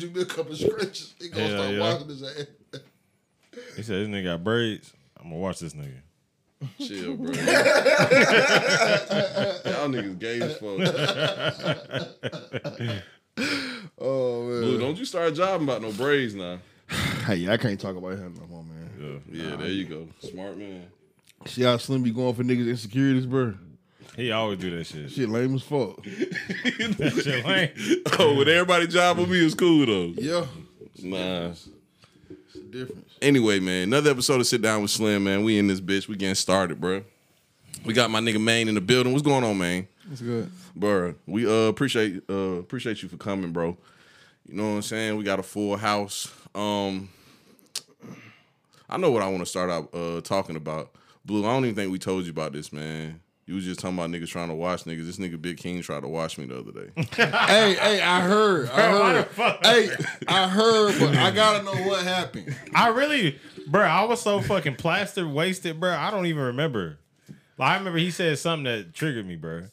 do me a couple of stretches. He gonna Hell start yeah. watching his ass. He said this nigga got braids. I'm gonna watch this nigga. Chill, bro. Y'all niggas gay as fuck. Oh man. Blue, don't you start jobbing about no braids now. Hey, I can't talk about him no more, man. Yeah. Yeah, there you go. Smart man. See how Slim be going for niggas insecurities, bro. He always do that shit. Shit lame as fuck. That shit lame. Oh, when everybody job with me is cool though. Yeah, Nah. it's the difference. Anyway, man, another episode of Sit Down with Slim, man. We in this bitch. We getting started, bro. We got my nigga Maine in the building. What's going on, man? It's good. Bro, we uh appreciate uh appreciate you for coming, bro. You know what I'm saying? We got a full house. Um I know what I want to start out uh talking about. Blue, I don't even think we told you about this, man. You was just talking about niggas trying to watch niggas. This nigga Big King tried to watch me the other day. hey, hey, I heard. I heard. Hey, I heard, but I gotta know what happened. I really, bro, I was so fucking plastered, wasted, bro. I don't even remember. Like, I remember he said something that triggered me, bro.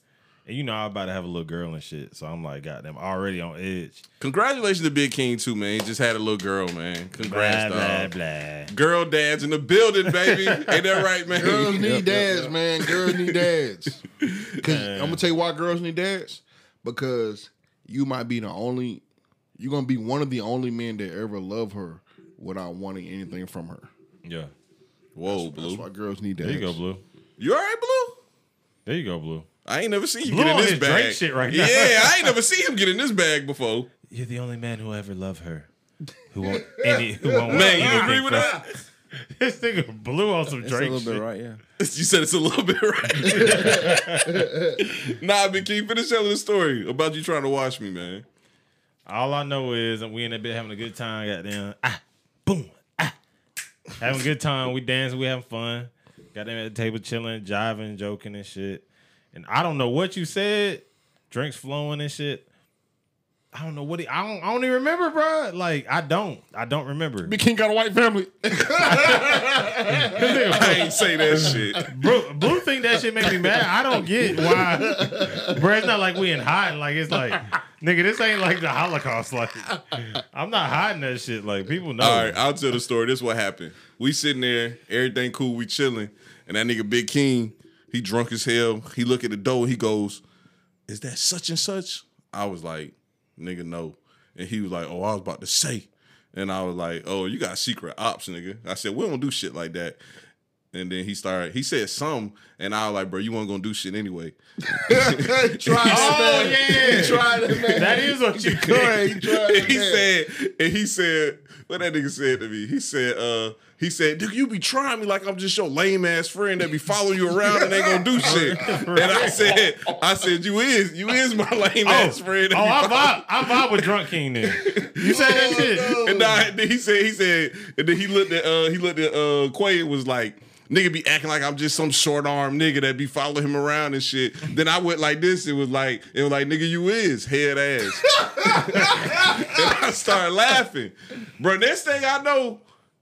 And you know I'm about to have a little girl and shit, so I'm like, goddamn, already on edge. Congratulations to Big King too, man. He just had a little girl, man. Congrats, blah, dog. blah, blah. Girl dads in the building, baby. Ain't that right, man? Girls need dads, man. Girls need dads. Cause I'm gonna tell you why girls need dads. Because you might be the only. You're gonna be one of the only men that ever love her without wanting anything from her. Yeah. Whoa, blue. That's why Blue. girls need dads. There you go, Blue. You all right, Blue? There you go, Blue. I ain't never seen you Blue get in this bag. Drake shit right now. Yeah, I ain't never seen him get in this bag before. You're the only man who ever loved her. Who won't any who won't want Man, you agree with from- that? This nigga blew on some It's a Drake little shit. bit right, yeah. You said it's a little bit right. nah, Big King, finish telling the story about you trying to watch me, man. All I know is we in that bit having a good time. Goddamn, ah, boom, ah, having a good time. We dancing, we having fun. Got them at the table chilling, jiving, joking and shit. And I don't know what you said. Drinks flowing and shit. I don't know what he, I don't. I don't even remember, bro. Like I don't. I don't remember. Big King got a white family. I ain't say that shit. Blue, Blue think that shit make me mad. I don't get why, bro. It's not like we in hiding. Like it's like, nigga, this ain't like the Holocaust. Like I'm not hiding that shit. Like people know. All right, I'll tell the story. This what happened. We sitting there, everything cool, we chilling, and that nigga Big King, he drunk as hell. He look at the door, he goes, "Is that such and such?" I was like, "Nigga, no." And he was like, "Oh, I was about to say," and I was like, "Oh, you got secret ops, nigga." I said, "We don't do shit like that." And then he started. He said some, and I was like, "Bro, you weren't gonna do shit anyway." Try it, Oh man. yeah, Try it, man. that is what you Go ahead, did. you try and it, he man. said, and he said, what that nigga said to me? He said, uh, he said, dude, you be trying me like I'm just your lame ass friend that be following you around and ain't gonna do shit. And I said, I said, you is, you is my lame ass friend. Oh, I vibe. I vibe with Drunk King. Then you said that shit. and I, then he said, he said, and then he looked at, uh, he looked at, uh, Quay and was like, nigga be acting like I'm just some short arm nigga that be following him around and shit. Then I went like this. It was like, it was like, nigga, you is head ass. and I started laughing. Bro, next thing I know,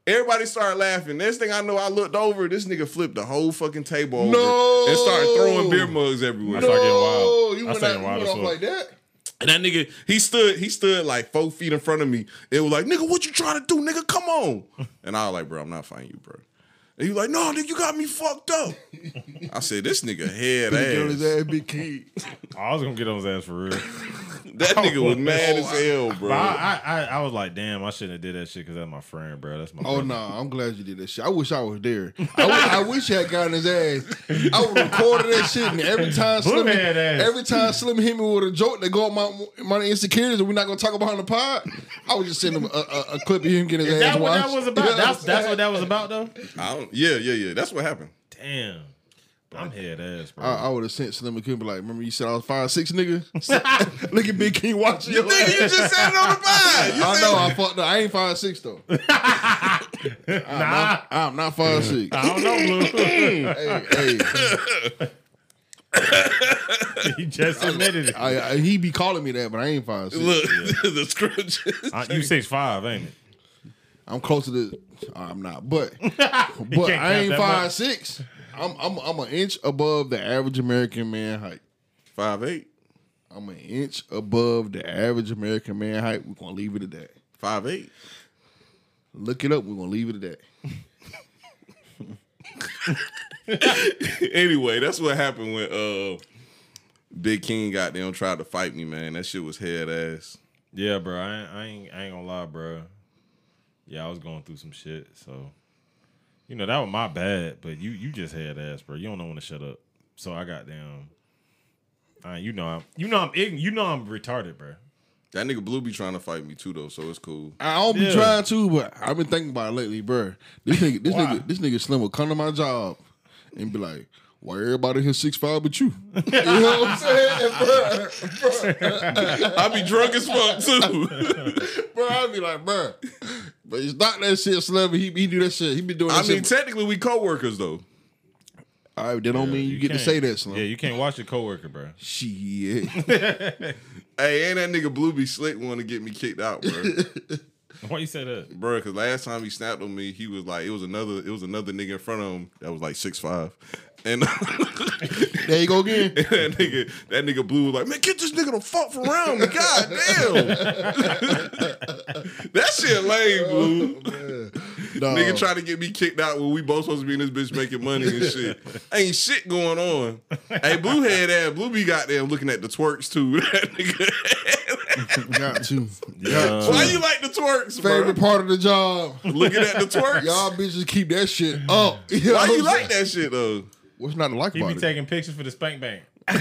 everybody started laughing. Next thing I know, I looked over, this nigga flipped the whole fucking table over No. and started throwing beer mugs everywhere. I started getting wild. Oh, you I went, started out, you wild went off like that? And that nigga, he stood, he stood like four feet in front of me. It was like, nigga, what you trying to do, nigga? Come on. And I was like, bro, I'm not fighting you, bro. And he was like, no, nigga, you got me fucked up. I said, this nigga head Get on his ass. ass, Big King. I was gonna get on his ass for real. That nigga was mad as hell, But bro. I, I, I, I was like, damn, I shouldn't have did that shit because that's my friend, bro. That's my. Oh brother. no, I'm glad you did that shit. I wish I was there. I, w- I wish I had gotten his ass. I would recorded that shit, and every time Blue Slim, head ass. every time Slim hit me with a joke, they go on my my insecurities, and we're not gonna talk about on the pod. I would just send him a, a, a clip of him getting his Is ass that what washed. that was about? That's that's what that was about, though. I don't, yeah, yeah, yeah. That's what happened. Damn, I'm head ass, bro. I, I would have sent Slim and Kim be like, "Remember you said I was five six, nigga? Look at Big King watching you." Nigga, you just said it on the pod. You I know it. I fucked up. I ain't five six though. nah, I'm not five six. I don't know, Blue. hey, hey, he just admitted it. I, I, he be calling me that, but I ain't five six. Look, the script. Uh, you six five, ain't it? I'm closer to. I'm not, but but I ain't five much. six. I'm I'm I'm an inch above the average American man height. Five eight. I'm an inch above the average American man height. We're gonna leave it at that. Five eight. Look it up. We're gonna leave it at that. anyway, that's what happened when uh Big King got them tried to fight me, man. That shit was head ass. Yeah, bro. I ain't, I ain't, I ain't gonna lie, bro. Yeah, I was going through some shit, so you know that was my bad. But you, you just had ass, bro. You don't know when to shut up. So I got down. Uh, you know, I'm, you know, I'm, ign- you know, I'm retarded, bro. That nigga Blue be trying to fight me too though, so it's cool. I don't be Yeah. trying to, but I've been thinking about it lately, bro. This nigga, this Why? nigga, this nigga Slim will come to my job and be like, "Why everybody here six five but you?" you know what I'm saying, bro? I be drunk as fuck too. Bro, I be like, bro, but it's not that shit, Slim. He he do that shit. He be doing. I That mean, shit. technically we co-workers though. All right, that don't mean you, get to say that, Slim. Yeah, you can't watch your coworker, bro. Shit. Hey, ain't that nigga Blue be slick want to get me kicked out, bro? Why you say that? bro, because last time he snapped on me, he was like, it was another, it was another nigga in front of him that was like six five, and there you go again. that nigga, that nigga Blue was like, man, get this nigga the fuck from around me, god damn. that shit lame, oh, Blue. No. Nigga trying to get me kicked out when we both supposed to be in this bitch making money and shit. Ain't shit going on. Hey, Blue head ass, Blue be goddamn looking at the twerks too. That nigga. Got to. Yeah. Why you like the twerks, bro? Favorite part of the job. Looking at the twerks. Y'all bitches keep that shit up. You Why you like that shit though? What's not to like He about be it? taking pictures for the spank bank. for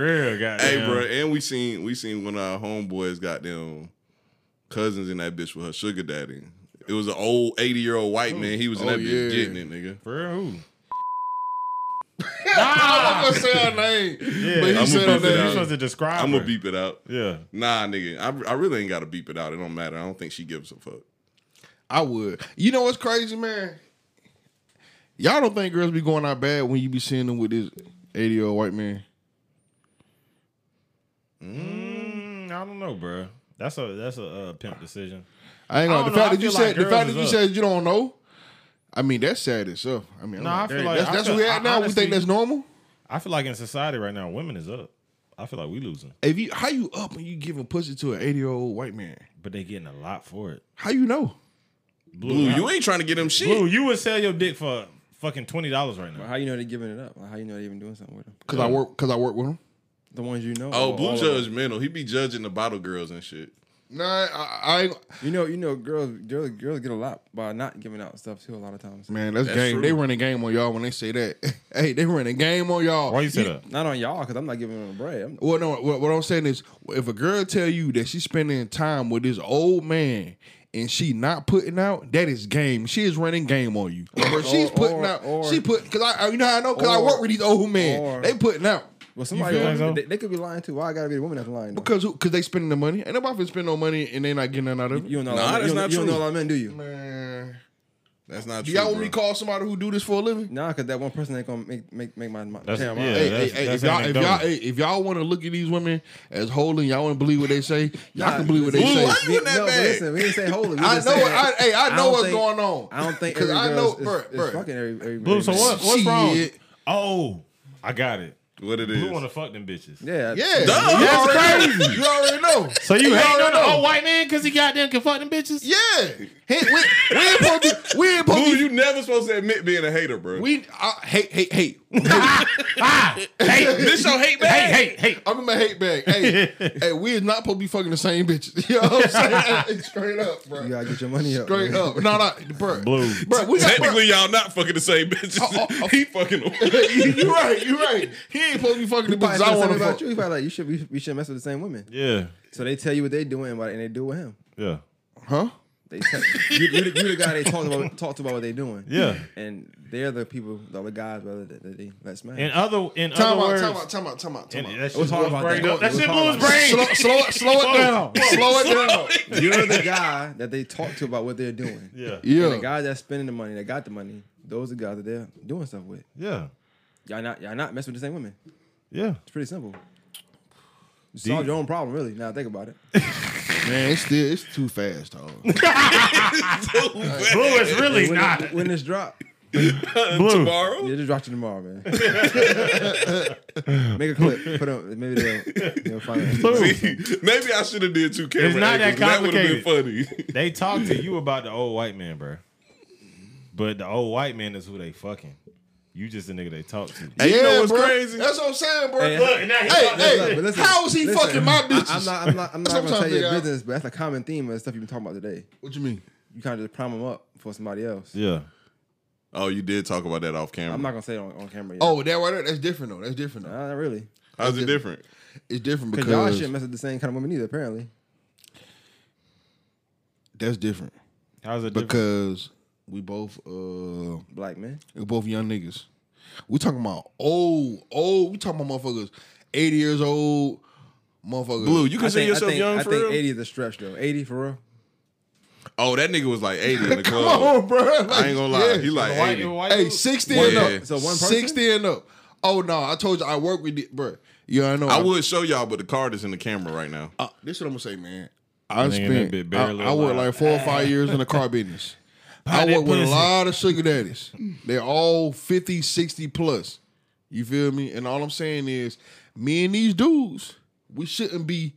real, goddamn. Hey, bro, and we seen we seen one of our homeboys got them cousins in that bitch with her sugar daddy. It was an old eighty year old white man. He was in Oh, that bitch getting it, nigga. For real, who? I'm not gonna say her name. Yeah, But he I'ma said beep her it You're out. name. supposed to describe. I'm gonna beep it out. Yeah. Nah, nigga, I, I really ain't gotta beep it out. It don't matter. I don't think she gives a fuck. I would. You know what's crazy, man? Y'all don't think girls be going out bad when you be seeing them with this 80 year old white man? Mm, I don't know, bro. That's a that's a uh, pimp decision. I ain't gonna. The know. fact that you said like the fact that is you up. said you don't know. I mean, that's sad itself. I mean, I'm Nah, I feel like- that's, that's feel- where we at I now. we think that's normal. I feel like in society right now, women is up. I feel like we losing, If you how you up and you giving pussy to an 80 year old white man? but they getting a lot for it. How you know? Blue, you ain't trying to get them shit. Blue, you would sell your dick for fucking twenty dollars right Well, now. how you know they're giving it up? Like, how you know they're even doing something with them? Cause I work. Cause I work with them. The ones you know. Oh, or Blue all of judgmental. He be judging the bottle girls and shit. Nah, I, I. You know, you know, girls, girls, girls get a lot by not giving out stuff too. A lot of times, Man, that's, That's game. true. They running game on y'all when they say that. hey, they running game on y'all. Why you say that? not on y'all because I'm not giving them a bread. I'm, Well, no. What, what I'm saying is, if a girl tell you that she's spending time with this old man and she not putting out, that is game. She is running game on you. But she's putting or- out. or- she put because I, you know how I know because I work with these old men. or- they putting out well, somebody feel like they, they could be lying too. Why I gotta be the woman that's lying? Though? because because they spending the money. Ain't nobody finna spend no money and they not getting nothing out of it. You don't know. Nah, a lot of that's you, not don't, you don't know a lot of men, do you? Man, That's not do true. y'all want bro. me to call somebody who do this for a living? Nah, because that one person ain't gonna make make make my, my That's- damn yeah. mind. Hey, that's- hey, hey, that's if y'all, if y'all, hey, if y'all want to look at these women as holy, y'all want to believe what they say, y'all Nah, can believe what they Blue, say. why you in that no, but bag? listen, we didn't say holy. We I just know. said- I, hey, I know don't what's think- going on. I don't think 'Cause every I girl know, is, bruh, is bruh. fucking every, every Blue, so every- what? What's wrong? Shit. Oh, I got it. What it Blue is? want to fuck them bitches. Yeah, Yeah, Duh. you That's already know. You already know. So you You hating already on the know. old white man because he got them can fuck them bitches? Yeah, Hey, we, we ain't supposed to. We ain't supposed Blue, to. you never supposed to admit being a hater, bro. We I, hate, hate, hate. hey, this your hate bag? hey, hey, hey. I'm in my hate bag. Hey, hey, we is not supposed to be fucking the same bitches. You know what I'm saying? Straight up, bro. you gotta get your money up. Straight man. up. No, no, bro. Blue. Bro, we got, Technically, y'all not fucking the same bitches. Oh, oh, oh. he fucking them. you right. You right. He ain't supposed to be fucking the He probably bitches I want something to about fuck. you. He probably like you should we, we shouldn't mess with the same women. Yeah, So they tell you what they doing and they do with him. yeah, Huh? They tell, you, you, the- you the guy they talked about talk to about what they're doing. yeah. and they're the people, the other guys, brother, that, that they let smash. In other, in Time other out. words, Time out. Time out. Time out. Time and out. that We'll shit talk blew about his brain that. up. That shit talk blew his brain. Slow, slow, slow it down. Slow it down. You're the guy that they talk to about what they're doing. Yeah, And the Yeah. guys that's spending the money, that got the money, those are the guys that they're doing stuff with. yeah, Y'all not y'all not messing with the same women. yeah. It's pretty simple. You solve your own problem, really. Now think about it. Man, it's still it's too fast, dog. Blue is really when, not. when this drop, tomorrow. Yeah, just watch it tomorrow, man. Make a clip. Put on. Maybe they'll, they'll find it. See, maybe I should have did two camera It's not that angles. That would have been funny. They talk to you about the old white man, bro. But the old white man is who they fucking. You just a nigga they talk to. Hey, you know what's bro. crazy? That's what I'm saying, bro. Hey, Look, now he Hey, talking- hey, listen, how is he listen, fucking my I, bitches? I'm not. I'm not. I'm not gonna tell you your business, but that's a common theme of the stuff you've been talking about today. What you mean? You kind of just prime them up for somebody else. Yeah. Oh, you did talk about that off camera. I'm not gonna say it on, on camera. Yet. Oh, that right there. That's different though. That's different though. Nah, not really. How's it different? It's different Because y'all because shouldn't mess with the same kind of women either. Apparently. that's different How's it different? because we both uh Black men. We're both young niggas. We talking about old old. We talking about motherfuckers eighty years old. Motherfuckers. Blue, you I consider think, I yourself think, young I for think real? 80 is a stretch though. 80 for real. Oh, that nigga was like 80 in the Come club. on, bro. I ain't gonna lie. He like White, 80. white Hey, dude? 60 One- and yeah. up. So one person? 60 and up. Oh no, I told you I work with it, bro. Yeah, I know. I would show y'all, but the card is in the camera right now. Uh, this is what I'm gonna say, man. I Nigga, that spent. bit I, I worked like four or five years in the car business. I Pop work with a lot of sugar daddies. They're all 50, 60 plus. You feel me? And all I'm saying is, me and these dudes, we shouldn't be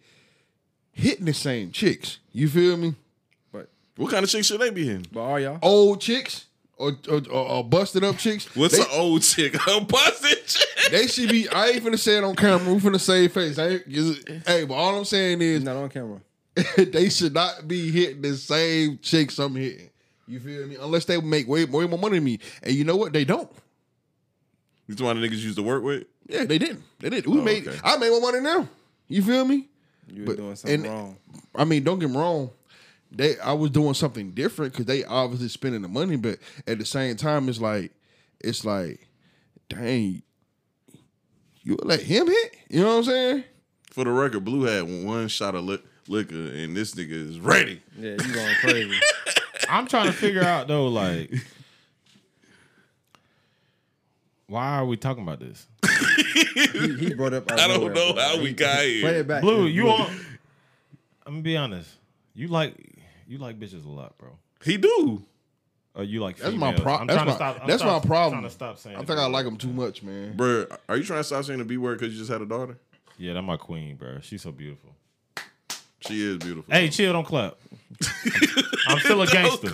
hitting the same chicks. You feel me? But What kind of chicks should they be in? but are y'all? Old chicks or or, or, or busted up chicks. What's they, an old chick? A busted chick? they should be. I ain't finna say it on camera. We finna say face. I ain't, hey, but all I'm saying is, Not on camera. they should not be hitting the same chicks I'm hitting. You feel me? Unless they make way, way more money than me. And you know what? They don't. These one of the niggas used to work with? Yeah, they didn't. They didn't. We Oh, made. okay. I made more money now. You feel me? You were doing something and- wrong. I mean, don't get me wrong. They, I was doing something different because they obviously spending the money, but at the same time, it's like, it's like, dang, you let him hit? You know what I'm saying? For the record, Blue had one shot of li- liquor, and this nigga is ready. Yeah, you going crazy. I'm trying to figure out though, like, why are we talking about this? he, he brought up. I don't know bro. how we got Play here. it back. Blue, you on? I'm gonna be honest. You like you like bitches a lot, bro. He do. Or you like That's my females. pro- I'm that's trying my- to stop. I'm that's stop- my problem. Trying to stop saying. I it. think I like him too much, man. Bruh, are you trying to stop saying the B word because you just had a daughter? Yeah, that's my queen, bro. She's so beautiful. She is beautiful. Hey, chill, don't clap. I'm still a gangster.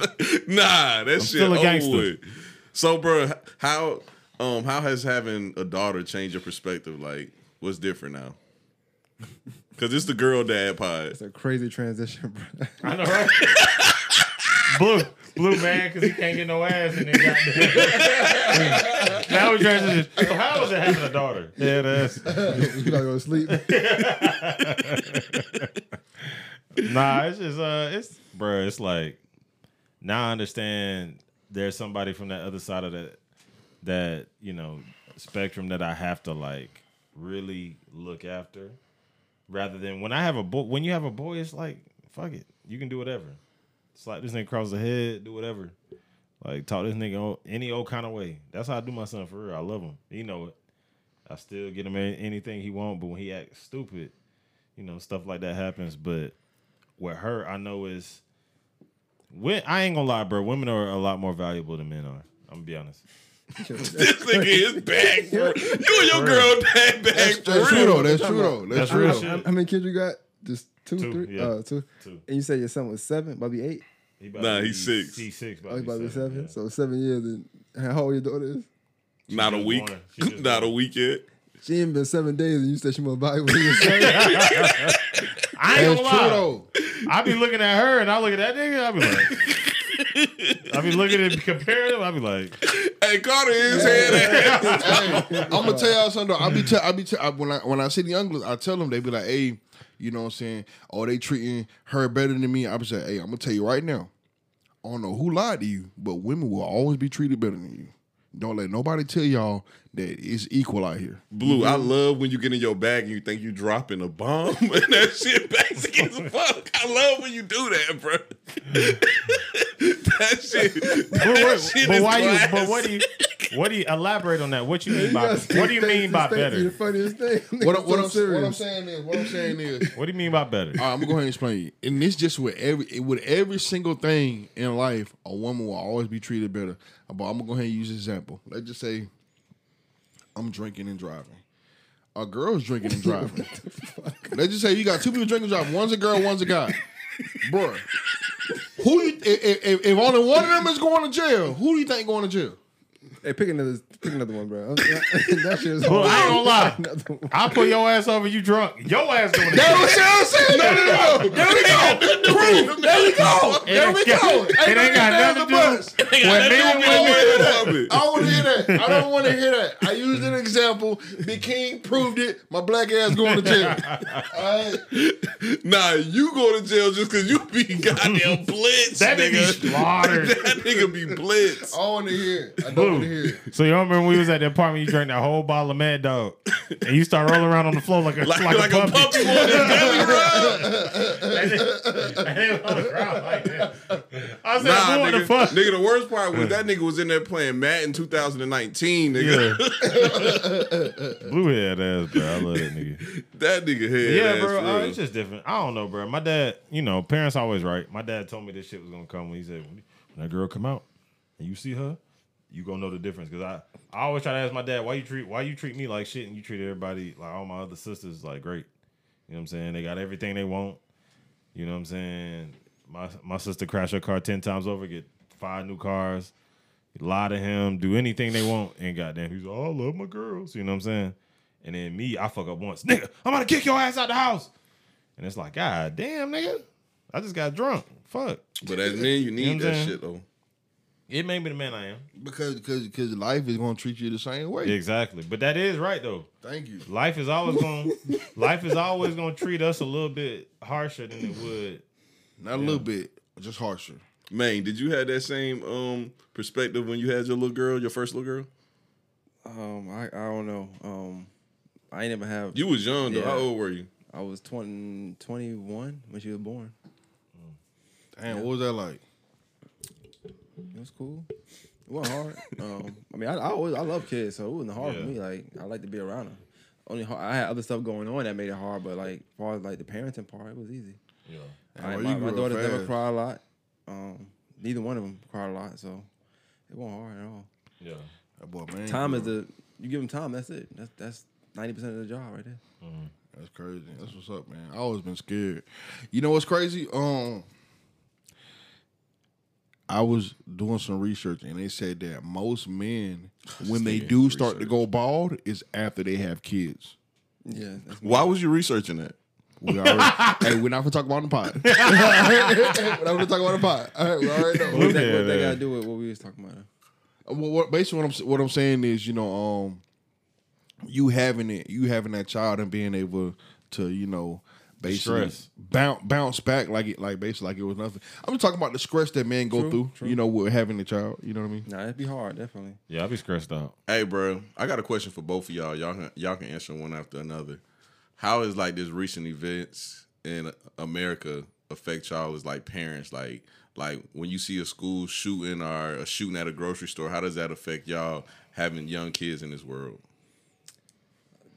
nah, that shit still a over gangster. with. So, bro, how um how has having a daughter changed your perspective? Like, what's different now? Because it's the girl dad pod. It's a crazy transition, bro. I know, right? blue, blue man, because he can't get no ass in there. Goddamn. now we transition. So how was it having a daughter? Yeah, that's you gotta go to sleep. nah. It's just uh, it's bro. It's like now I understand. There's somebody from that other side of that that you know spectrum that I have to like really look after, rather than when I have a boy. When you have a boy, it's like fuck it, you can do whatever. Slap this thing across the head, do whatever. Like talk this nigga any old kind of way. That's how I do my son for real. I love him. He know it. I still get him anything he want, but when he acts stupid, you know stuff like that happens. But with her, I know is when I ain't gonna lie, bro. Women are a lot more valuable than men are. I'm gonna be honest. This nigga is back. Bro. You and your girl dad back That's, for that's true real. though. That's true though. That's, That's true. real How, how many kids you got? Just two, Two, three? yeah. Uh, two. Two. And you said your son was seven, about to be eight. He Nah, he's six. He's six. Oh, he's about to be seven. yeah. So seven years. And how old your daughter is? Not a just week. born. Not a week yet. She ain't been seven days, and you said she more valuable than your son. I ain't gonna lie. though. I be looking at her and I look at that nigga. I be like, I be looking at comparing them. I be like, Hey, Carter is head ass. hey, I'm gonna tell y'all something. Though. I be tell, I be tell, I, when I when I see the young girls, I tell them they be like, hey, you know what I'm saying? Oh, they treating her better than me. I be saying, hey, I'm gonna tell you right now. I don't know who lied to you, but women will always be treated better than you. Don't let nobody tell y'all that it's equal out here. Blue, I love when you get in your bag and you think you dropping a bomb and that shit basic as fuck. I love when you do that, bro. that shit. but, That what, shit but is why you? But class. what do you? What do you elaborate on that? What you mean by what do you mean by The better? funniest thing. What, Niggas what, so I'm, what serious. I'm saying is, what I'm saying is, What do you mean by better? All right, I'm gonna go ahead and explain you. And this just with every with every single thing in life, a woman will always be treated better. But I'm gonna go ahead and use an example. Let's just say I'm drinking and driving. A girl's drinking and driving. Let's just say you got two people drinking and driving. One's a girl, one's a guy. Bruh. Who you if, if, if only one of them is going to jail, who do you think going to jail? Hey, pick another, pick another one, bro. that shit is Well, I ain't gonna lie. I'll put your ass over. You drunk? Your ass going to That's jail. what I'm saying. No, no, no. There we go. Proof. There we go. There we go. It ain't got nothing to do. When me and women, I want to hear that. I don't want to hear that. I used an example. The king proved it. My black ass going to jail. All right. Nah, you go to jail just because you be goddamn blitz. that nigga nigga. be slaughtered. that nigga be blitzed. I want to hear. I don't want to hear. So you remember when we was at the apartment? You drank that whole bottle of Mad Dog, and you start rolling around on the floor like a Like, like, like, a a puppy. puppy on his belly rub. And they was on the ground like that. I said, Nah, nigga, the fuck?" nigga, the worst part was that nigga was in there playing Madden 2019, nigga. Blue head ass, bro. I love that nigga. that nigga head Yeah, ass bro. Uh, it's just different. I don't know, bro. My dad, you know, parents always right. My dad told me this shit was gonna come when he said, when that girl come out and you see her, you gonna know the difference. Cause I, I always try to ask my dad, why you treat, why you treat me like shit and you treat everybody like all my other sisters like great. You know what I'm saying? They got everything they want. You know what I'm saying? My my sister crashed her car ten times over, get five new cars. Lie to him, do anything they want, and goddamn, he's like, oh, love my girls. You know what I'm saying? And then me, I fuck up once, nigga. I'm gonna kick your ass out the house. And it's like, God damn, nigga. I just got drunk. Fuck. But as men, you need You know that shit though. It made me the man I am. Because because because life is going to treat you the same way. Exactly. But that is right though. Thank you. Life is always going life is always gonna treat us a little bit harsher than it would. Not a little bit, just harsher. Man, did you have that same um perspective when you had your little girl, your first little girl? Um, I, I don't know. Um, I ain't never have. You was young though. Yeah. How old were you? I was 20, 21 when she was born. Damn, what was that like? It was cool. It wasn't hard. um, I mean, I, I always I love kids, so it wasn't hard Yeah. for me. Like I like to be around them. Only hard, I had other stuff going on that made it hard, but like as far as like the parenting part, it was easy. Yeah. I, my, you my grew up daughters never fast. cried a lot. Um, neither one of them cried a lot, so it wasn't hard at all. Yeah. That boy, man. Time is bro. the you give them time. That's it. That's that's ninety percent of the job right there. That's crazy. That's what's up, man. I always been scared. You know what's crazy? Um, I was doing some research and they said that most men, when they nigga do start to go bald, is after they have kids. Yeah. That's Why was you researching that? We already, hey, we're not gonna talk about the pot. we're not gonna talk about the pot. All right, we already know. What that, Yeah, what that yeah. got to do with what we was talking about? Well, what, basically, what I'm what I'm saying is, you know, um, you having it, you having that child and being able to, you know, basically stress. bounce bounce back like it, like basically like it was nothing. I'm just talking about the stress that men go True, through, true. you know, with having a child. You know what I mean? Nah, it'd be hard, definitely. Yeah, I'd be stressed out. Hey, bro, I got a question for both of y'all. Y'all can y'all can answer one after another. How is like this recent events in America affect y'all as like parents? Like like when you see a school shooting or a shooting at a grocery store, how does that affect y'all having young kids in this world?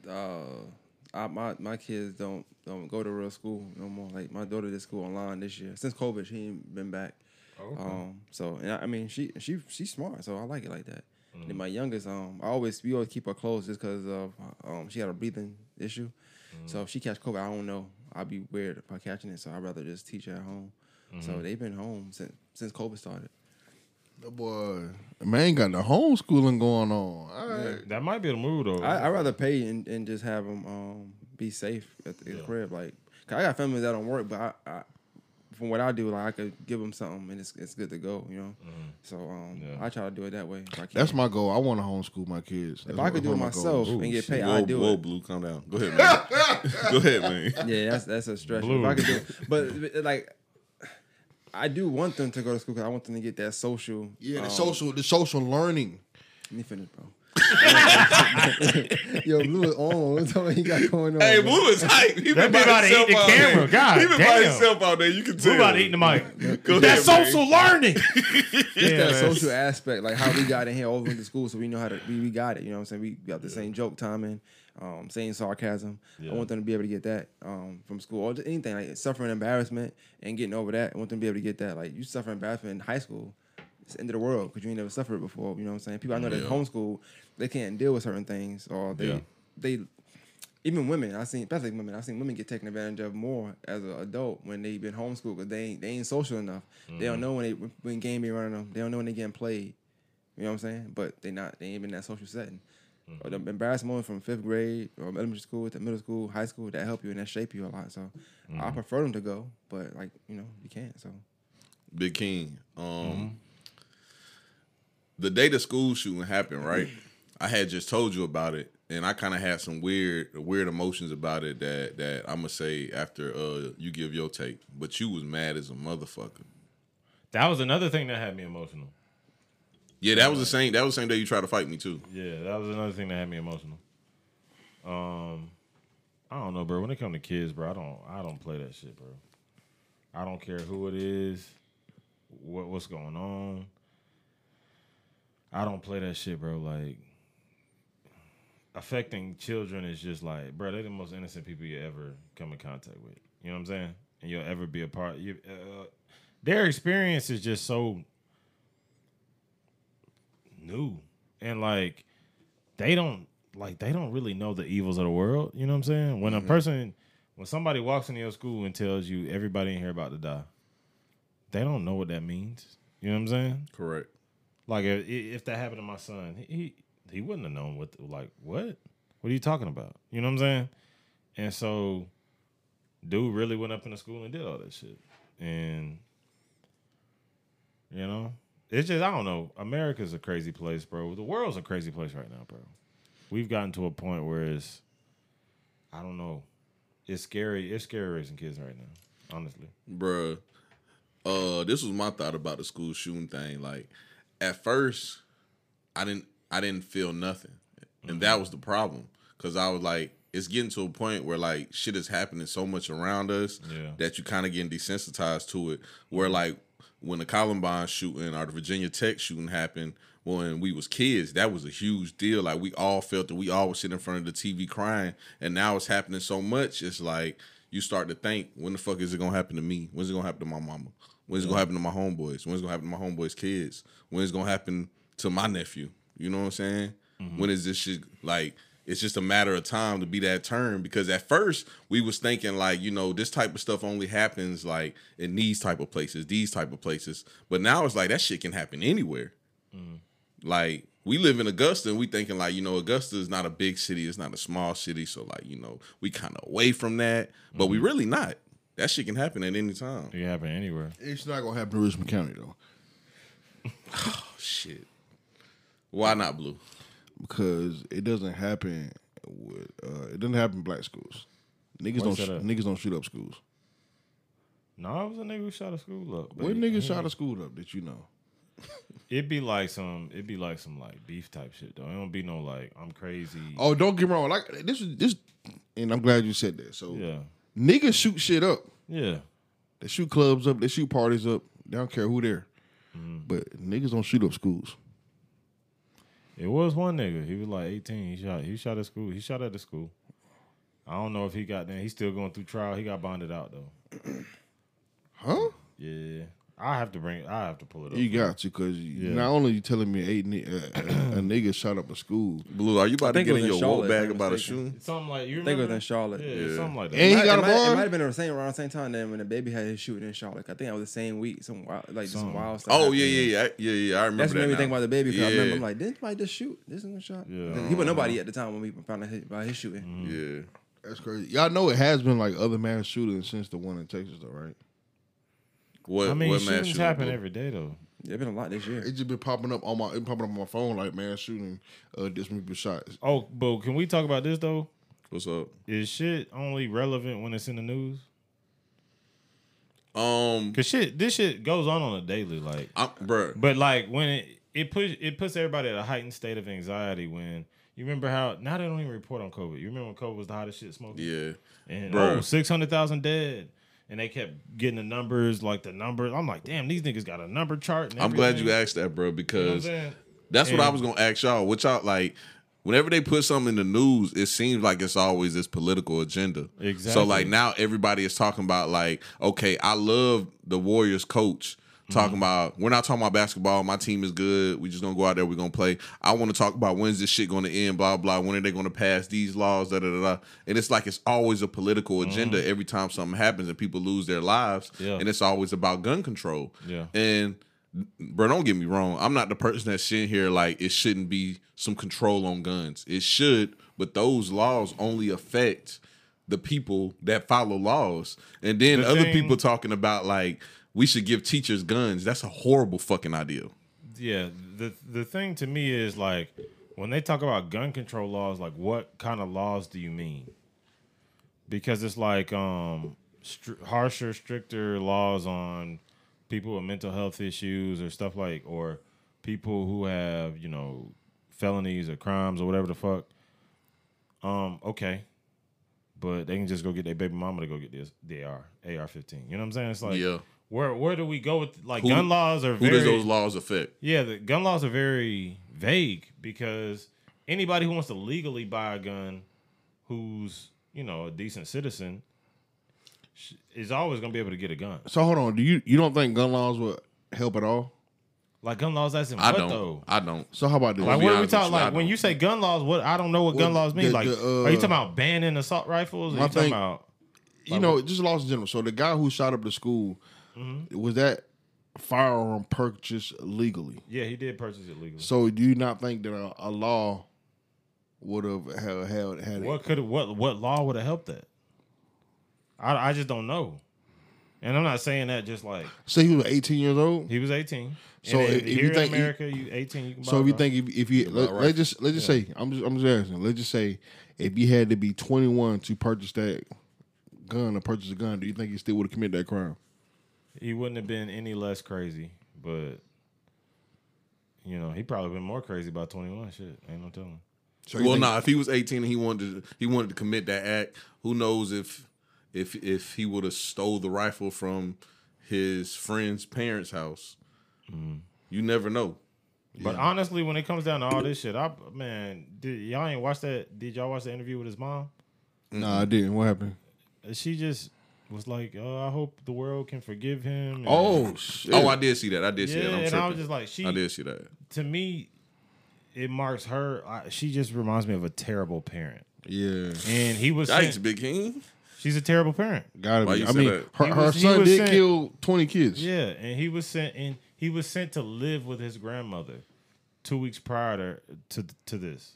uh, I, my my kids don't don't go to real school no more. Like my daughter did school online this year. Since COVID, she ain't been back. Um, so and I, I mean, she she she's smart, so I like it like that. And my youngest, um, I always we always keep her close just because of um, she had a breathing issue. So if she catch COVID, I don't know. I'd be weird if I catching it, so I'd rather just teach her at home. So they've been home since since COVID started. The boy, man, got the homeschooling going on. All right. That might be the move though. I I rather pay and, and just have them um be safe at the Yeah. crib. Like, 'cause I got families that don't work, but I, I from what I do, like I could give them something and it's it's good to go. You know. So um, Yeah. I try to do it that way. If I can. That's my goal. I want to homeschool my kids. If I could do it myself and get paid, whoa, I do whoa, it. blue, calm down. Go ahead, man. Go ahead, man. Yeah, that's that's a stretch. Blue. If I could do, it. but but, like. I do want them to go to school because I want them to get that social. Yeah, the um, social, the social learning. Let me finish, bro. Yo, Blue is on. What's what he got going on? Hey, bro? Blue is hype. He That been be about to eat the camera. day. God he been by himself all day. You can We tell. about to eat the mic. Go That's ahead, man. social learning. It's yeah, that man. social aspect, like how we got in here over into school, so we know how to we, we got it. You know what I'm saying? We got the same joke timing, um, same sarcasm. I want them to be able to get that um, from school or just anything like suffering embarrassment and getting over that. I want them to be able to get that. Like you suffer embarrassment in high school, it's the end of the world because you ain't never suffered before. You know what I'm saying? People I know that Yeah. homeschool, they can't deal with certain things or they Yeah. they even women, I seen, especially women, I seen women get taken advantage of more as an adult when they've been homeschooled because they ain't, they ain't social enough. They Mm-hmm. don't know when they when game be running them. They don't know when they getting played. You know what I'm saying? But they not they ain't been in that social setting. Or Mm-hmm. the embarrassment from fifth grade or elementary school to middle school, high school, that help you and that shape you a lot. So I Mm-hmm. prefer them to go, but like you know you can't. So Big King. Um, Mm-hmm. the day the school shooting happened, right? I had just told you about it, and I kind of had some weird, weird emotions about it. That that I'm gonna say after uh you give your take, but you was mad as a motherfucker. That was another thing that had me emotional. Yeah, that was the same. That was the same day you tried to fight me too. Yeah, that was another thing that had me emotional. Um, I don't know, bro. When it come to kids, bro, I don't, I don't play that shit, bro. I don't care who it is, what what's going on. I don't play that shit, bro. Like affecting children is just like, bro, they're the most innocent people you ever come in contact with. You know what I'm saying? And you'll ever be a part. You, uh, their experience is just so new and like they don't like they don't really know the evils of the world. You know what I'm saying? When a mm-hmm. person, when somebody walks into your school and tells you everybody in here about to die, they don't know what that means. You know what I'm saying? Correct. Like if, if that happened to my son, he he, he wouldn't have known what like what what are you talking about? You know what I'm saying? And so, dude really went up in the school and did all that shit, and you know, it's just I don't know. America's a crazy place, bro. The world's a crazy place right now, bro. We've gotten to a point where it's I don't know. It's scary. It's scary raising kids right now, honestly. Bruh, uh, this was my thought about the school shooting thing. Like, at first, I didn't, I didn't feel nothing, and that was the problem. Cause I was like, it's getting to a point where like shit is happening so much around us Yeah. that you kind of getting desensitized to it. Where like when the Columbine shooting or the Virginia Tech shooting happened when we was kids, that was a huge deal. Like we all felt that we all was sitting in front of the TV crying, and now it's happening so much. It's like you start to think, when the fuck is it gonna happen to me? When's it gonna happen to my mama? When's it gonna happen to my homeboys? When's it gonna happen to my homeboys' kids? When's it gonna happen to my nephew? You know what I'm saying? Mm-hmm. When is this shit like? It's just a matter of time to be that turn because at first we was thinking like you know this type of stuff only happens like in these type of places, these type of places. But now it's like that shit can happen anywhere. Mm-hmm. Like we live in Augusta and we thinking like, you know, Augusta is not a big city, it's not a small city. So like, you know, we kind of away from that. But we mm-hmm. really not. That shit can happen at any time. It can happen anywhere. It's not gonna happen in Richmond County though, oh Shit. Why not blue? Because it doesn't happen with uh, it doesn't happen in black schools. Niggas Why don't sh- niggas don't shoot up schools. No, it was a nigga who shot a school up. What niggas shot a school up that you know? It'd be like some. It'd be like some like beef type shit though. It don't be no like I'm crazy. Oh, don't get me wrong. Like this is this, and I'm glad you said that. So yeah, niggas shoot shit up. yeah. They shoot clubs up. They shoot parties up. They don't care who there. Mm-hmm. But niggas don't shoot up schools. It was one nigga. He was like 18. He shot. He shot at school. He shot at the school. I don't know if he got there. He's still going through trial. He got bonded out though. Huh? Yeah, I have to bring. I have to pull it up. You got to because not only you telling me eight ni- uh, uh, a nigga shot up a school, Blue, are you about to get in in your Charlotte, bag I'm about a mistaken. shooting? something like you I think it was remember? in Charlotte. Yeah, Yeah. something like that. And he got it a might, It might have been the same around the same time then when the baby had his shooting in Charlotte. I think that was the same week. Some wild, like just some wild stuff. Oh happened. yeah, yeah, yeah, yeah, yeah. I remember That's what that. made me now. think about the baby because I remember I'm like, didn't somebody just shoot? This is a shot. Yeah. He wasn't nobody at the time when we found out his, about his shooting. Yeah. that's crazy. Y'all know it has been like other mass shootings since the one in Texas, though, right? What? I mean, what mass shootings shooting, happen every day though. There's been a lot this year. It just been popping up on my, it popping up on my phone like mass shooting. Uh, this many people shot. Oh, but can we talk about this though? What's up? Is shit only relevant when it's in the news? Um, Cause shit, this shit goes on on a daily, like. I'm, bruh. But like when it it push it puts everybody at a heightened state of anxiety when you remember how now they don't even report on COVID. You remember when COVID was the hottest shit smoking? Yeah. And Bruh. oh, 600,000 dead. And they kept getting the numbers, like the numbers. I'm like, damn, these niggas got a number chart. And I'm glad you asked that, bro, You know what because that's what I was gonna ask y'all. What y'all like? Whenever they put something in the news, it seems like it's always this political agenda. Exactly. So like now everybody is talking about like, okay, I love the Warriors coach. Talking about we're not talking about basketball. My team is good. We just gonna go out there. We're gonna play. I want to talk about when's this shit gonna end. Blah blah. When are they gonna pass these laws? Da da da. da. And it's like it's always a political agenda every time something happens and people lose their lives. Mm-hmm. Yeah. And it's always about gun control. Yeah. And bro, don't get me wrong. I'm not the person that's sitting here like it shouldn't be some control on guns. It should, but those laws only affect the people that follow laws. And then The other thing- people talking about like we should give teachers guns. That's a horrible fucking idea. yeah the the thing to me is like when they talk about gun control laws like what kind of laws do you mean because it's like um str- harsher stricter laws on people with mental health issues or stuff like or people who have you know felonies or crimes or whatever the fuck um okay but they can just go get their baby mama to go get this the AR AR-15 you know what I'm saying it's like yeah. Where where do we go with like Who- gun laws are Who very does those laws affect? yeah, the gun laws are very vague because anybody who wants to legally buy a gun who's, you know, a decent citizen is always going to be able to get a gun. So hold on. Do you you don't think gun laws would help at all? Like gun laws as in I what don't. though? I don't. So how about this? Like what are we talking like when don't. you say gun laws, what I don't know what gun laws mean. the- like the, uh, are you talking about banning assault rifles? Are you talking thing- about you know, just laws in general. So the guy who shot up the school Mm-hmm. was that firearm purchased legally. Yeah, he did purchase it legally. So do you not think that a, a law would have had had, had What could what what law would have helped that? I I just don't know. And I'm not saying that just like So he was 18 years old? He was 18. So and if- in- if you here think in America, you 18, you can buy So a if you think if, if you let, let's just let's just say I'm just I'm just asking. Let's just say if you had to be 21 to purchase that gun or purchase a gun, do you think you still would have committed that crime? He wouldn't have been any less crazy, but you know, he probably been more crazy by 21. Shit, ain't no telling. So Well, think- nah. If he was 18 and he wanted to, he wanted to commit that act, who knows if if if he would have stole the rifle from his friend's parents' house? Mm. You never know. But honestly, when it comes down to all this shit, I man, did y'all ain't watch that? Did y'all watch the interview with his mom? Nah, I didn't. What happened? She just was like, "Oh, I hope the world can forgive him." and- Oh shit! Oh, I did see that. I did see yeah, that. I'm and I was just like, she I did see that. to me, it marks her. I, she just reminds me of a terrible parent, yeah, and he was. Yikes, sent- Big King. she's a terrible parent. gotta Why be. I mean, that? her, her was- son did sent- kill 20 kids. Yeah, and he was sent and he was sent to live with his grandmother two weeks prior to to, to this.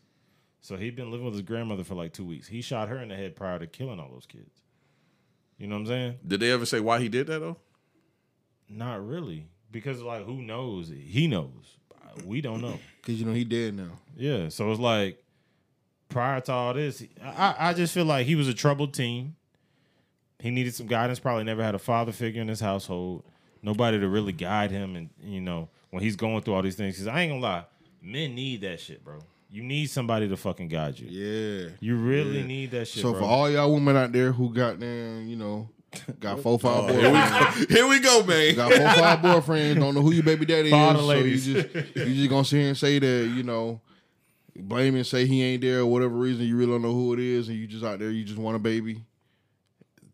So he'd been living with his grandmother for like two weeks. He shot her in the head prior to killing all those kids. You know what I'm saying? Did they ever say why he did that though? Not really, because like who knows? He knows. We don't know. Because you know he dead now. Yeah, so it's like prior to all this, I, I just feel like he was a troubled teen. He needed some guidance. Probably never had a father figure in his household. Nobody to really guide him, and you know when he's going through all these things. Because I ain't gonna lie, men need that shit, bro. You need somebody to fucking guide you. Yeah. You really Yeah. need that shit, so bro. for all y'all women out there who got them, you know, got four five Oh, here we boyfriends, go. Here we go, man. got four five boyfriends, don't know who your baby daddy For is. the So ladies. you just you just gonna sit here and say that you know, blame and say he ain't there or whatever reason. You really don't know who it is, and you just out there, you just want a baby.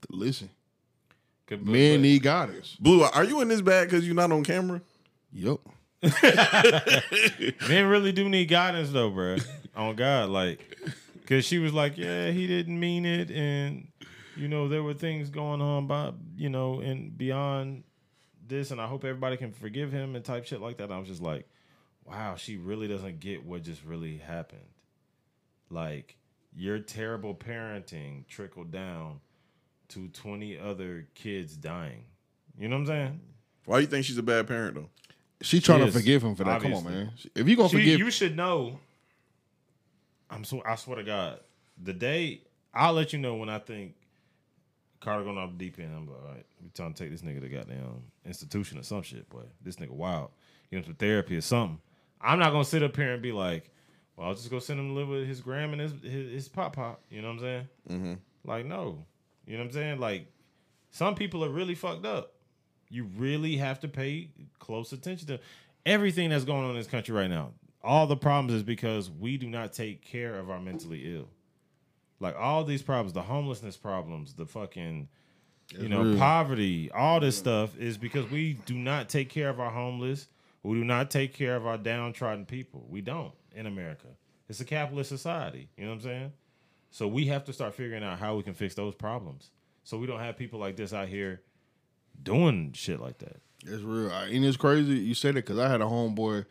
Listen, Good- men need guidance. Blue, are you in this bag because you're not on camera? Yep. Men really do need guidance though, bro. On God, like, cause she was like, yeah, he didn't mean it, and you know there were things going on, by you know, and beyond this, and I hope everybody can forgive him and type shit like that. I was just like, wow, she really doesn't get what just really happened. Like, your terrible parenting trickled down to twenty other kids dying. You know what I'm saying? Why do you think she's a bad parent though? She trying to is, forgive him for that. Come on, man. If you gonna She- forgive, you should know. I'm so I swear to God, the day I'll let you know when I think Carter going off the deep end. I'm like, all right, we trying to take this nigga to goddamn institution or some shit, boy. This nigga wild. You know, some therapy or something. I'm not gonna sit up here and be like, well, I'll just go send him to live with his gram and his his, his pop pop. You know what I'm saying? Mm-hmm. Like, no. You know what I'm saying? Like, some people are really fucked up. You really have to pay close attention to everything that's going on in this country right now. All the problems is because we do not take care of our mentally ill. Like all these problems, the homelessness problems, the fucking, you know, poverty, all this stuff is because we do not take care of our homeless. We do not take care of our downtrodden people. We don't in America. It's a capitalist society. You know what I'm saying? So we have to start figuring out how we can fix those problems. So we don't have people like this out here doing shit like that. It's real, I- and it's crazy you say that because I had a homeboy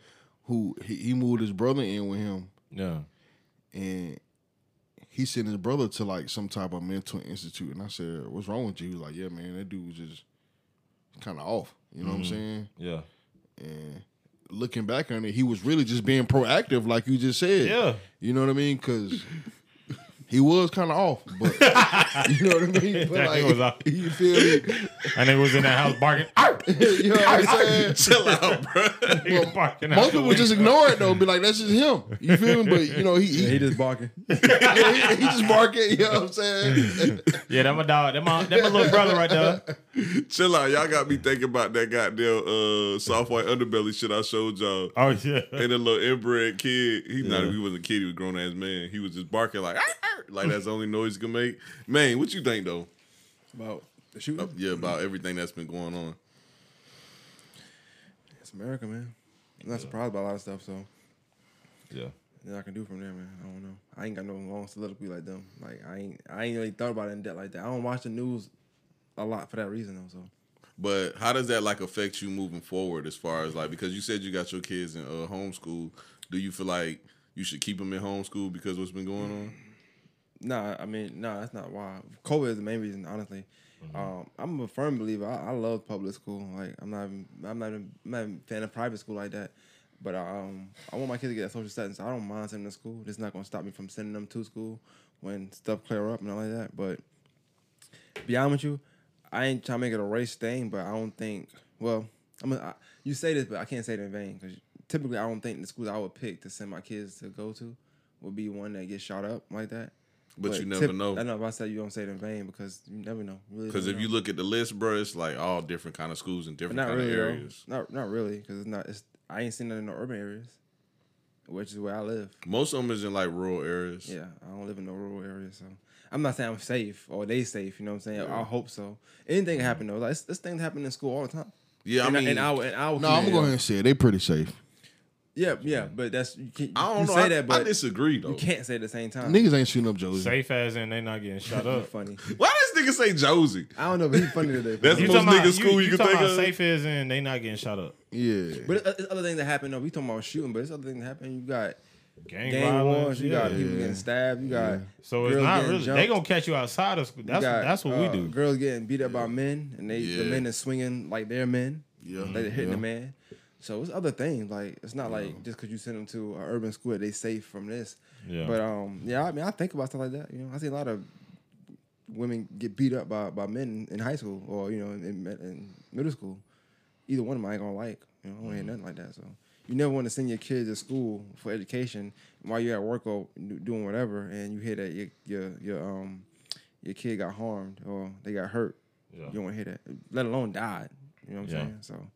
who he, he moved his brother in with him, Yeah. and he sent his brother to like some type of mental institute. And I said, "What's wrong with you?" He was like, "Yeah, man, that dude was just kind of off." You know what I'm mm-hmm. saying? Yeah. And looking back on it, he was really just being proactive, like you just said. Yeah. You know what I mean? Because he was kind of off, but you know what I mean. But That like, nigga was off. you feel me? And they was in that house barking. You know what I'm saying? Chill out, bro. He was barking Most the people just ignore it though, be like, "That's just him." You feel me? But you know, he Yeah, he, he just barking. yeah, he, he just barking. You know what I'm saying? Yeah, that my dog. That my that my little brother right there. Chill out. Y'all got me thinking about that goddamn uh, soft white underbelly shit I showed y'all. Oh yeah. And the little inbred kid, he not he wasn't a kid, he was a grown ass man. He was just barking like "Arr, arr," like that's the only noise you can make. Man, what you think though? About the shooting. Yeah, about everything that's been going on. It's America, man. I'm not surprised by a lot of stuff, so Yeah. nothing I can do from there, man. I don't know. I ain't got no long soliloquy like them. Like I ain't I ain't really thought about it in depth like that. I don't watch the news a lot for that reason though. So But how does that like affect you moving forward as far as like because you said you got your kids in uh, homeschool. Do you feel like you should keep them in homeschool because what's been going on? Nah, I mean, nah, that's not why. COVID is the main reason, honestly. Mm-hmm. Um, I'm a firm believer. I, I love public school. Like, I'm not, even, I'm not, even, I'm not even a fan of private school like that. But um, I want my kids to get that social setting. So I don't mind sending them to school. It's not gonna stop me from sending them to school when stuff clear up and all like that. But beyond with you, I ain't trying to make it a race thing. But I don't think. Well, I'm. I, you say this, but I can't say it in vain because typically I don't think the schools I would pick to send my kids to go to would be one that gets shot up like that. But you never know. I know if I say you don't say it in vain because you never know. You Really Because don't if you look at the list, bro, it's like all different kind of schools in But different not kind really, of though. areas. Not not really, because it's not. It's I ain't seen that in the urban areas, which is where I live. Most of them is in like rural areas. Yeah, I don't live in no rural area, so I'm not saying I'm safe or they safe. You know what I'm saying? I hope so. Anything can mm-hmm. happen though. Like, this, this thing happen in school all the time. Yeah, I And mean, and our, and our no, I'm gonna go ahead and say it. They pretty safe. Yeah, yeah, but that's you can't. I don't you know. say I, that, I disagree though. you can't say it at the same time. Niggas ain't shooting up Josie. Safe as in they not getting shot up. funny. Why does nigga say Josie? I don't know, but he's funny today. That's You the most talking about, nigga school you, can think about of. safe as in they not getting shot up. Yeah, But it's, it's other things that happen. though. we talking about shooting, but it's other things that happen. You got Gang, gang violence. wars. You yeah. got people getting stabbed. You got So it's girls not really. jumped. They gonna catch you outside of school. you That's got, that's what we uh, do. Girls getting beat up by men, and they the men is swinging like they're men. Yeah. like they're hitting Yeah. the man. So it's other things. Like it's not like just because you send them to an urban school they safe from this. Yeah. But um, yeah, I mean, I think about stuff like that. You know, I see a lot of women get beat up by, by men in high school or you know in, in middle school. Either one of them I ain't gonna like. You know, I don't hear nothing like that. So you never want to send your kids to school for education while you're at work or doing whatever, and you hear that your your your um your kid got harmed or they got hurt. Yeah. You don't want to hear that, let alone died. You know what I'm Yeah. saying? So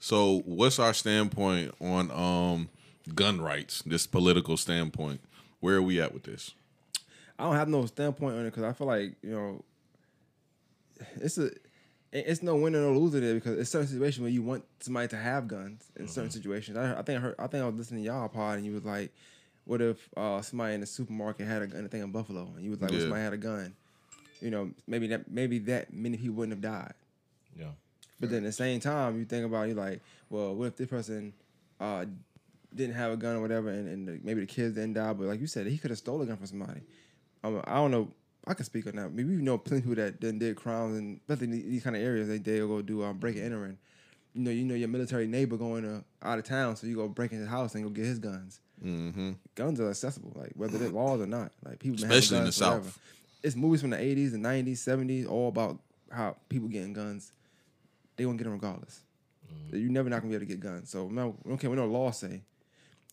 So, what's our standpoint on um gun rights? This political standpoint. Where are we at with this? I don't have no standpoint on it because I feel like you know, it's a, it's no winner no loser there because it's certain situations where you want somebody to have guns in certain situations. I, I think I heard, I think I was listening to y'all pod and you was like, what if uh, somebody in the supermarket had a gun? I think in Buffalo, and you was like, what if somebody had a gun? You know, maybe that maybe that many people wouldn't have died. Yeah. But then at the same time, you think about you like, well, what if this person uh, didn't have a gun or whatever, and, and the, maybe the kids didn't die, but like you said, he could have stole a gun from somebody. Um, I don't know. I can speak on that. Maybe you know plenty of people that done did crimes and especially in these kind of areas. They they go do um, break and entering. You know, you know your military neighbor going to out of town, so you go break in his house and go get his guns. Mm-hmm. Guns are accessible, like whether they're laws or not. Like people, Especially in the forever. South. It's movies from the '80s, the '90s, '70s, all about how people getting guns. They gonna get them regardless. Mm-hmm. You're never not gonna be able to get guns. So no, we don't care what no law say.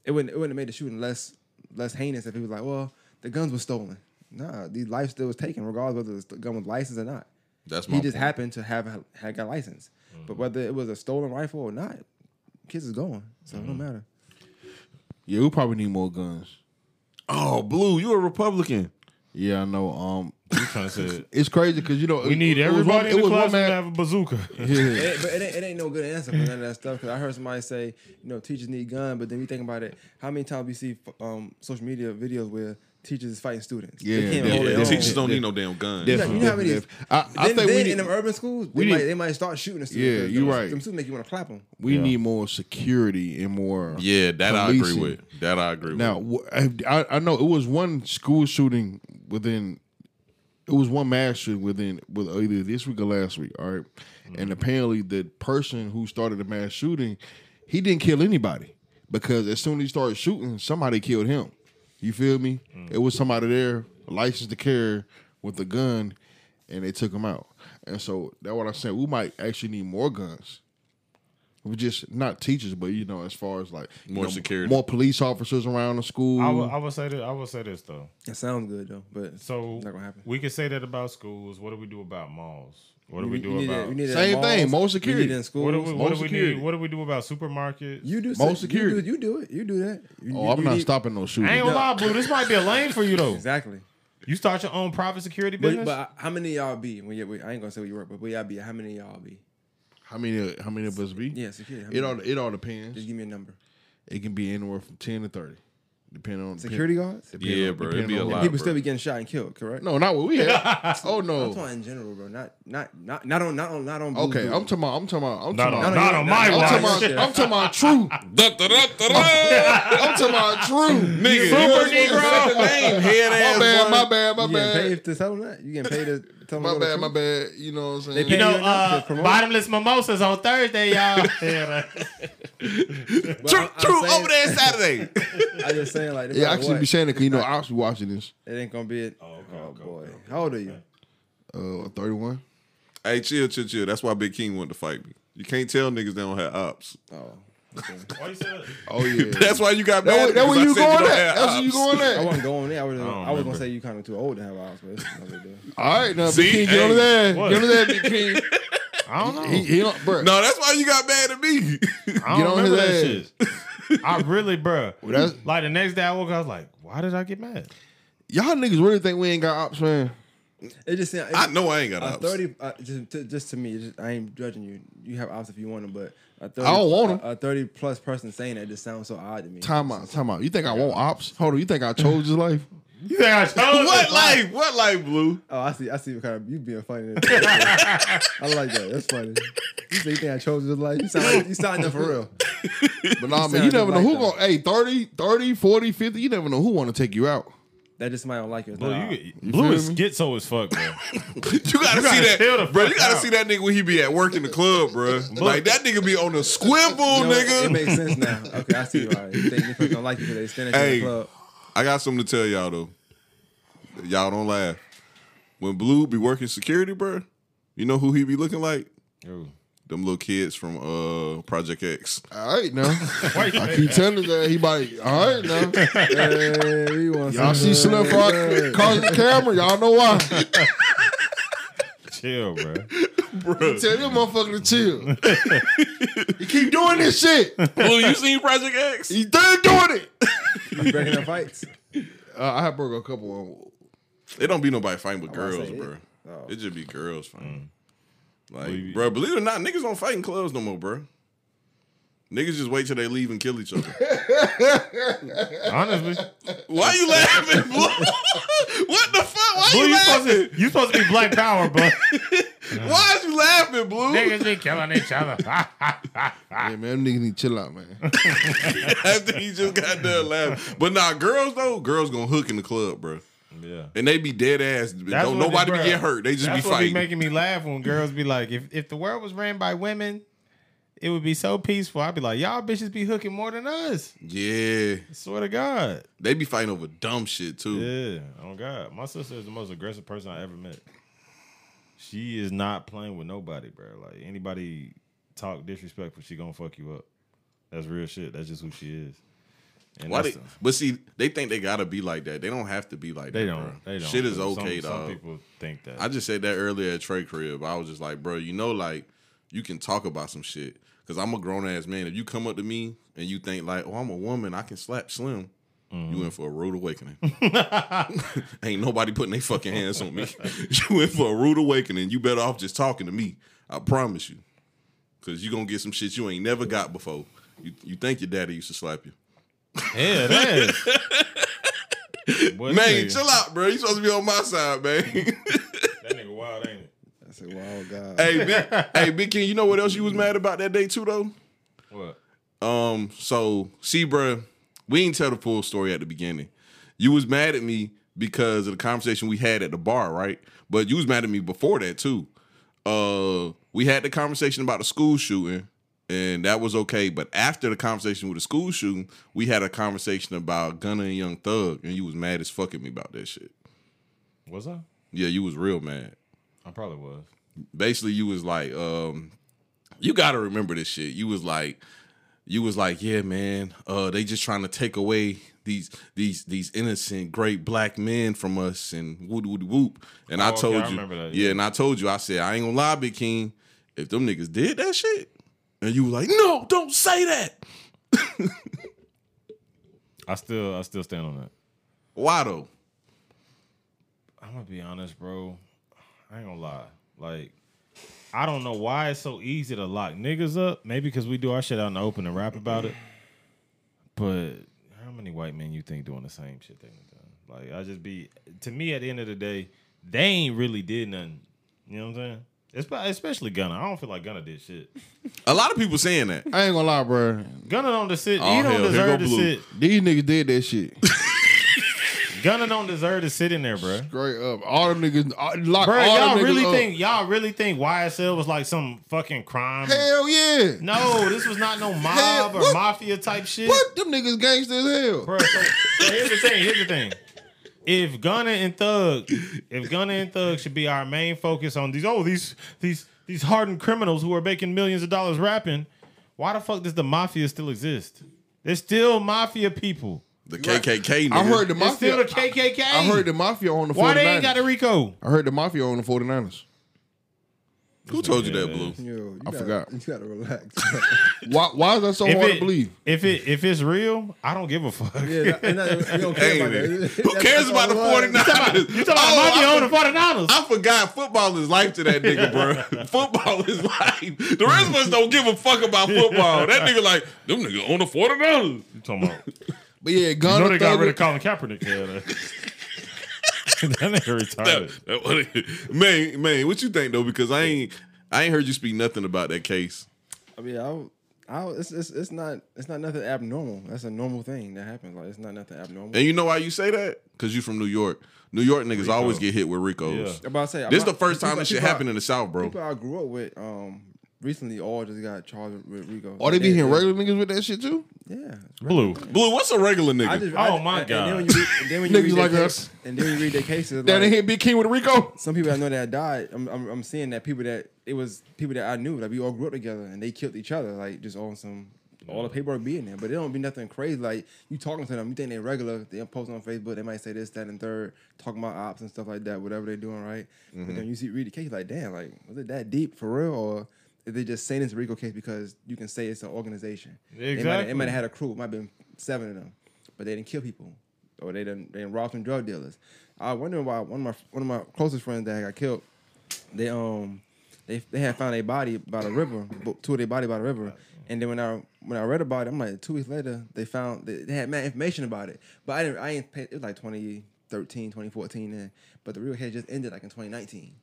it wouldn't it wouldn't have made the shooting less less heinous if he was like, well, the guns were stolen. Nah, the life still was taken, regardless whether the gun was licensed or not. That's my He just point. happened to have had got license, but whether it was a stolen rifle or not, kids is going, so it don't matter. Yeah, we probably need more guns. Oh, Blue, you're a Republican. Yeah, I know. Um, You trying to say it's crazy because you know we need it was one- everybody in the was one class to have a bazooka. Yeah. It, but it ain't, it ain't no good answer for none of that stuff. Because I heard somebody say, you know, teachers need gun, but then you think about it, how many times we see um, social media videos where teachers is fighting students? Yeah, they can't yeah, hold Yeah, their the own. teachers don't need no damn gun. You know, you know how many? Definitely. I- I then think we then need- in them urban schools, they we might they might start shooting the Yeah, students. you Them- right. Them students make you want to clap them. We Yeah. need more security and more. Yeah, that I agree with. That I agree Now, with. wh- I, I know it was one school shooting within. It was one mass shooting within with either this week or last week. All right? and mm-hmm. apparently the person who started the mass shooting, he didn't kill anybody because as soon as he started shooting, somebody killed him. You feel me? Mm. It was somebody there licensed to carry with a gun, and they took him out. And so that's what I'm saying. We might actually need more guns. We just not teachers, but you know, as far as like you More know, security. more police officers around the school. I would, I would say this. I would say this though. It sounds good though, but So Not gonna happen. we can say that about schools. What do we do about malls? What do we you do need it- about you need Same thing, more security. need in schools. what do we, what do we security. need? What do we do about supermarkets? You do More you security. do- You do it. You do that. You- oh, you- I'm you not need- stopping no shooting. I ain't gonna lie, Blue. This might be a lane for you though. Exactly. You start your own private security business. but how many of y'all be? When you, I ain't gonna say where you work, but where y'all be? How many of y'all be? How many? How many of us be? Yeah, security. How It all it all depends. Just give me a number. It can be anywhere from ten to thirty, depending on Security guards. depending Yeah, on- bro, it'd be a lot. People bro. still be getting shot and killed. Correct. No, not what we have. oh no, I'm no. talking in general, bro. Not not not not on not on not on. Blue Okay, Blue. I'm talking about. I'm talking about. I'm not talking on, about. not on my I'm watch. talking about. I'm talking about true. I'm talking about true. Nigga, Super you ain't Negro. said the name, head My bad. My bad. My You getting paid to tell them that? You getting paid to tell My to go to bad. My bad. You know what I'm saying? you know, you uh, bottomless mimosas on Thursday, y'all. True, I'm- I'm true. saying- Over there Saturday. I just saying like no Yeah, I should be saying it because you know I was watching this. it ain't gonna be it. Oh, boy, how old are you? Uh, 31. hey, chill, chill, chill. That's why Big King wanted to fight me. You can't tell niggas they don't have ops. Oh, okay. Why you say that? Oh yeah. That's why you got That mad. where, that where because I you going don't at? That's where you ops. going I wasn't going there. I was, don't I was gonna say you kind of too old to have hours, but it's no. All right, now See? King, get on Hey. there. What? Get on there, King. I don't know. He, he don't, bro. No, that's why you got mad at me. I don't Get on remember that his shit. I really, bruh. that's- like the next day I woke up, I was like, why did I get mad? Y'all niggas really think we ain't got ops, man? It just seemed, I know I ain't got a ops. thirty. Uh, just, to, just to me, just, I ain't judging you. You have ops if you want them, but a 30, I don't want 'em. A, a thirty plus person saying that just sounds so odd to me. Time out, time out. You think I want ops? Hold on, you think I chose this life? You think I chose What life? What life, Blue? Oh, I see. I see. What kind of you being funny. I like that. That's funny. You say you think I chose this life? You sound like, you sound there for real. But nah, man, you never know just who like going hey, 30, 30, 40, 50, you never know who want to take you out. That just somebody don't like you. Ah. It's Blue, not you, odd. Blue is me? schizo as fuck, bro. You gotta, gotta see chill the that, bro. You gotta out. see that nigga when he be at work in the club, bro. Like that nigga be on the squibble, You know, nigga. It makes sense now. Okay, I see why. You think this don't like you because they stand at you in the club. I got something to tell y'all though. Y'all don't laugh. When Blue be working security, bro, you know who he be looking like? Ooh. Them little kids from uh Project X. All right now. I say keep telling you that he might all right now. Hey, we want Y'all see some Slim Frog good. cause the camera, y'all know why. Chill, bro. bro. Tell them motherfucker to chill. he keep doing this shit. Blue, you seen Project X? He done doing it. You breaking up fights? Uh, I have broke a couple of It don't be nobody fighting with I girls, bro. it. Oh. It just be girls fighting. Like, Believe it. bro, believe it or not, niggas don't fight in clubs no more, bro. Niggas just wait till they leave and kill each other. Honestly, Why you laughing, Blue? what the fuck? Why Blue, you you supposed laughing? to you supposed to be Black Power, bro. Why is you laughing, Blue? Niggas be killing each other. Yeah, man, niggas need to chill out, man. After he just got done laughing. But nah, girls though, girls gonna hook in the club, bro. Yeah. And they be dead ass. That's Don't nobody be bruh. get hurt. They just That's be what be making me laugh when girls be like, if if the world was ran by women, it would be so peaceful. I'd be like, y'all bitches be hooking more than us. yeah, I swear to God. they be fighting over dumb shit too. Yeah. Oh God. My sister is the most aggressive person I ever met. She is not playing with nobody, bro. Like anybody talk disrespectful, she gonna fuck you up. That's real shit. That's just who she is. And Why they, the- but see, they think they gotta be like that. They don't have to be like they that. don't. bro. They don't. Shit is Some- okay, some, dog. people think that. I just said that earlier at Trey Crib. I was just like, bro, you know, like you can talk about some shit because I'm a grown ass man. If you come up to me and you think like, oh, I'm a woman, I can slap Slim. You mm-hmm. in for a rude awakening. Ain't nobody putting their fucking hands on me. you in for a rude awakening. You better off just talking to me. I promise you. Cause you gonna get some shit you ain't never got before. You you think your daddy used to slap you. Yeah, that is. Boy, Man, nigga- chill out, bro. You supposed to be on my side, man. That nigga wild, ain't it? I said, wild God." hey, big, hey, Big King, you know what else you was mad about that day too, though? What? Um, so see, bruh, we didn't tell the full story at the beginning. You was mad at me because of the conversation we had at the bar, right? But you was mad at me before that too. Uh, we had the conversation about the school shooting, and that was okay. But after the conversation with the school shooting, we had a conversation about Gunna and Young Thug, and you was mad as fuck at me about that shit. Was I? Yeah, you was real mad. I probably was. basically you was like um you got to remember this shit you was like you was like yeah man uh they just trying to take away these these these innocent great black men from us and whoop whoop whoop and Oh, i okay, told I you remember that, yeah yeah. and i told you i said i ain't gonna lie big king if them niggas did that shit and you was like no don't say that I still, I still stand on that. why though I'm gonna be honest, bro. I ain't gonna lie. Like, I don't know why it's so easy to lock niggas up. Maybe because we do our shit out in the open and rap about it. But how many white men you think doing the same shit they done? Like, I just be to me at the end of the day, they ain't really did nothing. You know what I'm saying? Espe- Especially Gunna. I don't feel like Gunna did shit. a lot of people saying that I ain't gonna lie, bro. Gunna don't deserve. Oh, he don't hell, here deserve go to Blue. sit. These niggas did that shit. Gunna don't deserve to sit in there, bro. Straight up. All them niggas lock Bro, all y'all them niggas really up. think y'all really think YSL was like some fucking crime? Hell yeah. No, this was not no mob or what? mafia type shit. What? Them niggas gangster as hell. Bro, so, so here's the thing. Here's the thing. If Gunna and Thug, if Gunna and Thug should be our main focus on these, oh these these these hardened criminals who are making millions of dollars rapping, why the fuck does the mafia still exist? There's still mafia people. the kkk nigga. I heard the It's mafia. still the KKK. I, I heard the mafia on the 49ers. why they ain't got a Rico? I heard the mafia on the 49ers. Who told you that blue Yo, you I gotta, forgot. You gotta relax. Why, why is that so If hard it, to believe? if it if it's real, I don't give a fuck. yeah, and that, we don't care Ain't about it? that. Who cares about the all it was. 49ers? You talking about Oh, mafia I on the 49ers? I forgot football is life to that nigga, bro. football is life. The rest of us don't give a fuck about football. That nigga like, them nigga on the 49ers. You talking about? But yeah, You Gunna know they got rid of Thug, Colin Kaepernick. Yeah, that that nigga retired. That- that- man, man, what you think though? Because I ain't I ain't heard you speak nothing about that case. I mean, I, I, it's, it's, it's not, it's not nothing abnormal. That's a normal thing that happens. Like, it's not nothing abnormal. And you know why you say that? Because you from New York. New York niggas always get hit with Ricos. Yeah. I'm about to say, This I'm the not- first time people- this shit people I- happened in the South, bro. People I grew up with, um, recently all just got charged with Rico. Are they be Yeah, hitting regular niggas with that shit too? Yeah. Blue. Blue, what's a regular nigga? I just, Oh, I, my and God. Then when you read, and then when you Niggas read their like case- us. and then when you read their cases, That like, they hit Big King with Rico. some people I know that died. I'm, I'm, I'm seeing that people that it was people that I knew that we all grew up together and they killed each other like just on some all the paperwork being there, but it don't be nothing crazy. Like you talking to them, you think they're regular. They post on Facebook, they might say this, that, and third, talking about ops and stuff like that, whatever they're doing, right? But mm-hmm. then you see read the case, like damn, like was it that deep for real, or is they just saying it's a RICO case because you can say it's an organization? They might, Exactly. they might have had a crew, it might have been seven of them, but they didn't kill people, or they didn't they didn't rob some drug dealers. I wonder why one of my one of my closest friends that got killed they um they they had found a body by the river, two of their body by the river, and then when I when I read about it, I'm like two weeks later they found they, they had mad information about it, but I didn't I ain't pay, it was like 2013, 2014 then, but the real case just ended like in 2019.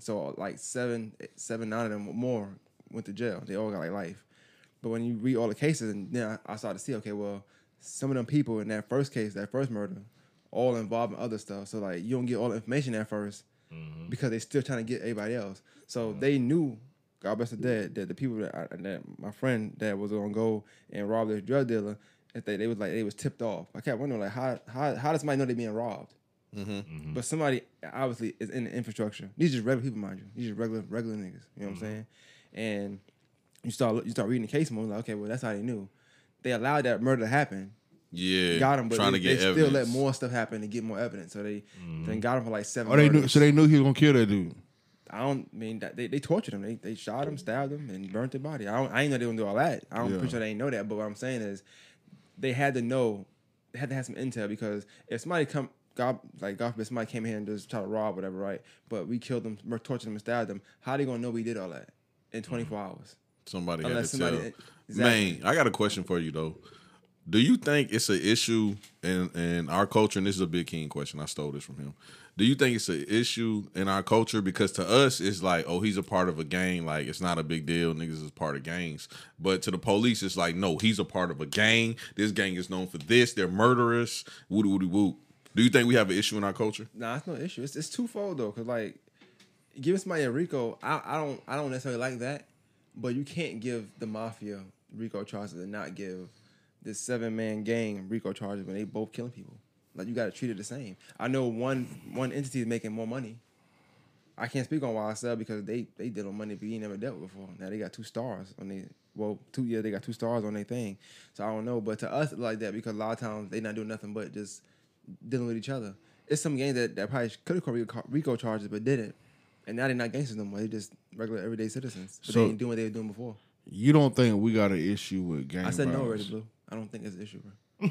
So like seven seven nine of them or more went to jail. They all got like life, but when you read all the cases and then I, I started to see okay well some of them people in that first case that first murder all involved in other stuff. So like you don't get all the information at 1st mm-hmm. because they still trying to get everybody else. So mm-hmm. they knew, God bless the dead, that the people that, I, that my friend that was on go and rob this drug dealer, if they, they was like they was tipped off. I kept wondering like how how how does somebody know they being robbed? Mm-hmm. But somebody obviously is in the infrastructure. These just regular people, mind you. These just regular regular niggas. You know what I'm saying? And you start you start reading the case more like okay, well that's how they knew. They allowed that murder to happen Yeah, got him, but trying they, to get they evidence. still let more stuff happen to get more evidence. So they mm. then got him for like seven. Oh, they knew, so they knew he was gonna kill that dude. I don't mean that they, they tortured him. They they shot him, stabbed him, and burnt his body. I don't, I ain't know they gonna do all that. I don't Yeah. pretty sure they ain't know that. But what I'm saying is, they had to know, they had to have some intel because if somebody come, God like God forbid somebody came here and just try to rob whatever, right? But we killed them, tortured them, and stabbed them. How they gonna know we did all that in mm-hmm. 24 hours? Somebody had to somebody- tell. exactly. Man, I got a question for you though. Do you think it's an issue in in our culture? And this is a Big King question. I stole this from him. Do you think it's an issue in our culture because to us it's like, oh, he's a part of a gang, like it's not a big deal. Niggas is part of gangs, but to the police, it's like, no, he's a part of a gang. This gang is known for this. They're murderous. Woody woody whoop. Do you think we have an issue in our culture? Nah, it's no issue. It's, it's twofold though, cause like giving somebody a Rico, I, I don't I don't necessarily like that, but you can't give the mafia Rico charges and not give this seven man gang Rico charges when they both killing people. Like you got to treat it the same. I know one one entity is making more money. I can't speak on why I YSL because they they deal on money we ain't never dealt before. Now they got two stars on they well two yeah they got two stars on their thing. So I don't know, but to us like that because a lot of times they not doing nothing but just dealing with each other. It's some gangs that, that probably could have called Rico charges but didn't, and now they're not gangsters no more. They just regular everyday citizens. But So- they ain't doing what they were doing before. You don't think we got an issue with gang I said no violence? already, Blue. I don't think it's an issue, bro.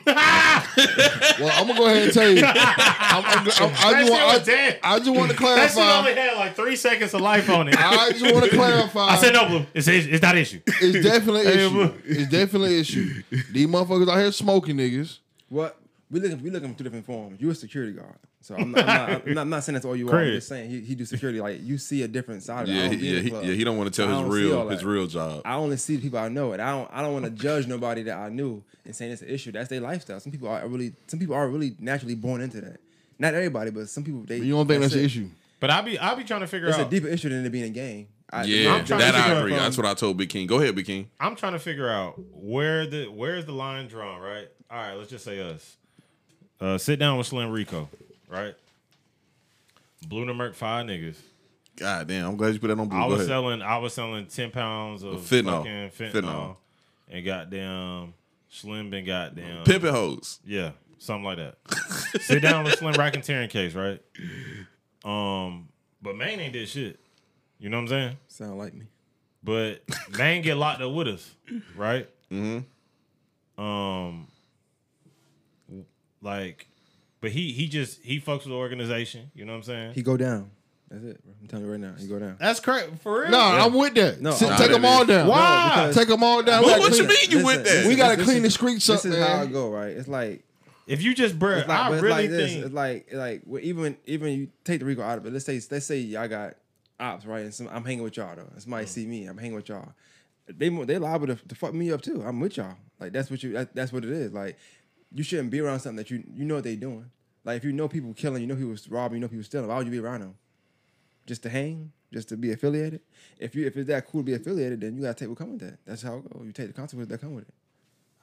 Well, I'm gonna go ahead and tell you. I'm, I'm, I'm, I, just want, shit was I. I just want to That shit only clarify. had like three seconds of life on it. I just want to clarify. I said no, Blue. It's it's not issue. It's definitely an issue. It's definitely an issue. These motherfuckers out here smoking niggas. What we looking we looking for two different forms. You're a security guard, so I'm not, I'm not, I'm not, I'm not saying that's all you are. I'm just saying he, he do security. Like you see a different side. of it. Yeah, don't he, yeah, he, yeah. He don't want to I tell his don't see all real his real job. I only see the people I know, and I don't I don't want to judge nobody that I knew and saying it's an issue. That's their lifestyle. Some people are really some people are really naturally born into that. Not everybody, but some people they. You don't think that's, it. an issue? But I be I be trying to figure out. It's a deeper issue than it being a game. I, Yeah, I'm that to I agree. out That's what I told Big King. Go ahead, Big King. I'm trying to figure out where the where's the line drawn, right? All right, let's just say us. Uh, sit down with Slim Rico, right? Blue to Merc five niggas. God damn, I'm glad you put that on blue. I Go was ahead. selling I was selling ten pounds of Fentanyl. fucking fentanyl, Fentanyl. and goddamn Slim been goddamn Pimpin' hoes. Yeah, something like that. Sit down with Slim racketeering case, right? Um, but Maine ain't did shit. You know what I'm saying? sound like me. But Maine get locked up with us, right? Mm-hmm. Um, like, but he he just he fucks with the organization. You know what I'm saying? He go down. That's it. Bro. I'm telling you right now. He go down. That's crazy for real. No, I'm with that. No, Sit- I'm- take them all down. Why? because- Take them all down. We What, gotta you mean you with that? We gotta This clean is- the streets This up, is how I go. Right. It's like if you just, bro, It's like, I it's really like this. think It's like like well, even even you take the Rico out of it. Let's say let's say y'all got ops right, and some, I'm hanging with y'all though. And somebody mm. see me, I'm hanging with y'all. They mo- they liable to, to fuck me up too. I'm with y'all. Like that's what you that, that's what it is. Like you shouldn't be around something that you you know what they doing. Like if you know people killing, you know people robbing, you know people stealing. Why would you be around them? Just to hang, just to be affiliated. If you if it's that cool to be affiliated, then you gotta take what come with that. That's how it goes. You take the consequences that come with it.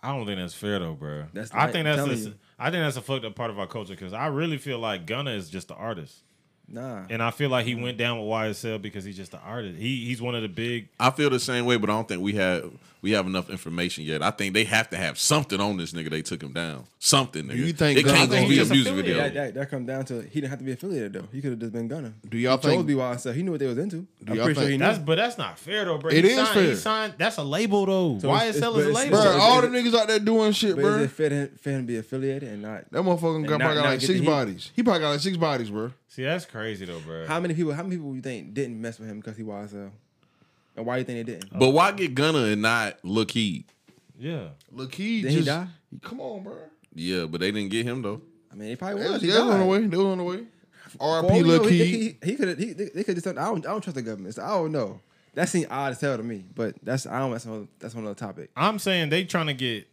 I don't think that's fair though, bro. That's I think that's a. I think that's a fucked up part of our culture because I really feel like Gunna is just the artist. Nah. And I feel like he went down with YSL because he's just an artist. He he's one of the big. I feel the same way, but I don't think we have we have enough information yet. I think they have to have something on this nigga. They took him down. Something. Nigga. you think it can't Gunna just be a music video? That, that, that come down to he didn't have to be affiliated though. He could have just been Gunna. Do y'all he chose think- to be YSL. He knew what they was into. I'm y'all pretty sure think- he knew. That's but that's not fair though, bro. It he is signed, fair. He signed. That's a label though. So YSL it's- is a label. Bro, So all the it- niggas out there doing shit, but bro. is it fit him, for him to be affiliated and not? That motherfucker got, probably got like six bodies. He probably got like six bodies, bro. See, that's crazy though, bro. How many people? How many people you think didn't mess with him because he YSL? Uh, and why you think they didn't? But why get Gunna and not Lil Keed? yeah. Look, he Did he just die? come on, bro. Yeah, but they didn't get him though. I mean, he probably They was. was, He they was on the died. way. They was on the way. For all we know, Lil he- Key. He, he could have. He, they they could have done. I don't. I don't trust the government. So I don't know. That seems odd as hell to me. But that's. I don't. That's another. That's another topic. I'm saying they trying to get.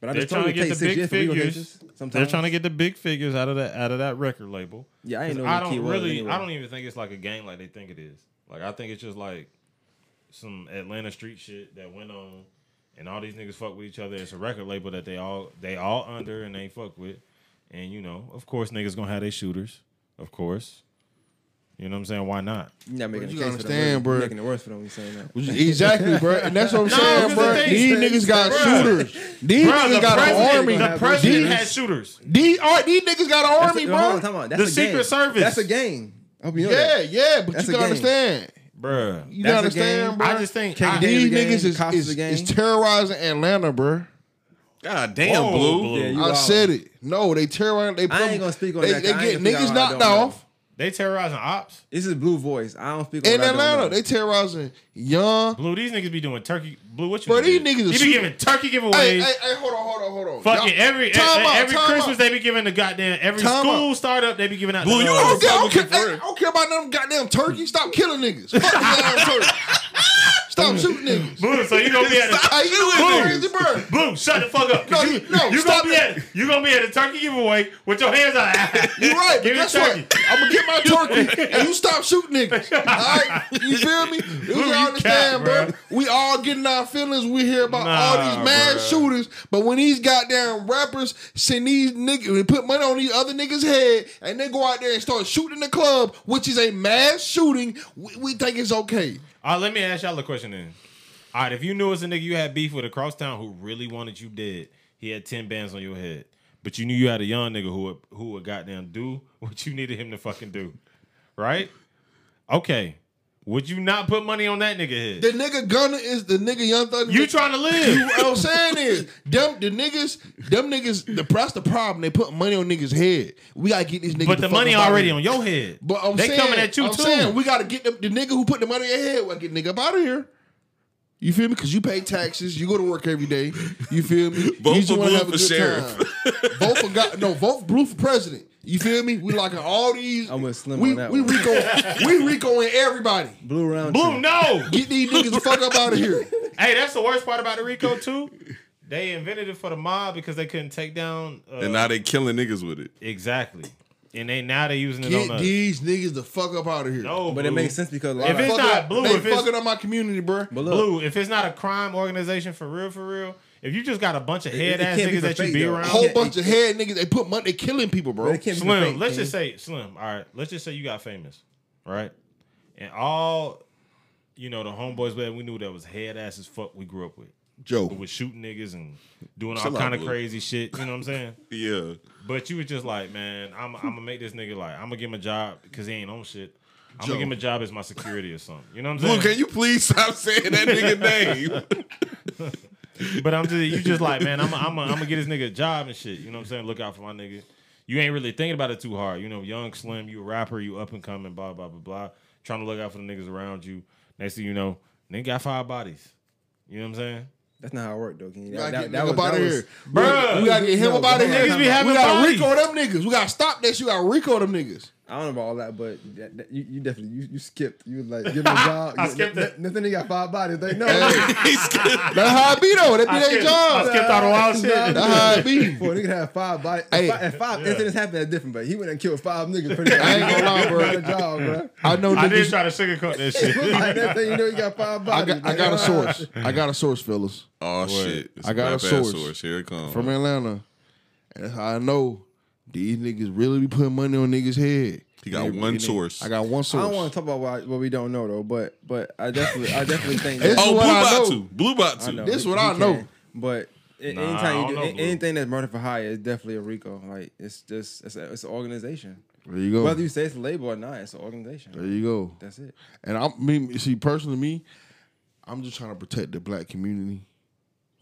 But I They're just told trying to get the big years for legal figures. cases. They're trying to get the big figures out of that out of that record label. Yeah, I ain't know I don't really. anyway. I don't even think it's like a gang like they think it is. Like I think it's just like some Atlanta street shit that went on, and all these niggas fuck with each other. It's a record label that they all they all under and they fuck with, and you know, of course, niggas gonna have their shooters, of course. You know what I'm saying? Why not? You're not making you case gotta understand, You're bro. making it worse for them. You saying that? Exactly, bro. And that's what I'm No, saying, 'cause the bro. thing- These niggas got Bruh. shooters. These Bro, niggas the got an army. the president These, has shooters. these, are, these niggas got an That's army, a, hold on, bro. time. That's The a Secret game. Service. That's a game. I hope you know Yeah, that. yeah, but That's you gotta understand. Bruh. You gotta understand, game. bro. I just think I, these game, niggas is, is, is terrorizing Atlanta, bro. God damn, Whoa, Blue. Blue. Yeah, I said it. No, they terrorize. They put, I ain't gonna speak on they, that, They 'cause I get niggas speak on what I knocked off they terrorizing ops. This is blue voice. I don't speak on in what I don't Atlanta. know. They terrorizing young. Blue, these niggas be doing turkey. Blue, what you Bro, doing? these niggas He is be super- giving turkey giveaways. Hey, hey, hey, hold on, hold on, hold on. Fucking Y'all- every Time every, out, every time Christmas out. they be giving the goddamn every Time school out. startup they be giving out. Blue, the, you I don't, care, I, don't care, hey. I don't care about them goddamn turkey. Stop killing niggas. Fuck the damn turkey. Stop shooting niggas. Blue, so you gonna be at the Hey, you what? Blue, shut the fuck up. No, you, no, you stop gonna be it. at you gonna be at a turkey giveaway with your hands out. You're right, but Give guess turkey. what? I'm gonna get my turkey and you stop shooting niggas. All right, you feel me? You you understand, bro. We all getting our feelings. We hear about all these mass bruh. shooters, but when these goddamn rappers send these niggas, they put money on these other niggas' head, and they go out there and start shooting the club, which is a mass shooting, we, we think it's okay. All right, let me ask y'all a question then. All right, if you knew was a nigga you had beef with across town who really wanted you dead, he had ten bands on your head, but you knew you had a young nigga who would, who would goddamn do what you needed him to fucking do, right? Okay, would you not put money on that nigga head? The nigga Gunna is the nigga Young Thug. You trying to live? what I'm saying is, them the niggas, them niggas, the that's the problem. They put money on niggas' head. We gotta get these niggas. But the money already on your head. But I'm they saying, coming at you I'm too. saying we gotta get them, the nigga who put the money in your head. Well, get nigga up out of here. You feel me? Because you pay taxes, you go to work every day. You feel me? Vote you just for Blue have a for good sheriff. time. vote for God. No, vote for Blue for president. You feel me? We locking all these. I'm with Slim we, on that we one. Rico, we Ricoing everybody. Blue round. Blue, two. no. Get these niggas the fuck up out of here. hey, that's the worst part about the Rico too. They invented it for the mob because they couldn't take down. Uh, And now they killing niggas with it. exactly, and they now they using it Get on us. these niggas the fuck up out of here. No, But it makes sense because a lot If of, it's Fucking not up- blue, they if it's- fucking up my community, bro. but look, Blue, if it's not a crime organization for real, for real, if you just got a bunch of head ass niggas that you be though. A whole bunch of head niggas. They put money. They killing people, bro. it can't Slim, fake, let's King. just say Slim. All right, let's just say you got famous, right? And all, you know, the homeboys that we knew that was head ass as fuck. We grew up with, Joe. who was shooting niggas and doing all kind of crazy shit. You know what I'm saying? Yeah. But you was just like, man, I'm, I'm gonna make this nigga like, I'm gonna give him a job because he ain't on shit. I'm Joe. gonna give him a job as my security or something. You know what I'm Blue, saying? can you please stop saying that nigga name? But I'm just you just like, man, I'm I'm I'm gonna get this nigga a job and shit. You know what I'm saying? Look out for my nigga. You ain't really thinking about it too hard. You know, young, slim, you a rapper, you up and coming, blah blah blah blah. Trying to look out for the niggas around you. Next thing you know, nigga got five bodies. You know what I'm saying? That's not how it worked, though. King. We That, that, get that nigga was, up out of here. Bruh. We gotta get him No, up out of here. Niggas be having we gotta bodies. Rico them niggas. We gotta stop this. You gotta Rico them niggas. I don't know about all that, but that, that, you, you definitely you, you skipped. You was like give him a job. I skipped it. Nothing. He got five bodies. They know. Hey, that's how it be though. That be I their skipped, I job. skipped all the wild shit. That's how it be. For a nigga to have five bodies, Hey. if, five, if five incidents happened, that's different. But he went and killed five niggas. Pretty much. I ain't gonna lie, bro. A job, bro. I know I did niggas. try to sugarcoat that shit. Like that thing, you know, you got five I bodies. got, I got a source. I got a source, fellas, Oh shit! It's I got a black source. Here it comes. from Atlanta, and I know these niggas really be putting money on niggas' head. He got they- one they- source. I got one source. I don't want to talk about what, what we don't know though, but but I definitely I definitely think It's that, oh, Blue what I Bot know. to. Blue Bot I This he- what I know. can, But Nah, anytime you do know, anything that's murder for hire is definitely a RICO. Like it's just it's a, it's an organization. There you go. Whether you say it's a label or not, it's an organization. there you go. That's it. And I mean, see, personally, me, I'm just trying to protect the black community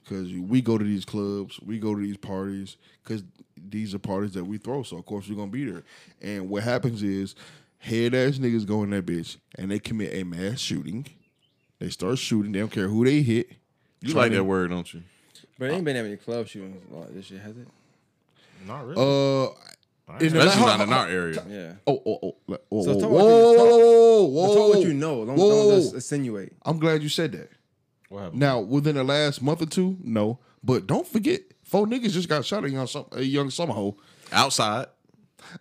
because we go to these clubs, we go to these parties because these are parties that we throw. So of course we're gonna be there. And what happens is, head ass niggas go in that bitch and they commit a mass shooting. They start shooting. They don't care who they hit. You Trying like to- that word, don't you? But it ain't been that many club shootings like this shit, has it? Not really. Uh, in the- Especially hold- not in our area. Yeah. Oh, oh, oh, oh, oh, So whoa, talk whoa, what you- whoa, talk- whoa, whoa, whoa, talk what you know. Don't, Whoa. don't just insinuate. I'm glad you said that. what happened? Now, within the last month or two, no. But don't forget, four niggas just got shot at young, Sum- a young summer hoe. Outside.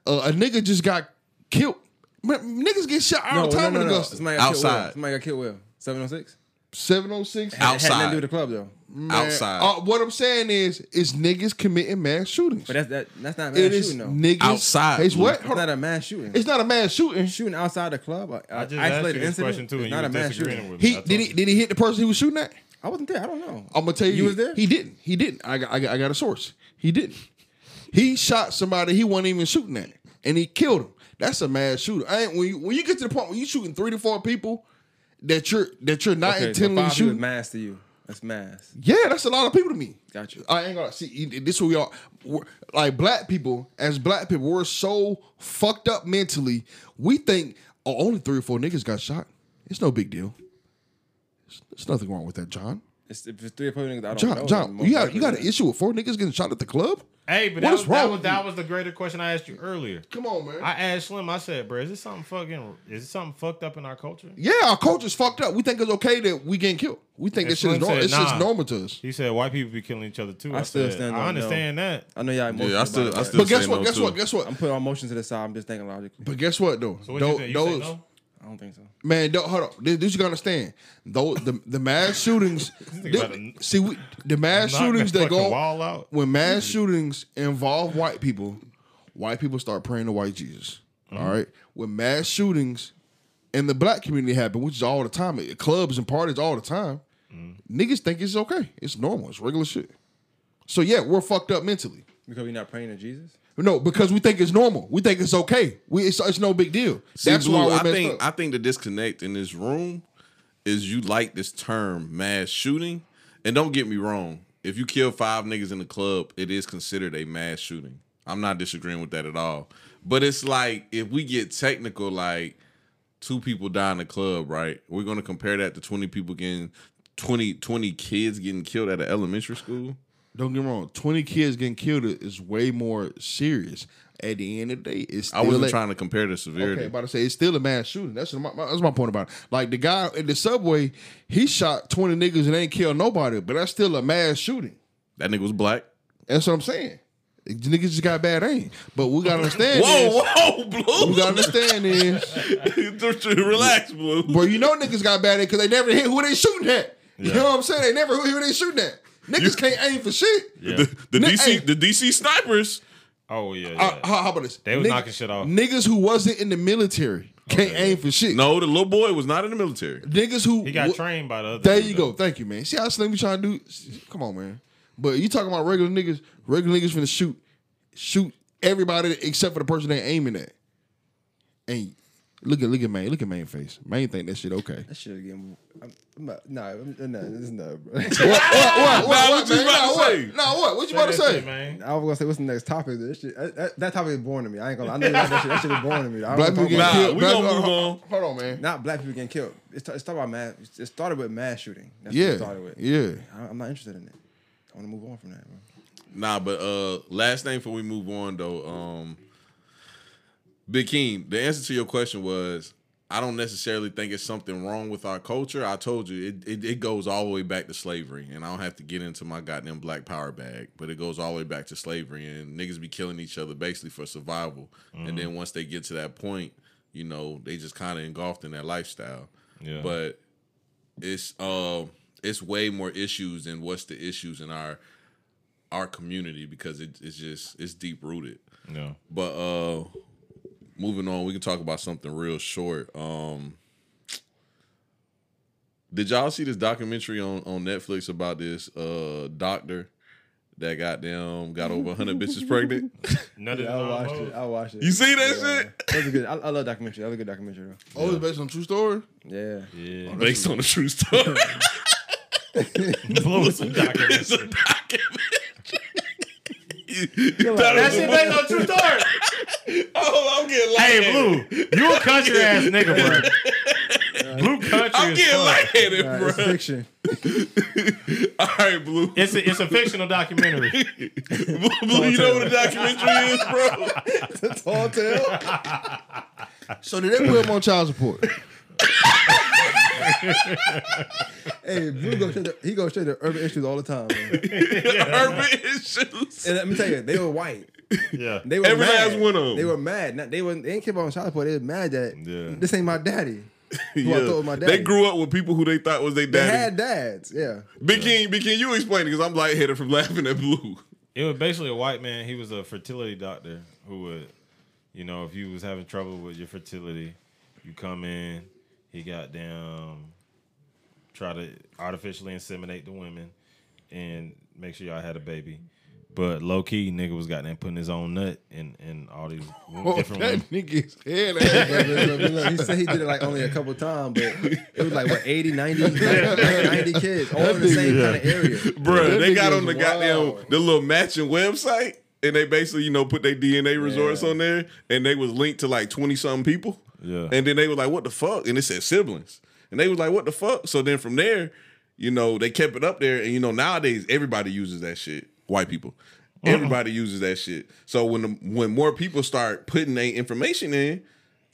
Uh, a nigga just got killed. Man, niggas get shot all No, the time no, in. Augusta. Somebody got killed Outside. where? Somebody got killed where? 706? 706. Had- Had nothing to do Outside. with the club though. Man, Outside. uh, what I'm saying is, is niggas committing mass shootings. But that's that. That's not a mass it is shooting though. niggas Outside, It's Blue. what? It's Hold not a mass shooting. It's not a mass shooting. shooting outside the club. A, a I just asked you isolated this incident. question too, It's and you not a was mass disagreeing shooting. with me. He I told did he you. did he hit the person he was shooting at? I wasn't there. I don't know. I'm gonna tell you, You was there? He didn't. He didn't. I got, I got, I got a source. He didn't. He shot somebody he wasn't even shooting at, and he killed him. That's a mad shooter. I ain't when you when you get to the point when you shooting three to four people that you're that you're not Okay, intentionally five people shooting. mass to you. That's mass. Yeah, that's a lot of people to me. Got you. I ain't gonna see this. What we are we're- like black people. As black people, we're so fucked up mentally. We think oh, only three or four niggas got shot. It's no big deal. There's, there's nothing wrong with that, John. It's, if it's three or four niggas, I don't John, know. John, you got likely you got an issue with four niggas getting shot at the club? Hey, but What that is was, wrong that, was, that was the greater question I asked you earlier. Come on, man. I asked Slim. I said, "Bro, is this something fucking? Is it something fucked up in our culture?" yeah, our culture's fucked up. We think it's okay that we getting killed. We think And it's just Slim normal. said, It's just normal to us. He said, "White people be killing each other too." I I, still said, stand I on no. understand that. I know y'all emotional. Yeah, I still, about I still but guess what? No guess too. what? Guess what? I'm putting our emotions to the side. I'm just thinking logically. But guess what though? So what Tho- you think? You those say no? I don't think so. Man, don't, hold on. This, this you gotta understand. Though the the mass shootings, nigga see we, the mass shootings that that go wall out. when mass shootings involve white people, white people start praying to white Jesus. Mm-hmm. all right. When mass shootings in the black community happen, which is all the time, at clubs and parties all the time, Mm-hmm. niggas think it's okay. It's normal. It's regular shit. So yeah, we're fucked up mentally. Because we're not praying to Jesus. No, because we think it's normal. We think it's okay. We it's, it's no big deal. See, That's Blue, why I think up. I think the disconnect in this room is you like this term mass shooting. And don't get me wrong, if you kill five niggas in the club, it is considered a mass shooting. I'm not disagreeing with that at all. But it's like if we get technical, like two people die in the club, right? We're gonna compare that to 20 people getting 20, 20 kids getting killed at an elementary school. Don't get me wrong. Twenty kids getting killed is way more serious. At the end of the day, it's still I wasn't a- trying to compare the severity. Okay, about to say it's still a mass shooting. That's my, my- that's my point about it. Like the guy in the subway, he shot twenty niggas and ain't killed nobody, but that's still a mass shooting. that nigga was black. That's what I'm saying. Niggas just got bad aim, but we gotta understand. Whoa, is, whoa, Blue. we gotta understand is, Relax, Blue. bro. You know niggas got bad aim because they never hit who they shooting at. You know what I'm saying? They never who they shooting at. Niggas can't aim for shit. Yeah. The, the Ni- DC hey. the DC snipers. Oh yeah. Uh, how, how about this? They was Nigg- knocking shit off. Niggas who wasn't in the military can't aim for shit. No, the little boy was not in the military. Niggas who he got wh- trained by the other. There you though. go. Thank you, man. See how Slim we trying to do? Come on, man. But you talking about regular niggas? Regular niggas finna shoot, shoot everybody except for the person they aiming at. And look at look at man, look at man face. Man think that shit okay. That shit again. I'm, I'm not, nah, I'm, nah, this is not, bro. what, what, what, what, Nah, what, what you man? about Nah, to what? say? Nah, what? What you Say about to that say? shit, man. I was gonna say what's the next topic. That shit, that, that, that topic is boring to me. I ain't gonna. lie. I know you like that shit. That shit is boring to me. I Black don't people talk getting Nah, about killed. we Black- gonna hold- move hold- on. Hold on, man. not black people getting killed. It's, it's talking about mass. It started with mass shooting. That's what Yeah, it started with. yeah. I, I'm not interested in it. I want to move on from that, bro. Nah, but uh last thing before we move on though, um Big King, the answer to your question was I don't necessarily think it's something wrong with our culture. I told you it, it, it goes all the way back to slavery, and I don't have to get into my goddamn black power bag, but it goes all the way back to slavery, and niggas be killing each other basically for survival. And then once they get to that point, you know, they just kind of engulfed in that lifestyle. Yeah. But it's uh it's way more issues than what's the issues in our our community because it, it's just it's deep rooted. Yeah. But uh moving on, we can talk about something real short. Um Did y'all see this documentary on on Netflix about this uh doctor that got them got over 100 bitches pregnant? None of Yeah, I watched hoes. it. I watched it. You see that Yeah. shit? That was a good. I, I love documentary. That was a good documentary. Though. Oh, it's based on true story. Yeah. Yeah. Based on a true story. Blue some documentary. it's a documentary. You- you thought That shit based on true story. Oh, I'm getting Hey. Blue, you a country ass nigga, bro. Blue country I'm is getting fun. lightheaded, Nah, bro. it's fiction. All right, Blue. It's a, it's a fictional documentary. Blue, Blue, you know what a documentary is, bro? It's a tall tale. So did they put him on child support? hey, Blue goes straight to, he goes straight to urban issues all the time. Man. Urban issues. And let me tell you, they were white. Yeah. They were Every mad. last one of 'em. They were mad. Not, they were. They didn't care about child support. They were mad that Yeah. this ain't my daddy. who I was my They grew up with people who they thought was their They daddy. had dads, yeah. Big King, Big King, you explain it because I'm lightheaded from laughing at Blue. It was basically a white man. He was a fertility doctor who would, you know, if you was having trouble with your fertility, you come in. He got down, try to artificially inseminate the women, and make sure y'all had a baby. But low key, nigga was goddamn putting his own nut in in all these Oh, different that women. nigga's head ass. He said he did it like only a couple times, but it was like what 80, 90, 90 kids all in the same kind of area. Bruh, That they got on the is goddamn wild. the little matching website and they basically, you know, put their DNA results Yeah. on there and they was linked to like 20 something people. Yeah. And then they were like, what the fuck? And it said siblings. And they was like, what the fuck? So then from there, you know, they kept it up there. And you know, nowadays everybody uses that shit. White people. Everybody uses that shit. So when the, when more people start putting their information in,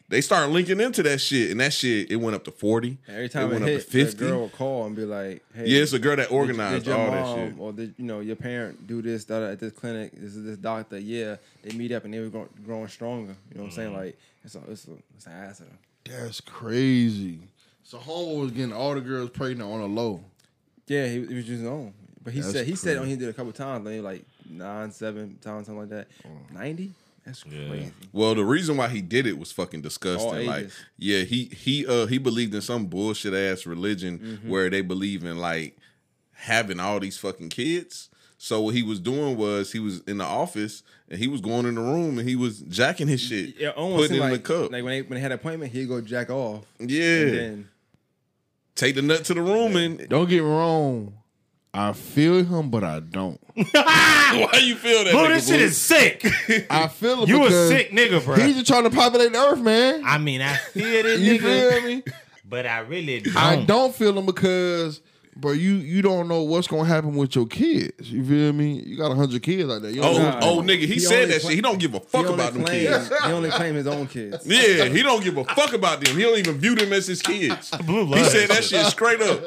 they start linking into that shit. And that shit, it went up to 40. Every time it, went hit, the girl would call and be like, "Hey, Yeah, it's a girl that did- organized did your all that mom shit. or did you know your parent do this da, da, at this clinic? This is this doctor. Yeah, they meet up and they were growing, growing stronger. You know what I'm saying? Mm-hmm. Like it's a, it's a, it's an asset. That's crazy. So Homer was getting all the girls pregnant on a low. Yeah, he, he was just on. But he That's said he said crazy. he did it a couple times, maybe like nine, seven times, something like that. Ninety? That's Yeah. crazy. Well, the reason why he did it was fucking disgusting. Like, yeah, he he uh he believed in some bullshit ass religion Mm-hmm. where they believe in like having all these fucking kids. So what he was doing was he was in the office and he was going in the room and he was jacking his shit, Yeah, almost putting it in like, the cup. like when they when they had an appointment, he'd go jack off. yeah, And then take the nut to the room and Don't get me wrong. I feel him, but I don't. why you feel that? Bro, nigga, this shit Blue? is sick. I feel him you a because sick nigga, bro. He's just trying to populate the earth, man. I mean, I feel it, You nigga, feel me? but I really don't. I don't feel him because, bro, you you don't know what's gonna happen with your kids. You feel me? You got hundred kids like that. You oh, don't Oh, know. Oh, nigga, he, He said only that cla- shit. He don't give a fuck only about them claimed, kids. he only claim his own kids. Yeah, he don't give a fuck about them. He don't even view them as his kids. Blue He love said that shit. shit straight up.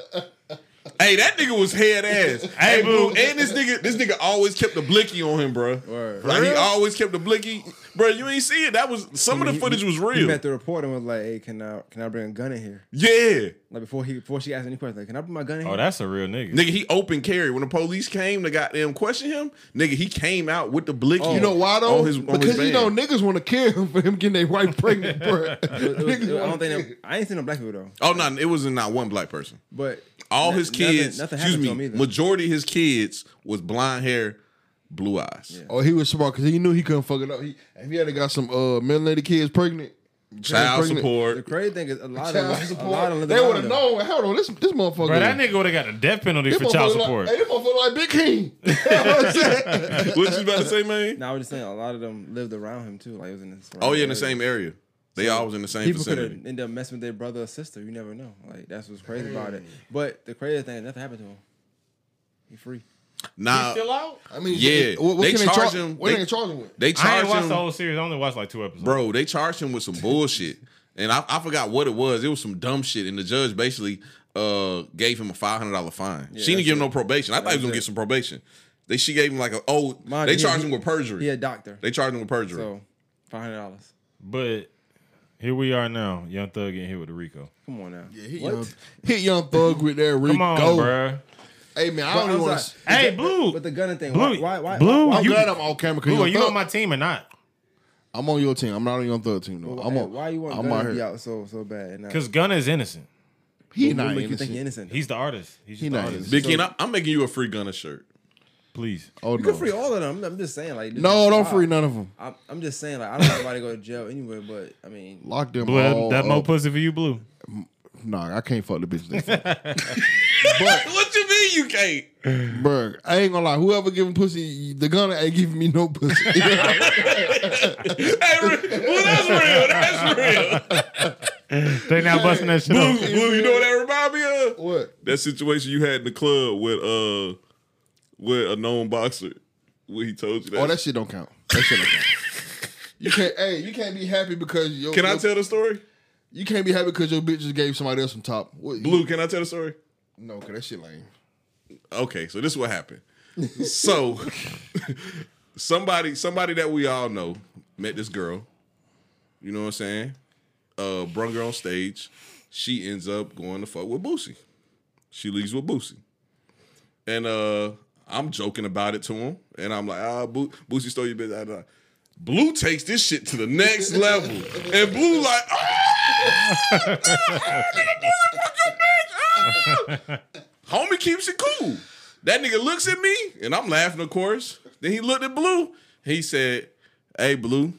Hey, that nigga was head ass. Hey. Blue, and this nigga, this nigga always kept the blicky on him, bro. Like he always kept the blicky, bro. You ain't see it. That was some of the He- footage was He real. met the reporter and was like, "Hey, can I can I bring a gun in here?" Yeah, Like before he before she asked any questions, like, "Can I bring my gun in oh, here?" Oh, that's a real nigga. nigga, he open carry. When the police came to goddamn question him, nigga, he came out with the blicky. Oh. You know why though? On his, on because his you know niggas want to kill him for him getting their wife pregnant, bro. It was- it was- I don't think that- I ain't seen no black people though. Oh no, it wasn't not one black person. But All no- his kids, nothing excuse happened to him me, either. majority of his kids was blonde hair, blue eyes. Oh, he was smart because he knew he couldn't fuck it up. He, if he had got some uh melanated kids pregnant, Child pregnant- the crazy thing is a lot of child them, a support, lot of they would around have known. Hold on, this this motherfucker. Bro, that nigga would have got a death penalty this for child motherfucker support. Like, hey, this motherfucker like Big King. What what you about to say, man? Now I was just saying a lot of them lived around him too. Like it was in the Oh yeah, in the same area. They all was in the same People could vicinity. have ended up messing with their brother or sister. You never know. Like that's what's crazy about it. But the crazy thing, nothing happened to him. He free. Nah, Still out? I mean, Yeah, What, what they can charge they him- What they- they, they charge him with? they I ain't charged watched him, the whole series. I only watched like two episodes. bro. They charged him with some bullshit, and I, I forgot what it was. It was some dumb shit, and the judge basically uh gave him a five hundred dollar fine. she didn't that's give him no probation. I thought he was gonna That's get some probation. They she gave him like a oh Mind they charged he- him with perjury. He a doctor. They charged him with perjury. So five hundred dollars. But here we are now. Young Thug getting hit with the Rico. Come on now. Yeah, hit What? young, hit young thug with that Rico. Come on, bro. Hey man, I But don't I'm even want sorry. to. Hey, But- Blue. But the Gunna thing. Blue, Why? Why? why Blue, why, I'm you- glad I'm on camera because Blue, are young you thug. on my team or not? I'm on your team. I'm not on your third team though. why, I'm on. why you want I'm gunning out to be here. out so so bad? And, uh, Because Gunna is innocent. He what not make you innocent. think he innocent? He's the artist. He's just He the not artist. Big So- King, I, I'm making you a free Gunna shirt. Please. Oh you no. can free all of them. I'm just saying, like, this No, don't wild. free none of them. I'm, I'm just saying, like, I don't want nobody to go to jail anyway. But I mean, Lock them Blue, that, all that more up. pussy for you, Blue. Nah, I can't fuck the bitch. They fuck. what you mean you can't? Bruh, I ain't gonna lie. Whoever giving pussy, the Gunna ain't giving me no pussy. hey, well, that's real. That's real. They now busting that shit Blue. Blue, you know what that remind me of? what? That situation you had in the club with uh with a known boxer where he told you that. Oh, that shit don't count. That shit don't count. You can't. Hey, you can't be happy because your. Can I your- tell the story? You can't be happy because your bitch just gave somebody else some top. What, you- Blue, can I tell the story? No, cause that shit lame. Okay, so this is what happened. so somebody somebody that we all know met this girl. You know what I'm saying? Uh brung her on stage. she ends up going to fuck with Boosie. She leaves with Boosie. And uh I'm joking about it to him. And I'm like, ah, Bo- Boosie stole your bitch. Ah, ah. Blue takes this shit to the next level. And Blue like, ah! Homie keeps it cool. That nigga looks at me, and I'm laughing, of course. Then he looked at Blue. He said, Hey, Blue,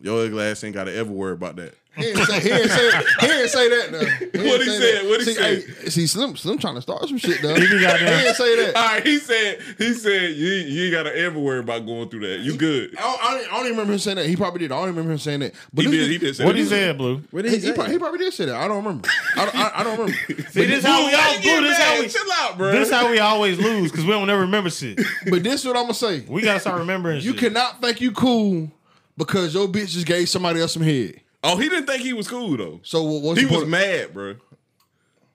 your ugly ass ain't got to ever worry about that. He didn't say, he didn't say, he didn't say that. Though. He What didn't he say said? that. What he see, said? hey, see, Slim, Slim trying to start some shit though. He didn't say that. All right, he said, he said, you, you ain't got to ever worry about going through that. You good. I don't, I, don't, I don't even remember him saying that. He probably did. I don't remember him saying that. But He did, he did say What that. he said, Blue? What did He, he, he, probably, he probably did say that. I don't remember. I don't, I, I don't remember. See, this how we all you Blue, this how we Chill out, bro. this how we always lose because we don't ever remember shit. But this is what I'm gonna say. We gotta start remembering. You shit. cannot think you cool because your bitch just gave somebody else some head. Oh, he didn't think he was cool, though. So what- what's He was mad, bro.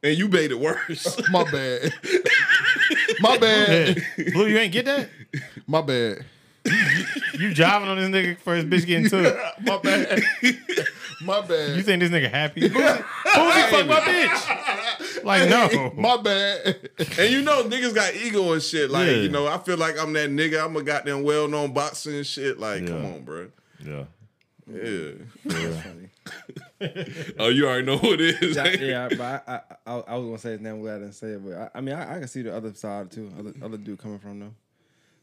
And you made it worse. My bad. My bad. Blue, you ain't get that? My bad. You jiving on this nigga for his bitch getting to it. My bad. My bad. You think this nigga happy? Boosie, Boosie fuck my bitch. Like no. My bad. and you know, niggas got ego and shit. Like, Yeah. you know, I feel like I'm that nigga. I'm a goddamn well known boxer and shit. Like, come on, bro. Yeah. Yeah. That's funny. Oh, you already know who it is. Yeah, yeah, but I, I, I, I was gonna say his name. I'm glad I didn't say it, but I, I mean, I, I can see the other side too. Other, other dude coming from though,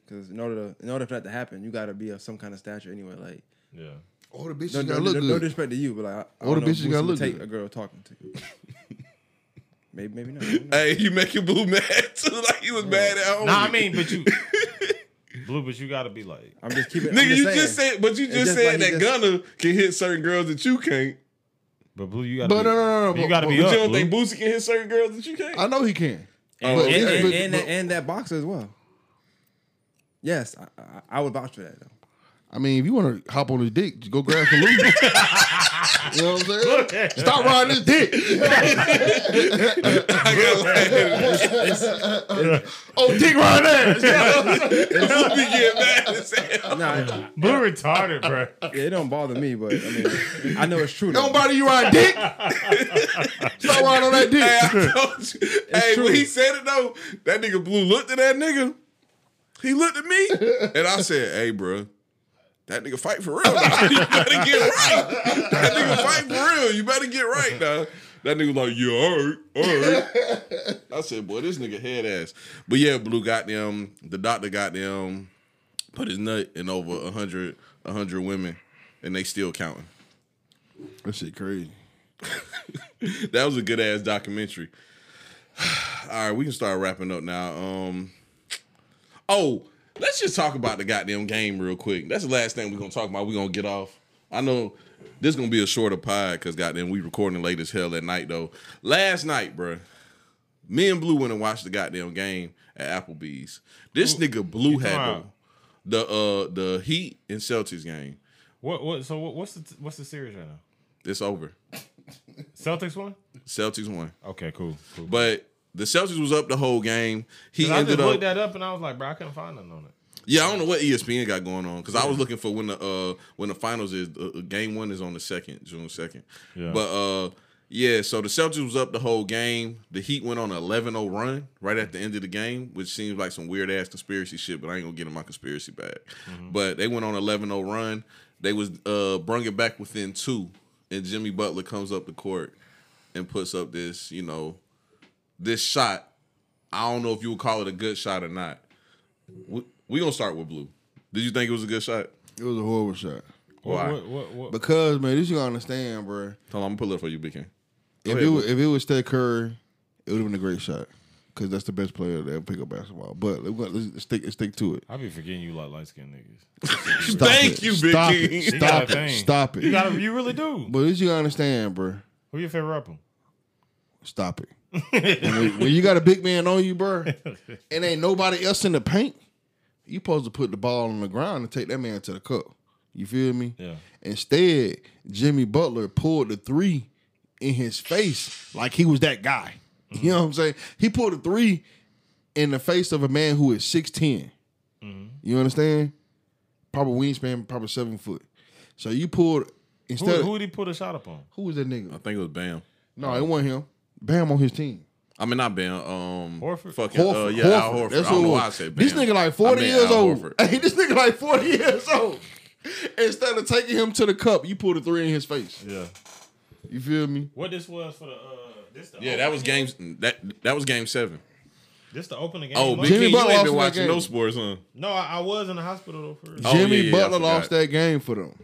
because in order to, in order for that to happen, you got to be of some kind of stature anyway. Like, Yeah. All the bitches no, gotta no, look no, good. no disrespect to you, but like, I, I All the don't know if bitches Boosie gotta look take good. a girl talking to you. maybe, maybe not. maybe not. Hey, you making Blue mad too? Like he was mad at home. Nah, I mean, but you Blue, but you gotta be like I'm just keeping. I'm Nigga, just you saying. just said, but you just, just said like that just- Gunna can hit certain girls that you can't. But Blue, you gotta But be, no, no, no, no. You gotta be but But up. you don't Blue. think Boosie can hit certain girls that you can't? I know he can. And- But- and, and- and, but- and, but- that, and that boxer as well. Yes, I, I, I would vouch for that though. I mean, if you want to hop on his dick, just go grab some lube. you know what I'm saying? Stop riding his dick. oh, dick riding ass. Blue be getting mad as hell. Nah, Blue retarded, bro. yeah, it don't bother me, but I mean, I know it's true. Don't bother you riding dick. Stop riding on that dick. Hey, I told you. Hey, true. when he said it though, that nigga Blue looked at that nigga. He looked at me, and I said, "Hey, bro, that nigga fight for real. You better get right. That nigga fight for real. You better get right now." That nigga was like, "Yeah, all right, all right." I said, "Boy, this nigga head ass." But yeah, Blue got them. The doctor got them. Put his nut in over a hundred, a hundred women, and they still counting. That shit crazy. that was a good ass documentary. All right, we can start wrapping up now. Um, oh, let's just talk about the goddamn game real quick. That's the last thing we're gonna talk about. We're gonna get off. I know this is gonna be a shorter pod because goddamn we recording late as hell at night though. Last night, bruh, me and Blue went and watched the goddamn game at Applebee's. This nigga Blue had the, the uh the Heat and Celtics game. What what so what, what's the what's the series right now? It's over. Celtics won? Celtics won. Okay, cool. cool. But the Celtics was up the whole game. He I ended just up. looked that up and I was like, bro, I couldn't find nothing on it. yeah, I don't know what ESPN got going on because I was looking for when the uh when the finals is. Uh, game one is on the second, June second. Yeah. But uh yeah, so the Celtics was up the whole game. The Heat went on an 11-0 run right at the end of the game, which seems like some weird ass conspiracy shit. But I ain't gonna get in my conspiracy bag. But they went on an 11-0 run. They was uh brung it back within two, and Jimmy Butler comes up the court and puts up this, you know, this shot. I don't know if you would call it a good shot or not. We, we gonna start with Blue. Did you think it was a good shot? It was a horrible shot. Why? What, what, what, Because man, this you gotta understand, bro. Hold on, I'm gonna pull it up for you, Big King. Go If ahead, it was, if it was Steph Curry, it would have been a great shot. Cause that's the best player that ever pick up basketball. But let's, let's stick let's stick to it. I be forgetting you like light skinned niggas. Stop Thank it. you, Big Stop King. It. Stop it. Stop it. You gotta you really do. but this you gotta understand, bro. Who your favorite rapper? Stop it. And when, when you got a big man on you, bro, and ain't nobody else in the paint, you supposed to put the ball on the ground and take that man to the cup. You feel me? Yeah. Instead, Jimmy Butler pulled the three in his face like he was that guy. You mm-hmm. know what I'm saying? He pulled a three in the face of a man who is 6'10. Mm-hmm. You understand? Probably wingspan, probably seven foot. So you pulled Instead, who who, would he put a shot up on? who was that nigga? I think it was Bam. No, it wasn't him. Bam on his team. I mean, not Bam. Um, Horford? Fucking, uh, Horford. yeah, Al Horford. Horford. That's I don't know who it why I was. said Bam. This nigga like I 40 years Al old. Horford. Hey, this nigga like 40 years old. Instead of taking him to the cup, you pulled a three in his face. Yeah. You feel me? What this was for the uh this the Yeah, that was opening game. That that was game seven. This the opening game. Oh, month? Big Jimmy King, you Butler ain't been watching game. no sports, huh? No, I, I was in the hospital though first. Oh, Jimmy yeah, yeah, Butler lost that game for them.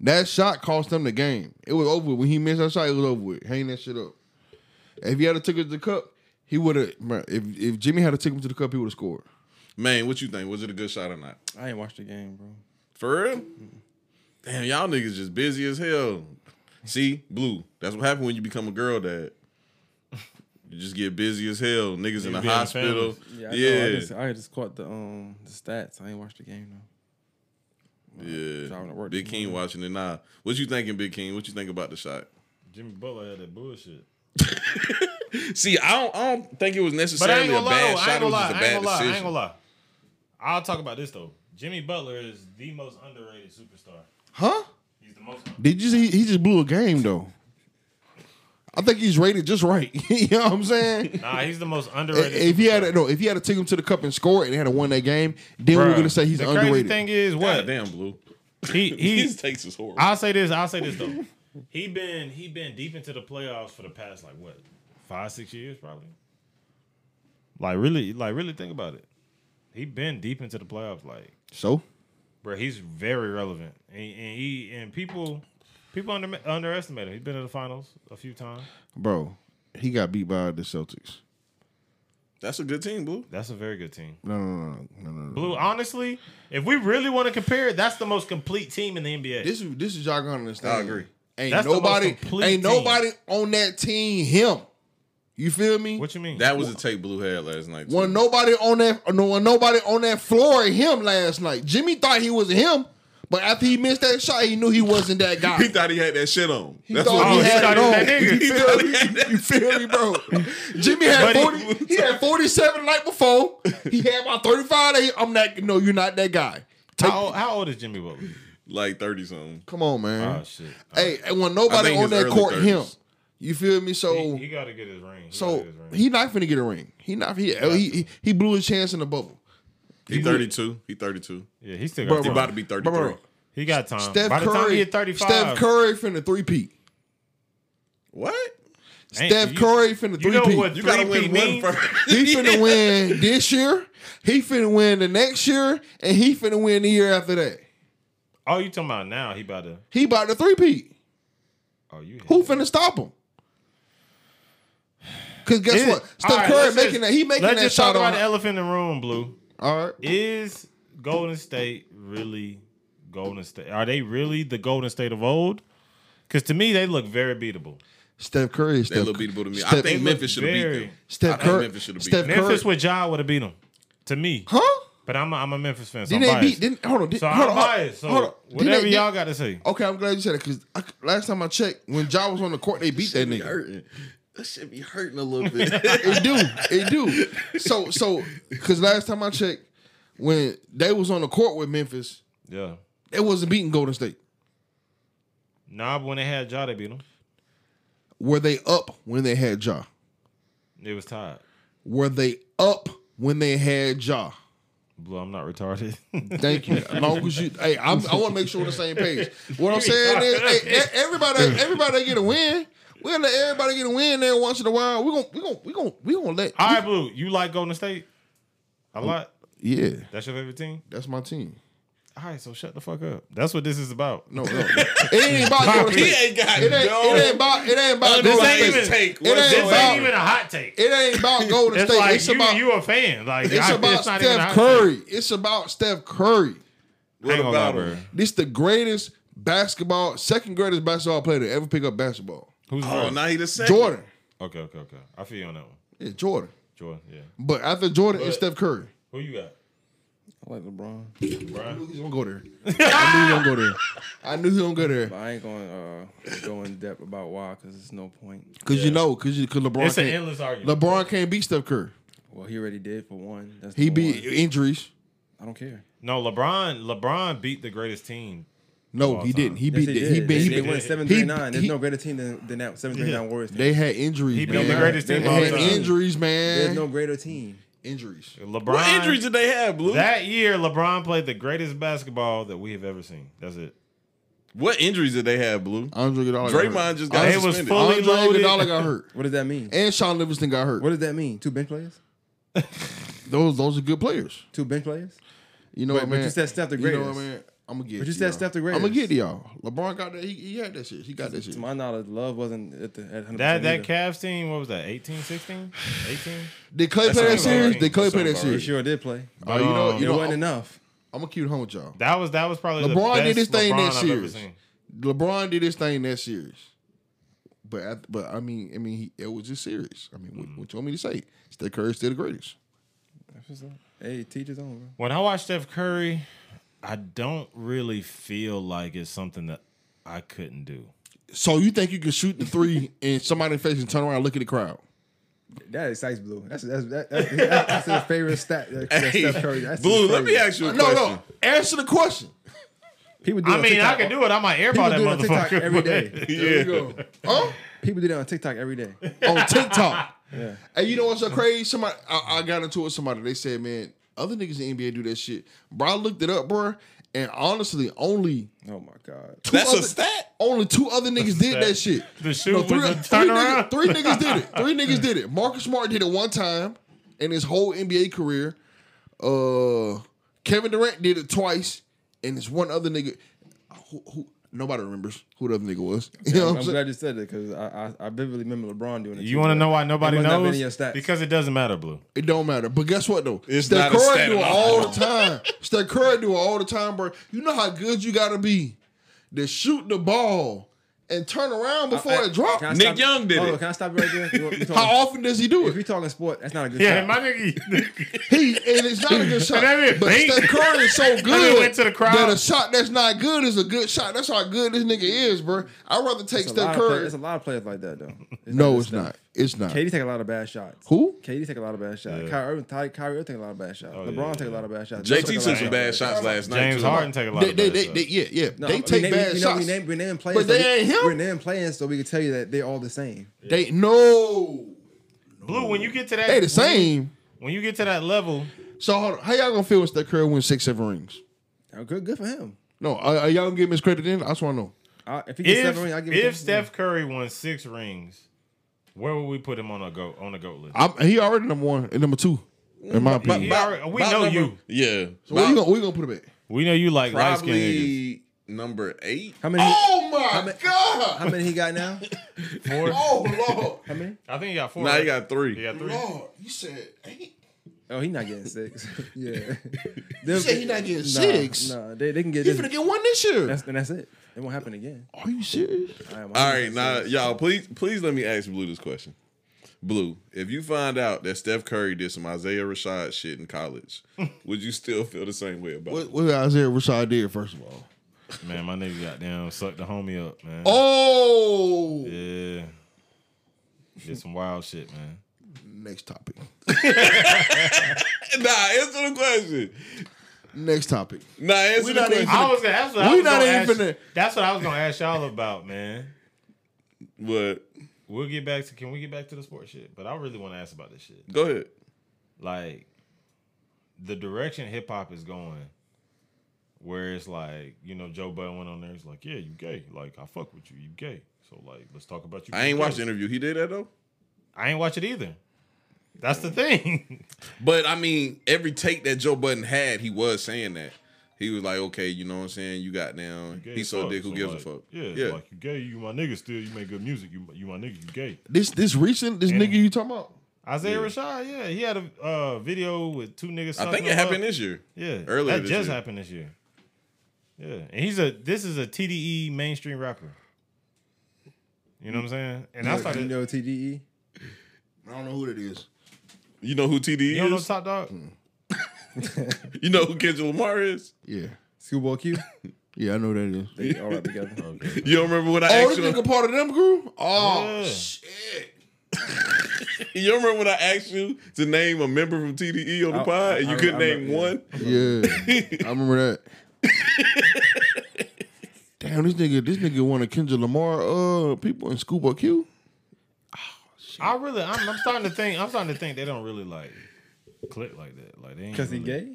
That shot cost them the game. It was over. When he missed that shot, it was over with. Hang that shit up. If he had to took it to the cup, he would have. If if Jimmy had to take him to the cup, he would have scored. Man, what you think? Was it a good shot or not? I ain't watched the game, bro. For real? Damn, y'all niggas just busy as hell. See, blue. That's what happened when you become a girl dad. You just get busy as hell. Niggas in the be in the hospital. Yeah, I, Yeah, Know, I, just, I just caught the um the stats. I ain't watched the game though. yeah. Driving to work Big King morning. watching it now. What you thinking, Big King? What you think about the shot? Jimmy Butler had that bullshit. See, I don't, I don't think it was necessarily a gonna lie, bad shot. ain't It was lie. just a I ain't bad gonna lie. I ain't decision. gonna lie. I'll talk about this though. Jimmy Butler is the most underrated superstar. Huh? He's the most. Did you see? He just blew a game though. I think he's rated just right. you know what I'm saying? Nah, he's the most underrated. if he had superstar. to, no, if he had to take him to the cup and score and they had to win that game, then we're gonna say he's underrated. the underrated. crazy thing is God what damn, blue. he His he. takes is horrible. I'll say this. I'll say this though. He been he been deep into the playoffs for the past like what five six years probably. Like really, like really think about it. He been deep into the playoffs, like so bro. He's very relevant, and, and he and people people under, underestimate him. He's been in the finals a few times. bro, he got beat by the Celtics. That's a good team, blue. That's a very good team. No, no, no, no, no, no. Blue, honestly, if we really want to compare it, that's the most complete team in the NBA. This is this is y'all gonna understand. I agree. Ain't That's the most nobody, complete ain't team. nobody on that team. Him, you feel me? what you mean? That was a tape blue had last night. too. When nobody on that, no, when nobody on that floor, him last night. Jimmy thought he was him, but after he missed that shot, he knew he wasn't that guy. He thought he had that shit on. He That's thought what he he had thought it he was on. that nigga. You He feel he me? You feel me, bro? Jimmy had But he- forty. He had forty-seven the night before. He had about thirty-five. Day. I'm not. No, you're not that guy. Take, how, old, how old is Jimmy Butler? Like thirty something. come on, man. Oh shit. hey, and when nobody on that court, 30s. him. You feel me? So, he, he got to get his ring. He so his ring. he not finna get a ring. He not. He he, he, he blew his chance in the bubble. He thirty two. He thirty two. yeah, he still Bro, He about to be thirty Bro, three. bro. He got time. Steph By the time he Curry. hit 35, Steph Curry finna three peat. What? Ain't- Steph you- Curry finna You three know peat. what You gotta 3P win one mean? first. He finna win this year. He finna win the next year, and he finna win the year after that. Oh, you talking about now? He about to. He about to three peat. Oh, you. Who finna stop him? Cause guess Is- what? all Steph right, Curry making just- that. He making Let's that just shot talk about on. the elephant in the room, Blue. All right. Is Golden State really Golden State? Are they really the Golden State of old? Because to me, they look very beatable. Steph Curry. is They Steph, look beatable to me. I think Memphis should have beat them. Steph Curry. Memphis should have beat Steph them. Curry. Memphis with Ja would have beat them. To me, Huh? But I'm a, I'm a Memphis fan, so Did I'm they biased. beat? Didn't hold on? Did, so hold I'm on, biased. So hold on. Whatever they- y'all got to say. Okay, I'm glad you said it because last time I checked, when Ja was on the court, they beat that Be nigga. hurting. That should be hurting a little bit. It do. It do. So so because last time I checked, when they was on the court with Memphis, Yeah. they wasn't beating Golden State. Nah, but when they had Ja, they beat them. Were they up when they had Ja? It was tied. Were they up when they had Ja? Blue, I'm not retarded. Thank you. As long as you, hey, I'm, I want to make sure we're on the same page. What I'm saying is, hey, everybody, everybody get a win. We'll let everybody get a win there once in a while. We're gonna, we gonna, we gonna, we gonna let. All right, Blue, you like Golden State a lot? Yeah, That's your favorite team? that's my team. All right, so shut the fuck up. That's what this is about. No, no, it ain't about Golden he ain't got It ain't, no. it ain't about, it ain't about oh, This Golden ain't even- take It ain't This about- ain't even a hot take. It ain't about Golden It's State. like it's you, about, you a fan. Like it's I, about it's not even a Steph Curry. Take. It's about Steph Curry. What I ain't gonna lie, about bro. him? This the greatest basketball, second greatest basketball player to ever pick up basketball. Who's Oh, now he the second. Jordan. Okay, okay, okay. I feel you on that one. Yeah, Jordan. Jordan, yeah. But after Jordan, it's Steph Curry. Who you got? I like LeBron, I knew he was gonna go there. I knew he was gonna go there. I knew he was gonna go there. but I ain't going to uh, go in depth about why because there's no point. Cause you know, cause you, cause LeBron It's an can't, endless argument. LeBron can't beat Steph Curry. Well, he already did for one. That's He beat one. injuries. I don't care. No, LeBron. LeBron beat the greatest team No, he time. didn't. He Yes, beat. they the, did. he beat. They, He they beat. went seven he- three nine. There's he- no greater team than, than that seven three nine Warriors. Team. They had injuries. He beat man. the greatest team They had injuries, man. There's no greater team. Injuries. LeBron. What injuries did they have, Blue? That year, LeBron played the greatest basketball that we have ever seen. That's it. what injuries did they have, Blue? Andre Iguodala. got hurt. Draymond just got They was suspended. fully Andre loaded. Iguodala got hurt, What does that mean? and Shaun Livingston got hurt. What does that mean? Two bench players? Those those are good players. Two bench players? You know But- what, but man? you said Steph the You know greatest. what, man? I'm gonna get. But you to said y'all. Steph the I'm gonna get to y'all. LeBron got that. He, he had that shit. He got that shit. To my knowledge, Love wasn't at the at 100% That that either. Cavs team, what was that? 18, 16? 18? Did Klay That play that series? about Did Klay right. play that That sounds He series? sure did play. Oh, you know, you it know, wasn't I'm, enough. I'm gonna keep it home with y'all. That was that was probably the LeBron best did his thing LeBron that series. LeBron did his thing that series. But I, but I mean I mean he, it was just serious. I mean what, mm. what you want me to say? Steph Curry's still the greatest. That's what's up. Hey, teach his own, bro. When I watch Steph Curry, I don't really feel like it's something that I couldn't do. So you think you can shoot the three and somebody in the face and turn around and look at the crowd? That excites Blue. That's that's that, that, that, that's his favorite stat. That, that Hey, Steph Curry. That's his Blue, let me ask you a No, question. no. No, answer the question. People do I on mean, I can do it. I might People airball that do it on TikTok motherfucker every but- day. There you go. Huh? People do that on TikTok every day. On TikTok. Yeah. Hey, you know what's so crazy? Somebody I, I got into it with somebody. They said, man, other niggas in the NBA do that shit. Bro, I looked it up, bro. And honestly, only Oh my god. two That's other, a stat. Only two other niggas did that shit. The shoot No, with three, the three, niggas, three niggas did it. Three niggas did it. Marcus Smart did it one time in his whole NBA career. Uh, Kevin Durant did it twice, and there's one other nigga who, who nobody remembers who the other nigga was. You know what I'm, I'm glad you said it because I, I I vividly remember LeBron doing it. You want to know why nobody it must not been knows? your stats. Because it doesn't matter, Blue. It don't matter. But guess what though? It's Steph Curry stat do it all all. the time. Steph Curry do it all the time, bro. You know how good you gotta be to shoot the ball and turn around before I- it drop. Can I Nick stop- Young did hold on, it. Can I stop you right there? You want- you How often does he do it? If it? we talking sport, that's not a good Yeah, shot. my nigga. He and it's not a good shot. that is but bait. Steph Curry is so good went to the crowd. that a shot that's not good is a good shot. That's how good this nigga is, bro. I'd rather take There's a, Steph lot of play- Curry. there's a lot of players like that though. It's No, just it's Steph. not. It's not. KD take a lot of bad shots. Who? KD take a lot of bad shots. Yeah. Kyrie Irving, Ty, Kyrie Irving take a lot of bad shots. Oh, LeBron yeah, take a lot of bad shots. JT Joe take took some bad shots last night. James too. Harden take a lot They, of they, bad they, shots. they, yeah, yeah. No, they I mean, take we- bad we know, shots. We name, we name players, But they so we- ain't him. We're name players, so we can tell you that they're all the same. They no, Blue, when you get to that, they the same. When you get to that level, So hold on. how y'all gonna feel when Steph Curry wins six, seven rings? Oh, good, good for him. No, are, are y'all gonna give him his credit then? I just want to know. I, if he gets if seven rings, I give if him. Steph Curry wins six rings, where would we put him on a goat on a goat list? I'm, he already number one and number two, in my He opinion. already- we About know number- you. Yeah. So where you gonna, where you gonna put him at? We know you like light skinned niggas. Probably number eight. How many? Oh my How many- god! How many he got now? Four. Oh lord, How many? I think he got four. Now he right? got three. He got three. lord! You said eight. Oh, he not getting six. yeah. You said he not getting Nah, six. Nah, they, they can get He this. finna get one this year. That's, and that's it. It won't happen again. Are you serious? All right, All right, now y'all, please, please let me ask Blue this question. Blue, if you find out that Steph Curry did some Isaiah Rashad shit in college, would you still feel the same way about What, it? what Isaiah Rashad did first of all? Man, my nigga got down, sucked the homie up, man. Oh, Yeah. Did some wild shit, man. Next topic. Nah, answer the question. Next topic. Nah, answer We the not question. even- I was that's what I was not gonna even ask, finna- That's what I was gonna ask y'all about, man. What? We'll get back to can we get back to the sports shit? But I really want to ask about this shit. go ahead. Like the direction hip hop is going, where it's like, you know, Joe Budden went on there, he's like, Yeah, you gay. Like, I fuck with you, you gay. So like let's talk about you. I ain't being watched the interview. He did that though. I ain't watch it either. That's the thing. But I mean, every take that Joe Budden had, he was saying that. He was like, okay, you know what I'm saying? You got down. He as so fuck. dick. Who So, gives like, a fuck? Yeah, yeah. like you gay, you my nigga still, you make good music, you you my nigga, you gay. This this recent this nigga you talking about? Isaiah Yeah. Rashad, yeah, he had a uh, video with two niggas. I think it happened up. this year. Yeah, earlier That this just year. happened this year. Yeah, and he's a this is a TDE mainstream rapper. You know what I'm saying? And I You started. know TDE. I don't know who that is. You know who TD is? you don't know is? Top Dawg? You know who Kendrick Lamar is? Yeah, Schoolboy Q. yeah, I know who that is. They all right rap together. You don't remember when I Oh, asked this you? nigga part of them crew? Oh Yeah. shit! You don't remember when I asked you to name a member from TDE on the I- pod and you I- couldn't I name remember, one? Yeah, I remember that. Damn, this nigga, this nigga one of Kendrick Lamar uh people in Schoolboy Q. I really, I'm, I'm starting to think. I'm starting to think they don't really like click like that. Like they ain't Because he gay?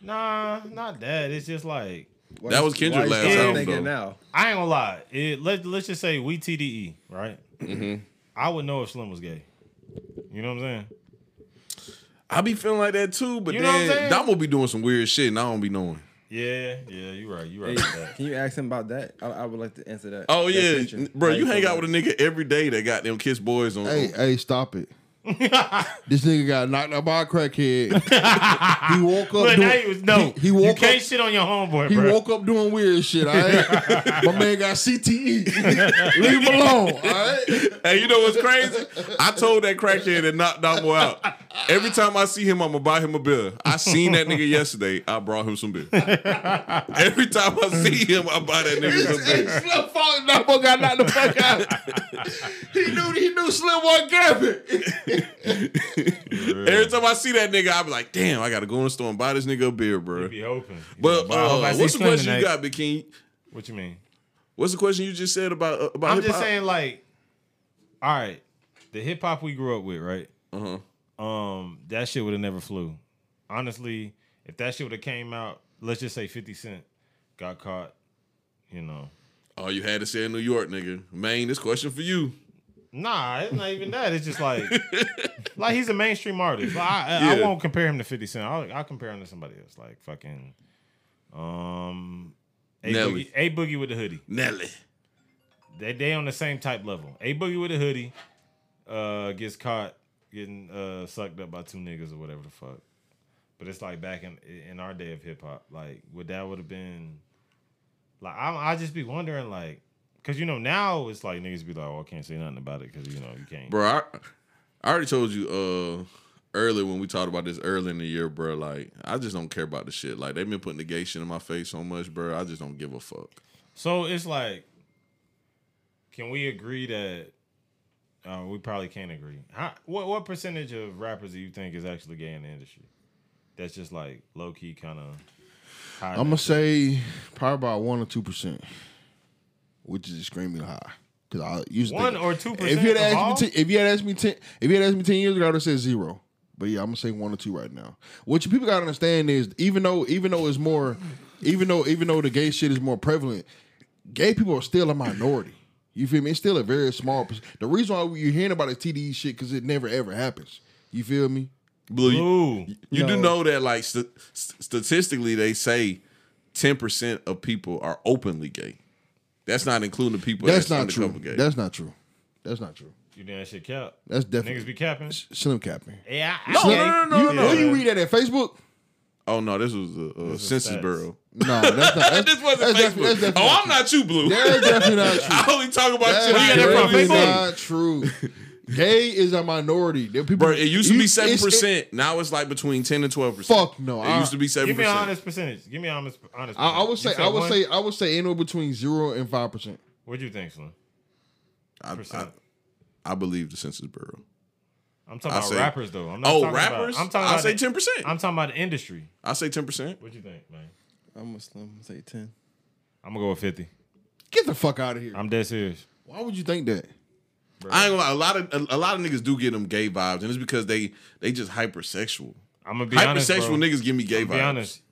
Nah, not that. It's just like Why That was Kendrick why you last still album, thinking though. now? I ain't gonna lie. It, let let's just say we TDE, right? Mm-hmm. I would know if Slim was gay. You know what I'm saying? I be feeling like that too, but You know I'm then saying? Damo be doing some weird shit, and I don't be knowing. Yeah, yeah, you're right. You're right Hey, with that. can you ask him about that? I, I would like to answer that. Oh that yeah, question. bro, How you hang out with a nigga every day that got them kiss boys on. Hey, on- hey, stop it. this nigga got knocked out by a crackhead. he woke up. But doing, now you was no. He, he you woke can't up. shit on your homeboy, He bro. woke up doing weird shit. All right, my man got CTE. Leave him alone. All right. Hey, you know what's crazy? I told that crackhead that knocked Damo out. Every time I see him, I'm gonna buy him a beer. I seen that nigga yesterday. I brought him some beer. Every time I see him, I buy that nigga some beer. Slim falling down, boy got knocked the fuck out. he knew he knew Slim wasn't grabbing. Every time I see that nigga, I be like, damn, I gotta go in the store and buy this nigga a beer, bro. Be hoping. But I hope I uh, what's the question tonight. you got, Big King? What you mean? What's the question you just said about uh, about I'm hip just saying, like, all right, the hip hop we grew up with, right? Uh-huh. Um, that shit would have never flew. Honestly, if that shit would have came out, let's just say 50 Cent got caught, you know. Oh, you had to say in New York, nigga. Maine, this question for you. Nah, it's not even that. It's just like, like he's a mainstream artist. Like, I, I, I won't compare him to Fifty Cent. I'll, I'll compare him to somebody else, like fucking, um, a Nelly. boogie, a boogie with the hoodie. Nelly. They they on the same type level. A boogie with a hoodie, uh, gets caught getting uh sucked up by two niggas or whatever the fuck. But it's like back in in our day of hip hop, like would that would have been, like I I just be wondering like. Cause you know now it's like niggas be like, oh, I can't say nothing about it because you know you can't. Bro, I, I already told you uh earlier when we talked about this early in the year, bro. Like, I just don't care about the shit. Like, they've been putting the gay shit in my face so much, bro. I just don't give a fuck. So it's like, can we agree that? Uh, we probably can't agree. How, what what percentage of rappers do you think is actually gay in the industry? That's just like low key kind of. I'm gonna say probably about one or two percent, which is extremely high. Cause I used to One think- or 2% If you had asked all? me, ten, if you had asked me ten, if you had asked me ten years ago, I would have said zero. But yeah, I'm gonna say one or two right now. What you people gotta understand is even though even though it's more, even though even though the gay shit is more prevalent, gay people are still a minority. You feel me? It's still a very small. perc- The reason why you're hearing about this TDE shit because it never ever happens. You feel me? Blue, you, Ooh, you do know that, like, st- st- statistically, they say 10% of people are openly gay. That's not including the people That's that's, not true. undercover gay. That's not true. That's not true. you think that shit cap? That's definitely Niggas be capping. slim capping. Yeah, I, No, I- no, no, no, you, no, no. Where oh, you read that at Facebook? oh, no, this was a, a is census stats. bureau. No, that's not. That's, this wasn't that's Facebook. definitely- that's definitely oh, not I'm not you, Blue. true. That's definitely not true. I only talk about That's shit. I got that from really definitely Facebook? know. not true. Gay is a minority. There people, Bro, it used to be seven percent. Now it's like between ten and twelve percent. Fuck no. It I- used to be seven Give me an percent. honest percentage. Give me an honest honest. I, I would say. I would one? say. I would say anywhere between zero and five percent. What do you think, Slim? I, I, Percent. I believe the Census Bureau. I'm talking I about say- rappers though. I'm not Oh, talking rappers? About, I'm talking I about say the- ten percent. I'm talking about the industry. I say ten percent. What do you think, man? I'm Muslim. I say ten. I'm gonna go with 50. Get the fuck out of here. I'm dead serious. Why would you think that? I ain't gonna lie. A lot of a, a lot of niggas do get them gay vibes, and it's because they they just hypersexual. I'm gonna be honest, Hypersexual bro. niggas give me gay To vibes. be honest,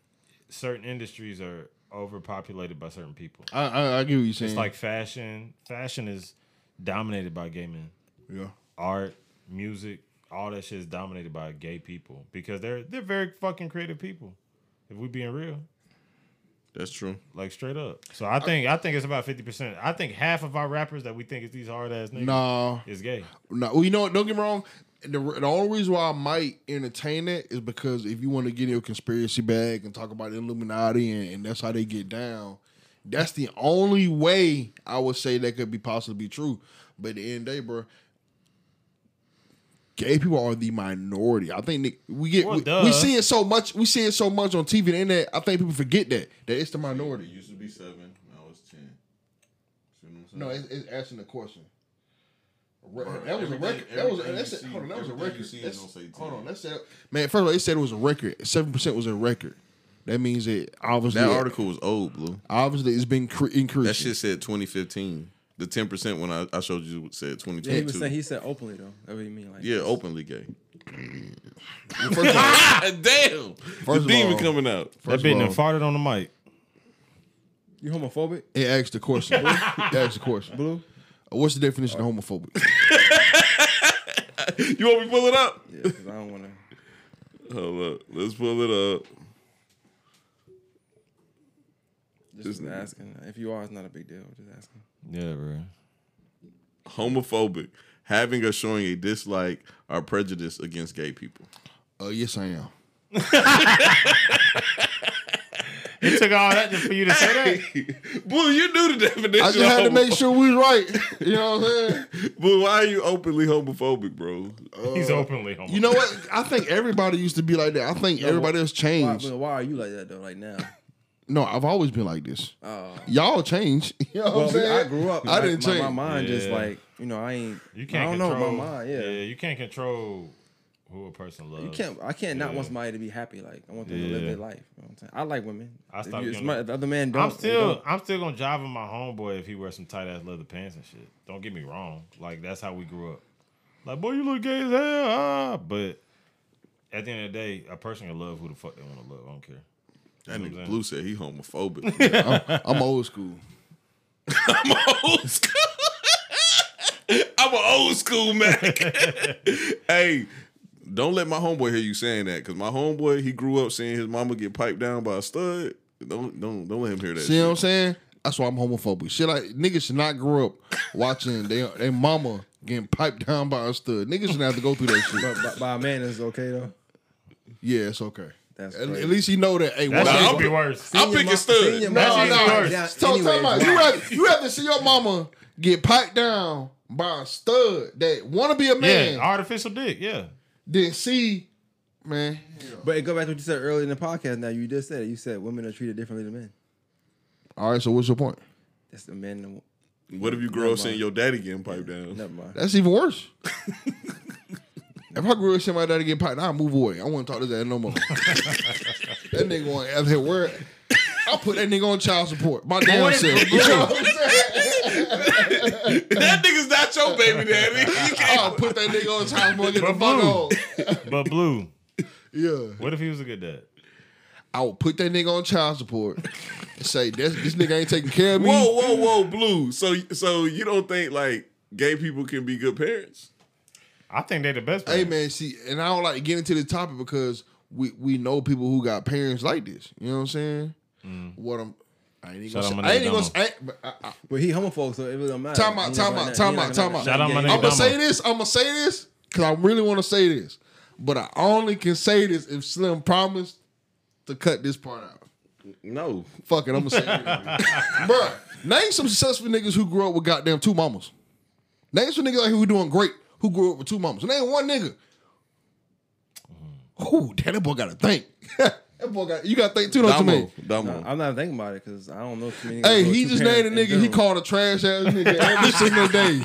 certain industries are overpopulated by certain people. I I, I get what you're saying. It's like fashion. Fashion is dominated by gay men. yeah. Art, music, all that shit is dominated by gay people because they're they're very fucking creative people. If we being real, That's true. like straight up. So I think I think it's about fifty percent. I think half of our rappers that we think is these hard ass niggas Nah. is gay. No, well, you know what? Don't get me wrong. The, the only reason why I might entertain it is because if you want to get in your conspiracy bag and talk about the Illuminati and, and that's how they get down, that's the only way I would say that could be possibly be true. But at the end of the day, bro, gay people are the minority. I think they- we get Well, we, we see it so much. We see it so much on TV and internet. I think people forget that that it's the minority. used to be seven. Now it's ten. No, it's, it's asking the question. Re- Bro, that was a record. That was everything that's you it. see- Hold on, that was a record. That's- hold 10. on, that's it. Man, first of all, they said it was a record. Seven percent was a record. that means that obviously That article was old, Blue. obviously it's been cre- increasing. That shit said 2015. The 10 percent when I, I showed you said Yeah, he 2022. was saying he said openly though. That's what you mean, like yeah, openly gay. First of all, Damn, First the of demon all- coming out. That of bitch done all- farted on the mic. You homophobic, it asked the question. it asked the question. Blue? What's the definition of homophobic? You want me to pull it up? Yeah, because I don't want to. Hold up, let's pull it up. Just asking. If you are, it's not a big deal. Just asking. Yeah, bro. Homophobic, having or showing a dislike or prejudice against gay people. Uh, yes, I am. It took all that just for you to say that. Blue, you knew the definition. I just of had to make sure we was right. You know what I'm saying? Blue, why are you openly homophobic, bro? He's openly homophobic. You know what? I think everybody used to be like that. I think everybody else Why, changed. but why are you like that though? Right now? No, I've always been like this. Oh. Y'all changed. You know what I'm saying? I grew up. I like, didn't my, change. My mind just like you know I ain't. You can't I don't control. know my mind. Yeah. you can't control who a person loves. You can't. I can't not want somebody to be happy. Like I want them to live their life. You know what I'm saying? I like women. I If, stopped you, getting- my- if the other man don't. I'm still, don't. I'm still gonna jive with my homeboy if he wears some tight ass leather pants and shit. Don't get me wrong. Like that's how we grew up. Like, boy, you look gay as hell. Ah, but at the end of the day, a person can love who the fuck they want to love. I don't care. That You know nigga Blue said he homophobic. I'm old school. I'm old school. I'm an old school man. hey, don't let my homeboy hear you saying that, because my homeboy he grew up seeing his mama get piped down by a stud. Don't don't don't let him hear that. See shit. what I'm saying? That's why I'm homophobic. Shit like niggas should not grow up watching their their mama getting piped down by a stud. Niggas shouldn't have to go through that shit. But by, by a man is okay though. Yeah, it's okay. That's At, at least you know that. Hey, That one Nah, I'm- be worse. I'm Seeing your picking mom- stud. seeing your That mom shit get be piped worse. down So anyway tell me, you wild. have, you have to see your mama get piped down by a stud that want to be a man, Yeah, artificial dick. Yeah. then see, man. But go back to what you said earlier in the podcast. Now you just said it. You said women are treated differently than men. All right, so what's your point? That's the men. and the- What if you grow up seeing your daddy getting piped down? Never mind. That's even worse. if I grew up seeing my daddy get piped, I'll move away. I wouldn't talk to that no more. that nigga want to have where I'll put that nigga on child support. My damn self. You know what I'm saying? that nigga's not your baby daddy. You can't- I'll put that nigga on child support. Get the But fuck on. But blue. Yeah. What if he was a good dad? I would put that nigga on child support and say this this nigga ain't taking care of me. whoa, whoa, whoa, Blue. So so you don't think like gay people can be good parents? I think they're the best. Hey man, see, and I don't like to get into this topic because we we know people who got parents like this. You know what I'm saying? Mm. What I'm. I ain't even gonna say, my I ain't even gonna say, but I, I, But he homophobe, so it really don't matter. Time out, time out, time out, time out. Shout out my Yeah, I'm gonna say this. I'm gonna say this because I really want to say this, but I only can say this if Slim promised to cut this part out. No. Fuck it, I'm gonna say it. Bruh, name some successful niggas who grew up with goddamn two mamas. Name some niggas like who doing great who grew up with two mamas. ain't one nigga. Mm-hmm. Ooh, damn, that boy gotta think. that boy got you gotta think too, don't you, man? Damo, Damo. Nah, I'm not thinking about it because I don't know too many. Hey, he just named a nigga he called a trash ass nigga every single day.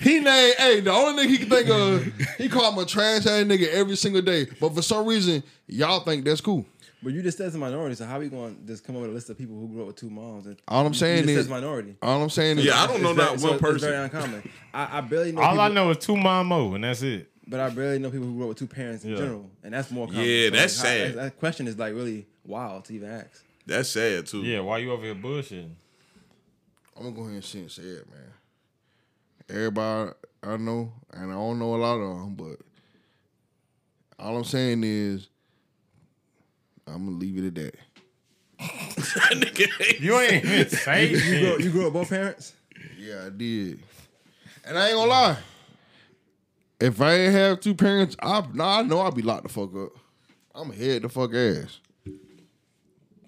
He named, hey, the only nigga he can think of, he called him a trash ass nigga every single day. But for some reason, y'all think that's cool. But you just said it's a minority, so how are we going to just come up with a list of people who grew up with two moms? And All I'm saying is, minority. all I'm saying is, Yeah, I don't know It's not very- so one it's person. very uncommon. I, I barely know. All people, I know is two mom mo, and that's it. but I barely know people who grew up with two parents in Yeah. general, and that's more. Common. Yeah, that's like, how- sad. That question is like really wild to even ask. That's sad too. Yeah, why you over here bullshitting? I'm gonna go ahead and say and say it, man. Everybody I know, and I don't know a lot of them, but all I'm saying is, I'm gonna leave it at that. You ain't even say You grew, you grew up with both parents. Yeah, I did. And I ain't gonna lie. If I ain't have two parents, I nah, I know I'd be locked the fuck up. I'm head the fuck ass.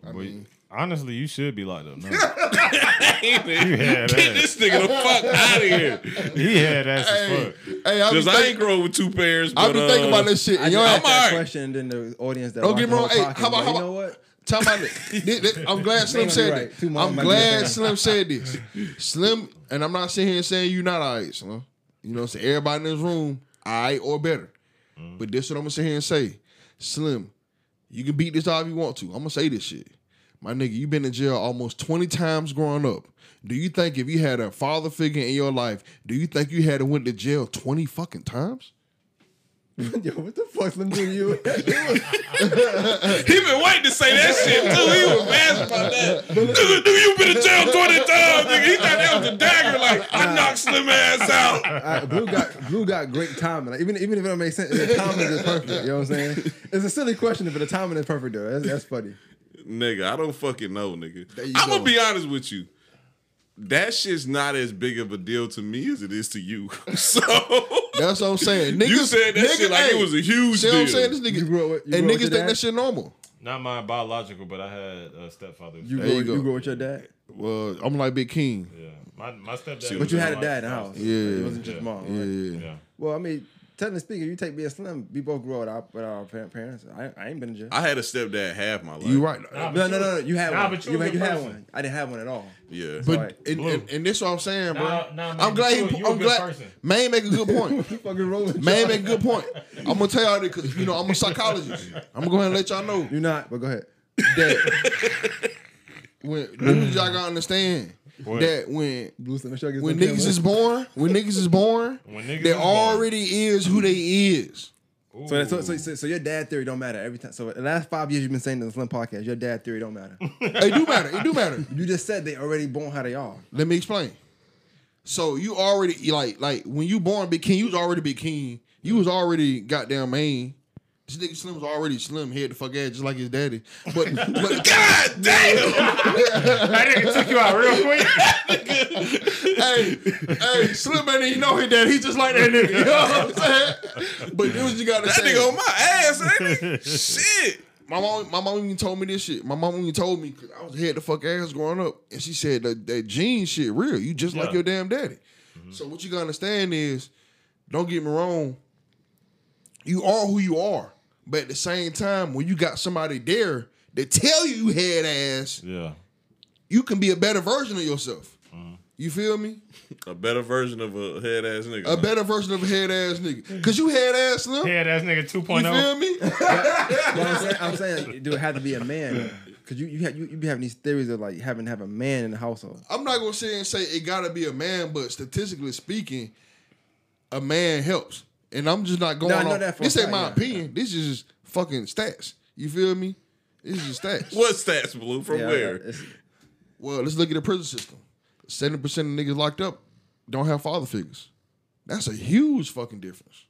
I Boy, mean, honestly, you should be locked up. No. Get you had ass. this nigga the fuck out of here. He had ass as hey, fuck. hey, I be, Because I ain't think, grow with two parents. I But, be thinking uh, about this shit. I And just your asked that alright. question, and then the audience that don't get me the wrong. Hey, podcast how about how about? you know what? Tell about this. This- this- I'm glad Slim said right. it. Two I'm might be right. glad Slim said this. Slim, and I'm not sitting here saying you're not alright, Slim. You know, what I'm saying everybody in this room, alright or better. But this what I'm gonna sit here and say, Slim. You can beat this out if you want to. I'm gonna say this shit. My nigga, you been in jail almost 20 times growing up. Do you think if you had a father figure in your life, do you think you had to went to jail 20 fucking times? Yo, what the fuck Slim do to you? He been waiting to say that shit too. He was mad about that. Nigga, nigga, you been in jail 20 times, nigga. He thought that was a dagger. Like, I knocked Slim ass out. Uh, Blue got Blue got great timing. Like, even even if it don't make sense, the timing is perfect. You know what I'm saying? It's a silly question, but the timing is perfect though. That's, that's funny. Nigga, I don't fucking know, nigga. I'm gonna be honest with you. That shit's not as big of a deal to me as it is to you. So That's what I'm saying. Niggas, you said that nigga, shit like hey, it was a huge See what deal. I'm saying? This nigga, You grew up you and grew niggas with think your that shit normal. Not my biological, but I had a stepfather. You There grew, you you, grew with your dad, Well, I'm like Big King. yeah, my my stepdad. See, but you had a dad in the foster. house. Yeah. it wasn't just Yeah. mom. Right? yeah. Yeah. Well, I mean, technically speaking, you take me and Slim. We both grew up with our, with our pa- parents. I, I ain't been in jail. I had a stepdad half my life. You right. Nah, no, no, no, no. You had Nah, one. but you you had, a you person. one. I didn't have one at all. Yeah. But Right. and, Blue. and, and this what I'm saying, bro. Nah, nah, man, I'm glad you- he. you a I'm good glad. person. Man, make a good point. You fucking rolling. Man, make a good point. I'm gonna tell y'all this because you know I'm a psychologist. I'm gonna go ahead and let y'all know You're not, but go ahead. that when dudes y'all gotta understand What? that when Blue, make sure I get when niggas is born, when niggas is born, When niggas they is born. already is who they is. So, so, so, so, so your dad theory don't matter every time. So the last five years you've been saying in the Slim podcast, your dad theory don't matter. It do matter. It do matter. you just said they already born how they are. Let me explain. So you already like like when you born Big King, you was already Big King. You was already goddamn Maine. This nigga Slim was already slim, head the fuck ass, just like his daddy. But but God damn! That nigga took you out real quick. hey, hey, Slim ain't even know his daddy. He just like that nigga. You know what I'm saying? But this what you gotta That say. nigga on my ass, ain't he? Shit. My mom, my mom even told me this shit. My mom even told me because I was head the fuck ass growing up, and she said that that gene shit real. You just like your damn daddy. Mm-hmm. So what you gotta understand is, don't get me wrong. You are who you are, but at the same time, when you got somebody there that tell you you head ass, Yeah. you can be a better version of yourself. Mm-hmm. You feel me? A better version of a head ass nigga. A better version of a head ass nigga. Cause you head ass slim. Yeah, that's nigga oh. You feel me? But I'm saying, I'm saying, do it have to be a man? Because you you, ha- you you be having these theories of like having to have a man in the household. I'm not gonna sit and say it gotta be a man, but statistically speaking, a man helps. And I'm just not going. No, I know that for a this ain't my yeah. opinion. This is just fucking stats. You feel me? This is just stats. What stats, Blue? From Yeah, where? it's- Well, let's look at the prison system. Seventy percent of niggas locked up don't have father figures. That's a huge fucking difference.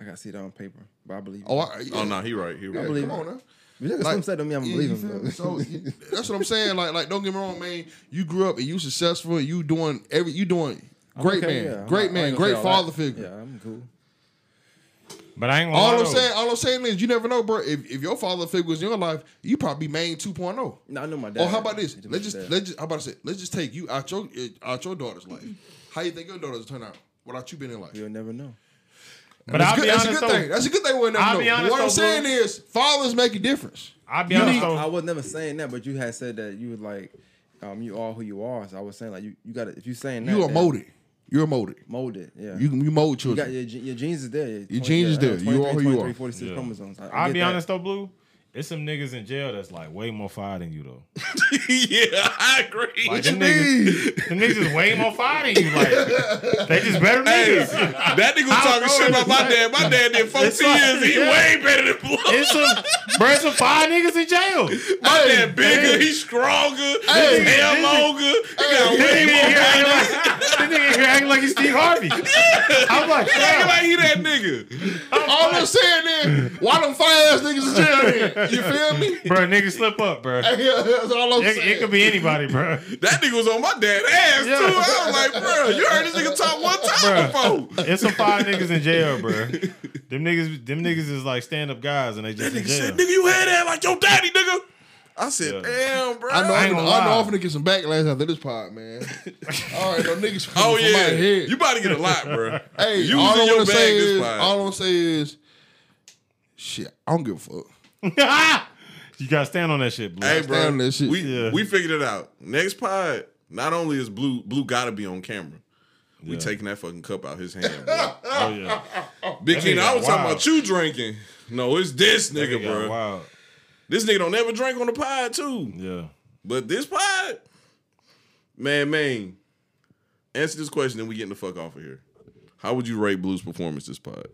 I gotta see that on paper, but I believe. Oh. I, yeah, Oh no, he right. He yeah, right. believe come it. on now. But look at Like, Slim said to me, I'm Yeah, believing. you feel? So you- that's what I'm saying. Like, like, don't get me wrong, man. You grew up and you successful. And you doing every. You doing great Okay, man, yeah. great I man, ain't gonna great father figure. Yeah, I'm cool. But I ain't gonna All lie I'm saying, all I'm saying is, you never know, bro. If, if your father figure was in your life, you probably be Maine 2.0. No, I know my dad. Or how about this? Let's just let's just how about I say let's just take you out your out your daughter's life. How you think your daughter's turn out without you being in life? You'll never know. But that's I'll good, be that's honest a good though. thing. That's a good thing. We'll never I'll know. be honest what I'm though, saying bro. is, fathers make a difference. I'll be You honest need- though. I was never saying that, but you had said that you would like, um, you are who you are. So I was saying like, you, you got to if you saying that, You are then molded. You're molded. molded. Yeah, You you mold You got children. your, your genes is there. Your, genes is I know, there. You are who you are. 46 Yeah. chromosomes. I, I I'll be that. honest though, Blue. It's some niggas in jail that's like way more fire than you though. yeah, I agree. Like them niggas, them niggas is way more fire than you. Like they just better Hey, niggas. that nigga was talking shit about my like- dad. My dad did 14 It's like- years. He yeah. way better than Blue. It's some, bro, it's some fire niggas in jail. My Hey, dad bigger. hey. He's stronger. Hey, his hair this longer. He got This way nigga more here acting like, this nigga here acting like he's Steve Harvey. I'm like, He acting like he that nigga. All I'm saying is, why them fire ass niggas in jail? Then? You feel me? bro, Nigga, slip up, bro. It, That's all I'm saying. it could be anybody, bro. That nigga was on my dad's ass Yeah. too. I was like, bro, you heard this nigga talk one time Bruh. before. It's some fire niggas in jail, bro. Them niggas, them niggas is like stand up guys, and they just That in nigga jail. said, nigga, you had that like your daddy, nigga. I said, Yeah. damn, bro. I know, I I ain't know, gonna I know lie. I'm finna get some backlash after this part, man. all right, no niggas coming Oh from yeah, my head. you about to get a lot, bro. hey, you all was I in your wanna bag say is, all I wanna say is, shit, I don't give a fuck. you gotta stand on that shit, Blue. Hey, Stand bro, on that shit. we Yeah. we figured it out. Next pod, not only is blue blue gotta be on camera. We Yeah. taking that fucking cup out his hand, bro. Oh yeah, Big That King, nigga I was got talking wild. about you drinking. No, it's this nigga, got bro. Wild. This nigga don't ever drink on the pod too. Yeah. But this pod, man, man. Answer this question, then we getting the fuck off of here. How would you rate Blue's performance this pod?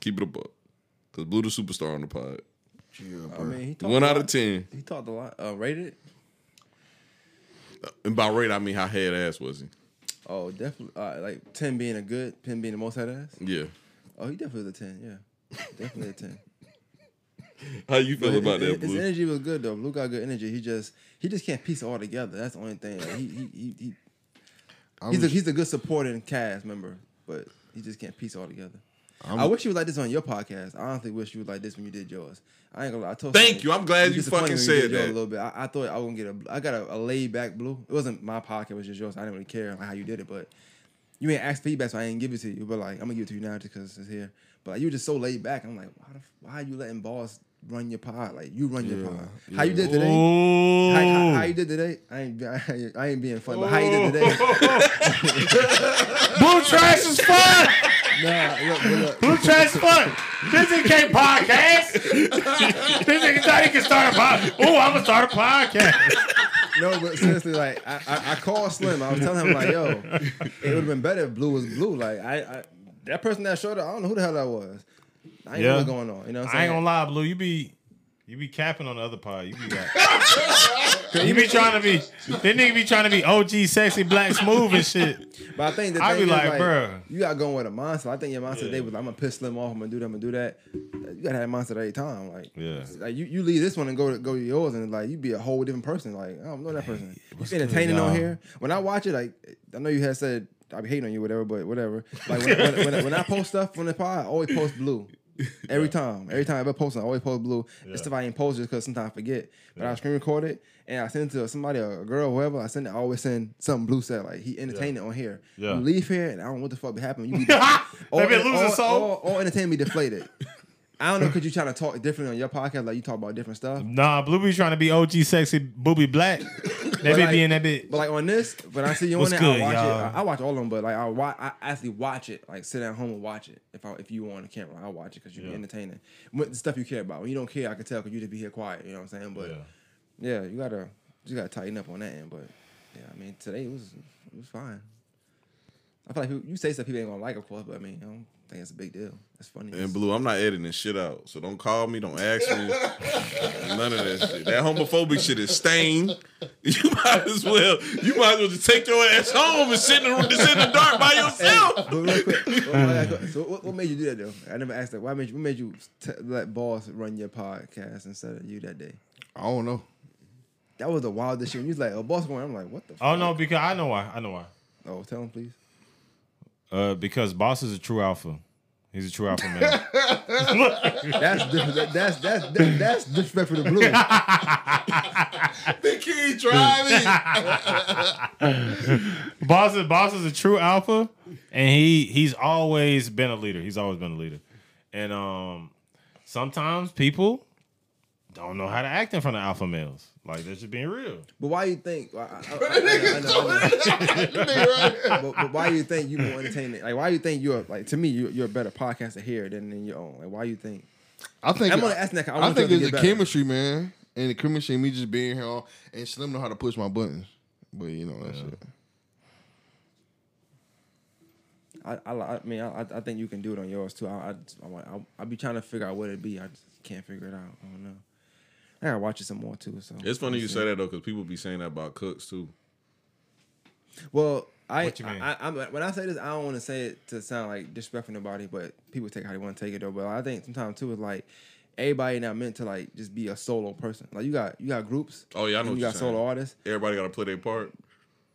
Keep it a buck. Cause Blue the superstar on the pod. I mean, he talked One a out lot. of ten. He talked a lot. Uh, rated? And by rate, I mean how head ass was he? Oh, definitely. Uh, like ten being a good, ten being the most head ass. Yeah. Oh, he definitely was a ten. Yeah, definitely a ten. How you feel But about his, that, his Blue? energy was good though. Blue got good energy. He just he just can't piece it all together. That's the only thing. Like, he, he, he, he I'm he's a he's a good supporting cast member, but he just can't piece it all together. I'm- I wish you was like this on your podcast. I honestly wish you was like this when you did yours. I ain't gonna lie. I told Thank you. I'm glad you fucking when said did yours that. A little bit. I, I thought I was gonna get a. I got a, a laid back blue. It wasn't my podcast. It was just yours. I didn't really care how you did it, but you ain't asked feedback, so I ain't give it to you. But like, I'm gonna give it to you now just because it's here. But like, you were just so laid back. I'm like, why, the, why are you letting boss run your pod? Like you run your pod. How you did today? How, how, how you did today? I ain't, I ain't, I ain't being funny, but how you did today? Blue trash is fun. Nah, look, look, look. Blue fun. This nigga can't podcast. this nigga thought he could start a podcast. Oh, I'm gonna start a podcast. No, but seriously, like I, I, I called Slim. I was telling him like, yo, it would have been better if Blue was Blue. Like I, I that person that showed up, I don't know who the hell that was. I ain't know what's going on. You know what I'm saying? I ain't gonna lie, Blue. You be you be capping on the other pod. You be like, you be trying to be. That nigga be trying to be OG, sexy, black, smooth and shit. But I think the I be is, like, like, bruh. you got going with a monster. I think your monster today was like, I'm gonna piss Slim off. I'm gonna do that. I'm gonna do that. You gotta have a monster every time. Like, Yeah. like you, you leave this one and go to go to yours, and like you be a whole different person. Like, I don't know that person. what's You good, entertaining on here. When I watch it, like I know you had said I be hating on you, whatever, but whatever. Like when, when, when, when I post stuff on the pod, I always post blue. Every time, every time I ever post, I always post blue. It's stuff I ain't post just because sometimes I forget. But I screen record it and I send it to somebody, a girl, whoever. I send it. I always send something blue said like he entertained it on here. Yeah. You leave here and I don't know what the fuck be happening. You be Maybe it loses soul. All, all entertainment be deflated. I don't know because you trying to talk differently on your podcast, like you talk about different stuff. Nah, Blue be trying to be OG, sexy, booby, black. But be like- being that bit. But like on this, when I see you on there, good, I watch y'all? it. I, I watch all of them, but like I watch, I actually watch it. Like sit at home and watch it. If I if you on the camera, I'll watch it because you're Yeah. entertaining. When, the stuff you care about. When you don't care, I can tell because you just be here quiet. You know what I'm saying? But Yeah. yeah, you gotta you gotta tighten up on that end. But yeah, I mean today it was it was fine. I feel like you say stuff people ain't gonna like, of course, but I mean I think it's a big deal. It's funny. And Blue, I'm not editing shit out. So don't call me, don't ask me. None of that shit. That homophobic shit is stained. You might as well, you might as well just take your ass home and sit in the, sit in the dark by yourself. But real quick, what- so what, what made you do that though? I never asked that. Why made you? What made you t- let boss run your podcast instead of you that day? I don't know. That was the wildest shit. When you was like, "Oh, boss going," I'm like, "What the?" fuck? Oh fuck? no, because I know why. I know why. Oh, tell him please. Uh, because Boss is a true alpha. He's a true alpha man. That's dis- that, that's that's that, that's disrespectful to blue. the key driving. Boss is Boss is a true alpha, and he he's always been a leader. He's always been a leader, and um, sometimes people don't know how to act in front of alpha males. Like they're just being real. But why you think? I, I, I, but, but why you think you more entertaining? Like, why you think you're like to me you're, you're a better podcaster here than in your own? Like, why you think? I think I'm only asking that 'cause I I, think y'all to it's the better. chemistry, man, and the chemistry. Me just being here, all, and Slim know how to push my buttons. But you know that's it. I, I, I mean, I, I think you can do it on yours too. I, I, I, I, I be trying to figure out what it'd be. I just can't figure it out. I don't know. I gotta watch it some more too. So It's funny you say that though, because people be saying that about Cooks too. Well, I, What you mean? I, I, when I say this, I don't want to say it to sound like disrespecting nobody, but people take it how they want to take it though. But I think sometimes too is like everybody not meant to like just be a solo person. Like you got you got groups. Oh, yeah, I know and what you got saying. solo artists. Everybody got to play their part.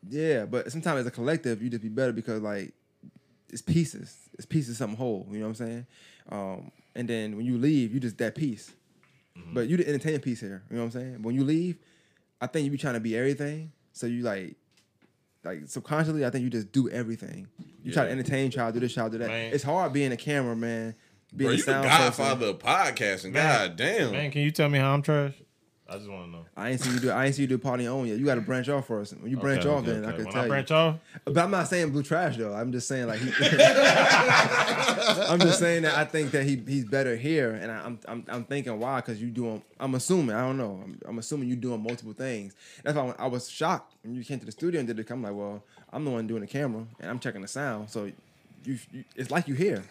Yeah, but sometimes as a collective, you just be better because like it's pieces. It's pieces of something whole. You know what I'm saying? Um, and then when you leave, you just that piece. Mm-hmm. But you the entertainment piece here. You know what I'm saying? When you leave, I think you be trying to be everything. So you like, like subconsciously, I think you just do everything. You try to entertain, try to do this, try to do that. Man. It's hard being a camera man, being Bro, a you the sound person. godfather of podcasting. Man. God damn. Man, can you tell me how I'm trash? I just want to know. I ain't see you do. I ain't see you do party on yet. You got to branch off first. When you branch Okay, off, okay, then I can when tell I you. branch off, But I'm not saying blue trash though. I'm just saying like he, I'm just saying that I think that he he's better here, and I, I'm I'm I'm thinking why? Because you doing. I'm assuming. I don't know. I'm, I'm assuming you doing multiple things. That's why I was shocked when you came to the studio and did it. I'm like, well, I'm the one doing the camera and I'm checking the sound, so you, you it's like you here.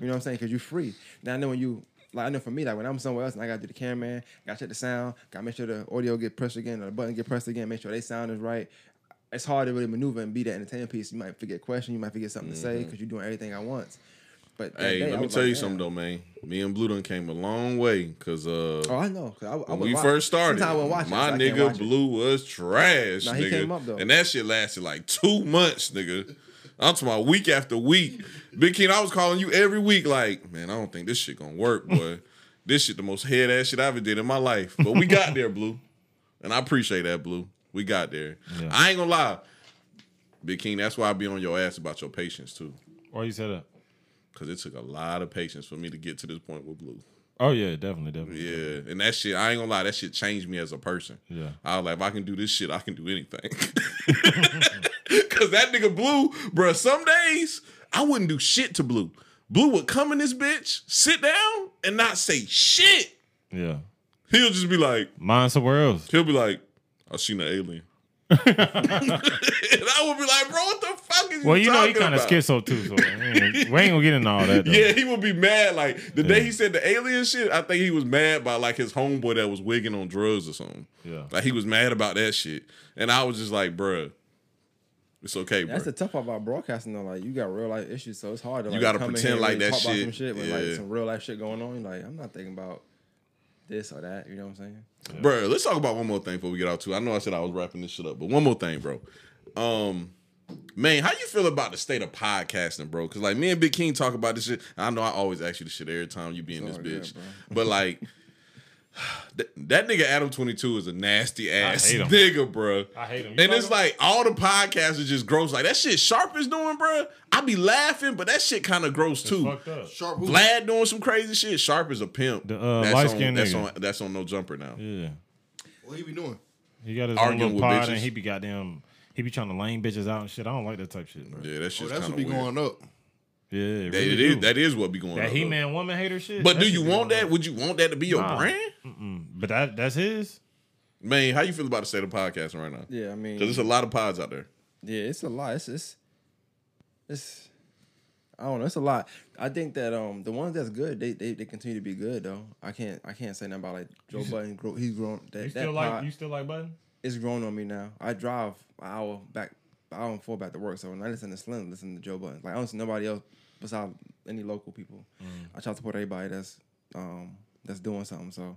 You know what I'm saying? Because you're free. Now I know when you. Like I know for me, like when I'm somewhere else and I gotta do the cameraman, gotta check the sound, gotta make sure the audio get pressed again or the button get pressed again, make sure they sound is right it's hard to really maneuver and be that entertainment piece. You might forget a question, you might forget something to say because you're doing everything at once. But Hey, day, let me tell like, you something though, man. Me and Blue done came a long way because uh, Oh, I know. I, I when we watch- first started, watch it, my so I can't nigga it. Blue was trash, Nah, nigga. came up, though. And that shit lasted like two months, nigga. I'm talking about week after week. Big King, I was calling you every week, like, man, I don't think this shit gonna work, boy. this shit the most head ass shit I ever did in my life. But we got there, Blue. And I appreciate that, Blue. We got there. Yeah. I ain't gonna lie. Big King, that's why I be on your ass about your patience too. why you said that? Cause it took a lot of patience for me to get to this point with Blue. Oh yeah, definitely, definitely. Yeah, and that shit, I ain't gonna lie, that shit changed me as a person. Yeah. I was like, if I can do this shit, I can do anything. Cause that nigga Blue, bruh, some days I wouldn't do shit to Blue. Blue would come in this bitch, sit down, and not say shit. Yeah. He'll just be like, Mine somewhere else. he'll be like, oh, I seen an alien. and I would be like, bro, what the fuck is Well, you know he kind of schizo too, so we ain't, gonna get into all that. Though. Yeah, he would be mad. Like the Yeah. day he said the alien shit, I think he was mad by like his homeboy that was wigging on drugs or something. Yeah. Like he was mad about that shit. And I was just like, bruh, it's okay, bro. That's the tough part about broadcasting though. Like you got real life issues, so it's hard to like, gotta come in pretend here like and that talk about shit- some shit when yeah. like some real life shit going on. You're like I'm not thinking about this or that. You know what I'm saying? bro? let's talk about one more thing before we get out too. I know I said I was wrapping this shit up, but one more thing, bro. Um, man, how you feel about the state of podcasting, bro? Because like me and Big King talk about this shit. I know I always ask you this shit every time you be in this all bitch, bro. but like. That, that nigga Adam Twenty Two is a nasty ass nigga, bro. I hate him. You And it's like like all the podcasts are just gross. Like that shit Sharp is doing, bro. I be laughing, but that shit kind of gross too. Fucked up. Sharp who? Vlad doing some crazy shit. Sharp is a pimp. The, uh, that's light-skinned on, that's nigga. on that's on no jumper now. Yeah. What he be doing? He got his Arguing own with little pod bitches. and he be goddamn. He be trying to lane bitches out and shit. I don't like that type shit, bro. Yeah, that Oh, shit's that's what be weird. going up. Yeah, it That, really it is, that is what be going on. that he man woman hater shit. But do you want that? on. Would you want that to be your Nah. brand? Mm-mm. But that that's his. Man, how you feel about the state of podcasting right now? Yeah, I mean, Because there's a lot of pods out there. Yeah, it's a lot. It's it's, it's I don't know. It's a lot. I think that um the ones that's good, they they, they continue to be good though. I can't I can't say nothing about like Joe Budden. Grow, he's grown. That, You that still like you still like Budden? it's grown on me now. I drive an hour back, an hour and four back to work. So when I listen to Slim, listen to Joe Budden. Like I don't see nobody else besides any local people. I try to support everybody that's um that's doing something. So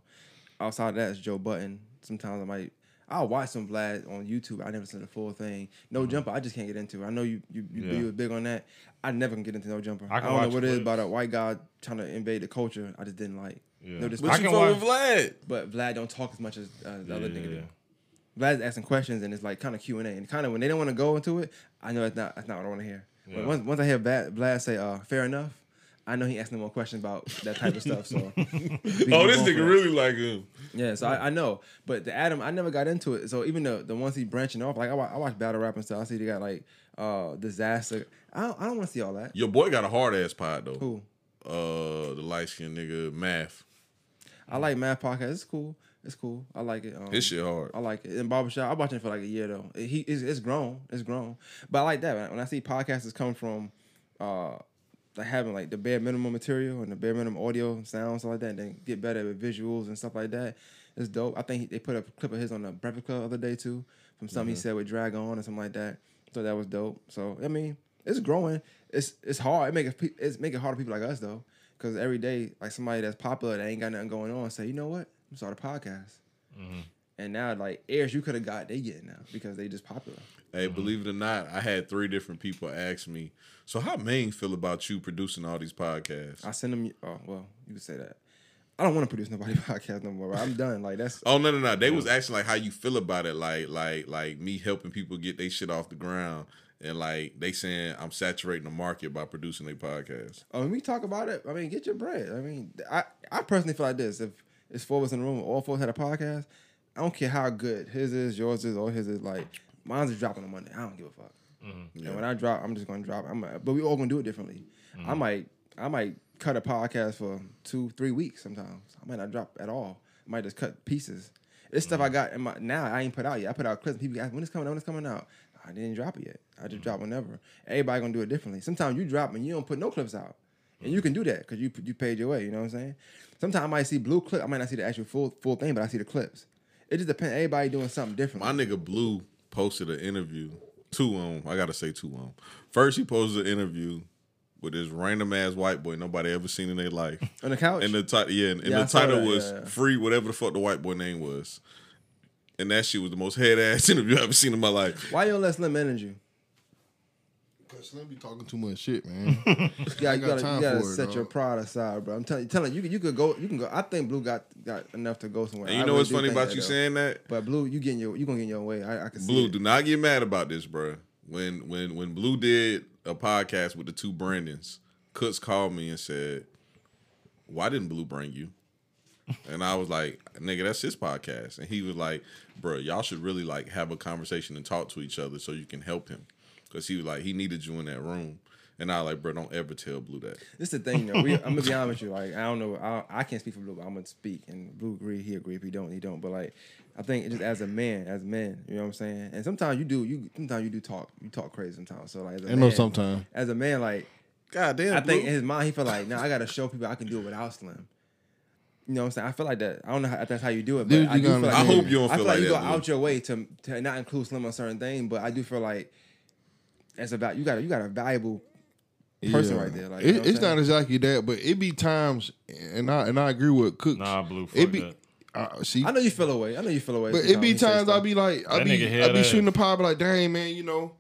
outside of that, it's Joe Budden. Sometimes I might I'll watch some Vlad on YouTube. I never seen the full thing. No jumper, I just can't get into. I know you you you, Yeah. you big on that. I never can get into no jumper. I I, don't know what it is about a white guy trying to invade the culture. I just didn't like. Yeah. No But I you can watch- with Vlad. But Vlad don't talk as much as uh, the other Yeah, nigga yeah. do. Vlad's asking questions and it's like kind of Q and A, and kind of when they don't want to go into it, I know that's not that's not what I want to hear. Yeah. Once once I hear Vlad, say, uh, "Fair enough," I know he asking more questions about that type of stuff. So, Oh, this nigga really like him. Yeah, so I, I know, but the Adam, I never got into it. So even the the ones he branching off, like I, I watch battle rap and stuff. I see they got like uh disaster. I don't, I don't want to see all that. Your boy got a hard ass pod though. Who? Uh, the light skinned nigga Math. I like Math podcast. It's cool. It's cool. I like it. Um, His shit hard. I like it. In barbershop, I watched it for like a year though. It- he it's, it's grown. It's grown. But I like that. When I, see podcasters come from uh like having like the bare minimum material and the bare minimum audio and sound stuff like that, and then get better with visuals and stuff like that. It's dope. I think he, they put a clip of his on the Breakfast Club the other day too, from something he said with Drag On or something like that. So that was dope. So I mean, it's growing. It's it's hard. It make it it's make it hard for people like us though, because every day like somebody that's popular that ain't got nothing going on say, you know what, I'm start a podcast. Mm-hmm. And now, like airs you could have got, they get now because they just popular. Hey, mm-hmm. believe it or not, I had three different people ask me, so how Maine feel about you producing all these podcasts? I send them. Oh well, you could say that. I don't want to produce nobody podcast no more. I'm done. Like that's Oh no no no! They was asking like how you feel about it, like like like me helping people get their shit off the ground, and like they saying I'm saturating the market by producing their podcast. Oh, when we talk about it, I mean, get your bread. I mean, I, I personally feel like this: if it's four of us in the room, all four had a podcast, I don't care how good his is, yours is, or his is. Like mine's is dropping on Monday. I don't give a fuck. Mm-hmm. And when I drop, I'm just gonna drop. I'm, but we all gonna do it differently. I mm-hmm. might, I might cut a podcast for two, three weeks. Sometimes I might not drop at all. I might just cut pieces. It's stuff I mm-hmm. got in my now. I ain't put out yet. I put out clips. People ask when it's coming out. When it's coming out. I didn't drop it yet. I just drop whenever. Everybody gonna do it differently. Sometimes you drop and you don't put no clips out, and you can do that because you you paid your way. You know what I'm saying? Sometimes I might see blue clip. I might not see the actual full full thing, but I see the clips. It just depends. Everybody doing something different. My nigga Blue posted an interview. Two on. I gotta say two on. First, he posted an interview with this random ass white boy nobody ever seen in their life. On the couch? And the title, yeah, and, and Yeah, the title that, was yeah, yeah. "Free," whatever the fuck the white boy name was. And that shit was the most head ass interview I've ever seen in my life. Why you don't let Slim manage you? Cause Slim be talking too much shit, man. yeah, you got gotta, you gotta for it, set your pride aside, bro. I'm telling you, telling you, you, could- go, you can go. I think Blue got got enough to go somewhere. And you I know really what's funny about you though. saying that? But Blue, you getting your, you gonna get in your way. I, I can see Blue, it. do not get mad about this, bro. When when when Blue did a podcast with the two Brandons, Cooks called me and said, "Why didn't Blue bring you?" And I was like, "Nigga, that's his podcast." And he was like, "Bro, y'all should really like have a conversation and talk to each other so you can help him." Because he was like, he needed you in that room. And I was like, bro, don't ever tell Blue that. This is the thing, though. We, I'm gonna be honest with you. Like, I don't know. I, I can't speak for Blue, but I'm gonna speak. And Blue agree, he agree. If he don't, he don't. But like, I think just as a man, as men, you know what I'm saying. And sometimes you do, you sometimes you do talk, you talk crazy sometimes. So like, as a Ain't no man, sometime. As a man, like, God damn, I Blue. think in his mind he felt like, now I gotta show people I can do it without Slim. You know what I'm saying? I feel like that. I don't know how, if that's how you do it, but Dude, I do gotta- feel like I hope you don't I feel feel like, like you that, go Blue. out your way to to not include Slim on certain things. but I do feel like it's about you got a, you got a valuable person Yeah. right there. Like, It- you know what it's not exactly that, but it be times, and I and I agree with Cook. Nah, Blue, fuck It be, that. uh, see, I know you feel away. I know you feel away. but it be sometimes when he say times I stuff. be like, I That be, I head be shooting the pie, be like, dang man, you know,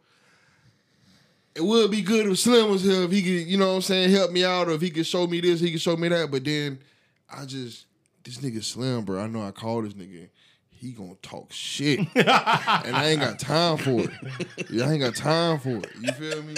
it would be good if Slim was here, if he could, you know what I'm saying, help me out, or if he could show me this, he could show me that. But then I just, this nigga Slim, bro. I know I called this nigga. He gonna talk shit, and I ain't got time for it. Yeah, I ain't got time for it. You feel me?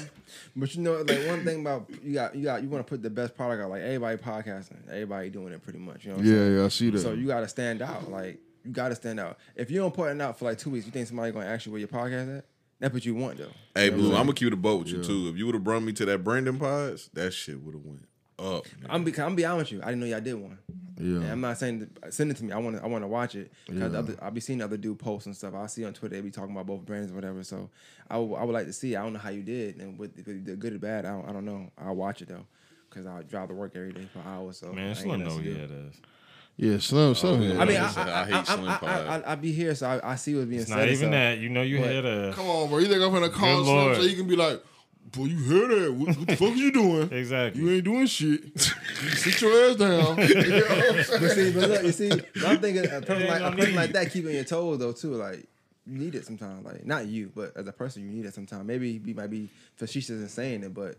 But you know, like one thing about you got you got you want to put the best product out. Like everybody podcasting, everybody doing it pretty much. You know. What I'm? Yeah, yeah, I see that. So you got to stand out. Like you got to stand out. If you don't put it out for like two weeks, you think somebody gonna ask you where your podcast at? That's what you want though. Hey, You know Blue, I'm gonna keep the boat with you too. If you would have brought me to that Brandon pods, that shit would have went up. nigga. I'm be, I'm be honest with you. I didn't know y'all did one. yeah. And I'm not saying send it to me. I want to I want to watch it because I'll be seeing other dude posts and stuff. I see on Twitter they be talking about both brands or whatever. So I would- I would like to see. I don't know how you did and what if you did good or bad. I don't, I don't know. I'll watch it though because I drive to work every day for hours. So Man, Slim know nothing to he had us. Yeah, Slim, Slim. Oh, yeah. yeah. I mean, Yeah, I, he I, "I hate I, Slim I, Pod." I, I, I be here, so I, I see what's being It's said. not even so- that. You know you But- had a. Come on, bro. You think I'm gonna call Slim so you can be like, boy, you heard that? What, what the fuck are you doing? Exactly. You ain't doing shit. Sit your ass down. You know I'm But see, but look, you see, I'm thinking a person, like, no a person like that keeping your toes though too. Like you need it sometimes. Like not you, but as a person, you need it sometimes. Maybe he might be facetious in saying it, but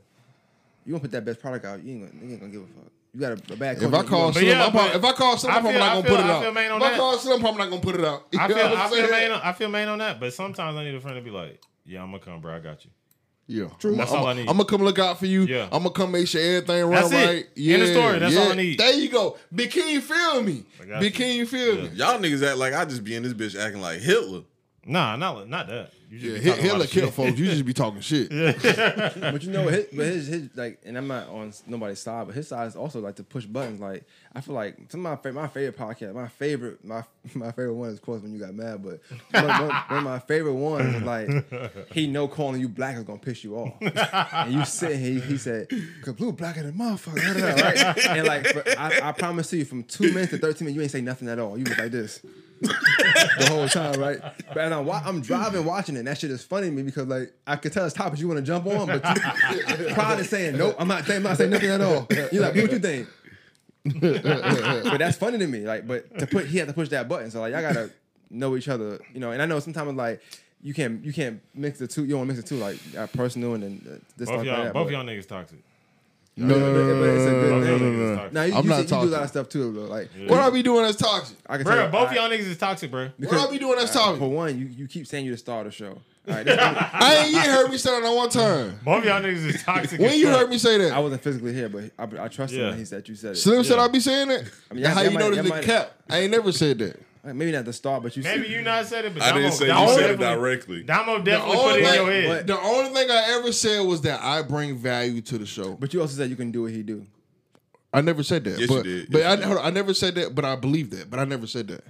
you gonna put that best product out. You ain't gonna, you ain't gonna give a fuck. You got a, a bad. If I call wanna- Slim, yeah, I'm probably, if I call Slim, I I'm probably not gonna feel- put it out. If on I call Slim, I'm probably not gonna put it out. I feel, I feel Maine on, I feel Maine on that, but sometimes I need a friend to be like, "Yeah, I'm gonna come, bro. I got you." Yeah, True. That's all I I'm, need. I'm gonna come look out for you. Yeah. I'm gonna come make sure everything run That's it. right. Yeah, End of story. That's yeah. all I need. There you go. Big King, feel me. I got Big. King, feel Yeah. me. Y'all niggas act like I just be in this bitch acting like Hitler. Nah, not not that. You just Yeah, be Hit- talking a lot Hitler kill folks. You just be talking shit. But you know, his, but his, his like, and I'm not on nobody's side, but his side is also like to push buttons. Like I feel like some of my favorite, my favorite podcast, my favorite, my my favorite one is of course when you got mad, but one, one- one of my favorite ones is like he know calling you black is gonna piss you off, and you sit he he said, "Cause blue blacker than motherfucker," right? And like for, I, I promise you, from two minutes to thirteen minutes, you ain't say nothing at all. You was like this. the whole time, right? But I'm, I'm driving, watching it. And that shit is funny to me because like I could tell it's topics you want to jump on, but you probably saying nope. I'm not saying I'm not saying nothing at all. You're like, what you think? but that's funny to me. Like, but to put he had to push that button. So like, y'all gotta know each other, you know. And I know sometimes like you can't you can't mix the two. You don't mix the two like uh, personal and then uh, this Both stuff y'all, like that. both but- y'all niggas toxic. No, no, no, no, But it's a no, no, no, no, no, is no. toxic. Now you, I'm you, not see, you do a lot of stuff too, though. Like What I be doing that's toxic? I can tell Bro, you, both I- y'all niggas is toxic, bro. What I be doing that's toxic? For one, you, you keep saying you the star of the show. All right, I ain't you heard me say that on one time. Both y'all niggas is toxic. When you heard me say that, I wasn't physically here, but I, I trusted Yeah. when he said you said it. Slim said Yeah. I be saying that. I mean, That's how you y'all know might- this nigga cap. I ain't never said that. Like, maybe not the start, but you Maybe see, you not said it, but I Damo, didn't say Damo you said it definitely- directly. Damo The definitely put only, it in your head. the only thing I ever said was that I bring value to the show. But you also said you can do what he do. I never said that. Yes, you but did. but Yes, I, you hold on, I never said that. But I believe that. But I never said that.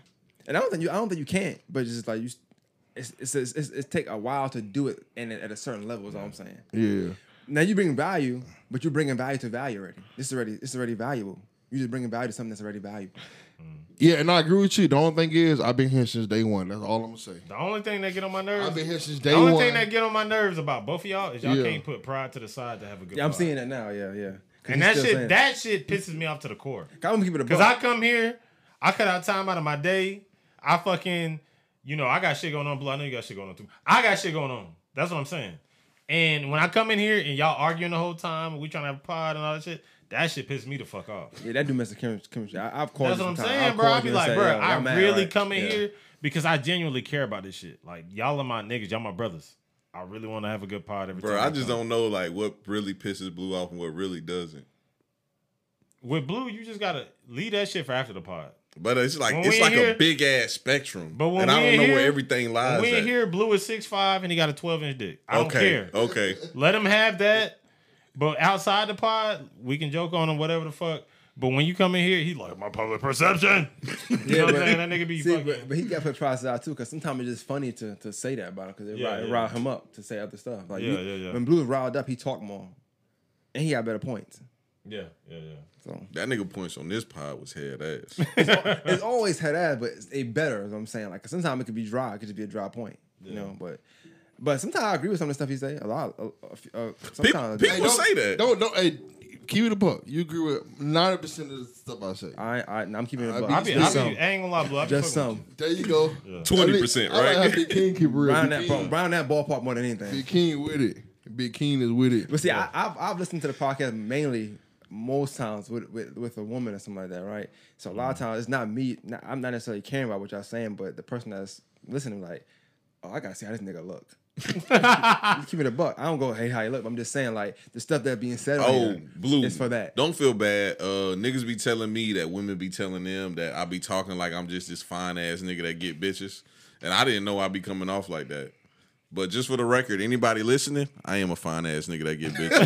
And I don't think you. I don't think you can't. But it's just like you. It's it's it's, it's, it's take a while to do it, and at a certain level is all I'm saying. Yeah. Now you bring value, but you're bringing value to value already. This is already this is already valuable. You're just bringing value to something that's already valuable. Mm. Yeah, and I agree with you. The only thing is, I've been here since day one. That's all I'm gonna say. The only thing that get on my nerves. I've been here since day one. the only one. thing that get on my nerves about both of y'all is y'all Yeah. can't put pride to the side to have a good. Yeah, I'm pod. seeing that now. Yeah, yeah. 'Cause and he's that still shit, saying- that shit pisses me off to the core. I'm gonna keep it a Cause buck. I come here, I cut out time out of my day. I fucking, you know, I got shit going on. Blue, I know you got shit going on too. I got shit going on. That's what I'm saying. And when I come in here and y'all arguing the whole time, we trying to have a pod and all that shit, that shit pisses me the fuck off. Yeah, that do mess with chemistry. chemistry. I, I've called That's you what I'm sometimes. saying, I've bro. I called be like, say, bro, I mad, really right? come in Yeah. here because I genuinely care about this shit. Like y'all are my niggas, y'all my brothers. I really want to have a good pod every Bro, time. Bro, I just come. don't know like what really pisses Blue off and what really doesn't. With blue, you just gotta leave that shit for after the pod. But it's like When it's like here- a big ass spectrum. But when and I don't know here- where everything lies. we in at. here, blue is six five and he got a twelve inch dick. I don't care. Okay. Let him have that. But outside the pod, we can joke on him, whatever the fuck. But when you come in here, he like my public perception. you know what I'm saying? That nigga be See, fucking. but, but he got to put process out too, because sometimes it's just funny to, to say that about him, because it, Yeah, rile, it yeah. rile him up to say other stuff. Like Yeah, you- yeah, yeah. When Blue is riled up, he talked more, and he got better points. yeah, yeah, yeah. So That nigga points on this pod was head ass. it's always had ass, but it's a better. Is what I'm saying. Like sometimes it could be dry, it could just be a dry point. You know, but but sometimes I agree with some of the stuff he say. A lot. Uh, uh, people sometimes people don't- say that. Don't don't. Hey, keep it a buck. You agree with ninety percent of the stuff I say. I, I I'm keeping it. I a be- buck. I be, I, Just be, I some. ain't gonna lie, blue. I be Just fucking some. with There you go. 20%, I like how right? Big King keep it real. Brown Big that, King, brown that ballpark more than anything. Big King with it. Big King is with it. But see, I, I've I've listened to the podcast mainly most times with, with with a woman or something like that, right? So a lot of Mm-hmm. times it's not me. Not, I'm not necessarily caring about what y'all saying, but the person that's listening, like, oh, I gotta see how this nigga look. Keep it a buck. I don't go, hey, how you look. I'm just saying, like, the stuff that being said. Oh, here blue. is for that. Don't feel bad. Uh, niggas be telling me that women be telling them that I be talking like I'm just this fine ass nigga that get bitches, and I didn't know I be coming off like that. But just for the record, anybody listening, I am a fine ass nigga that get bitches.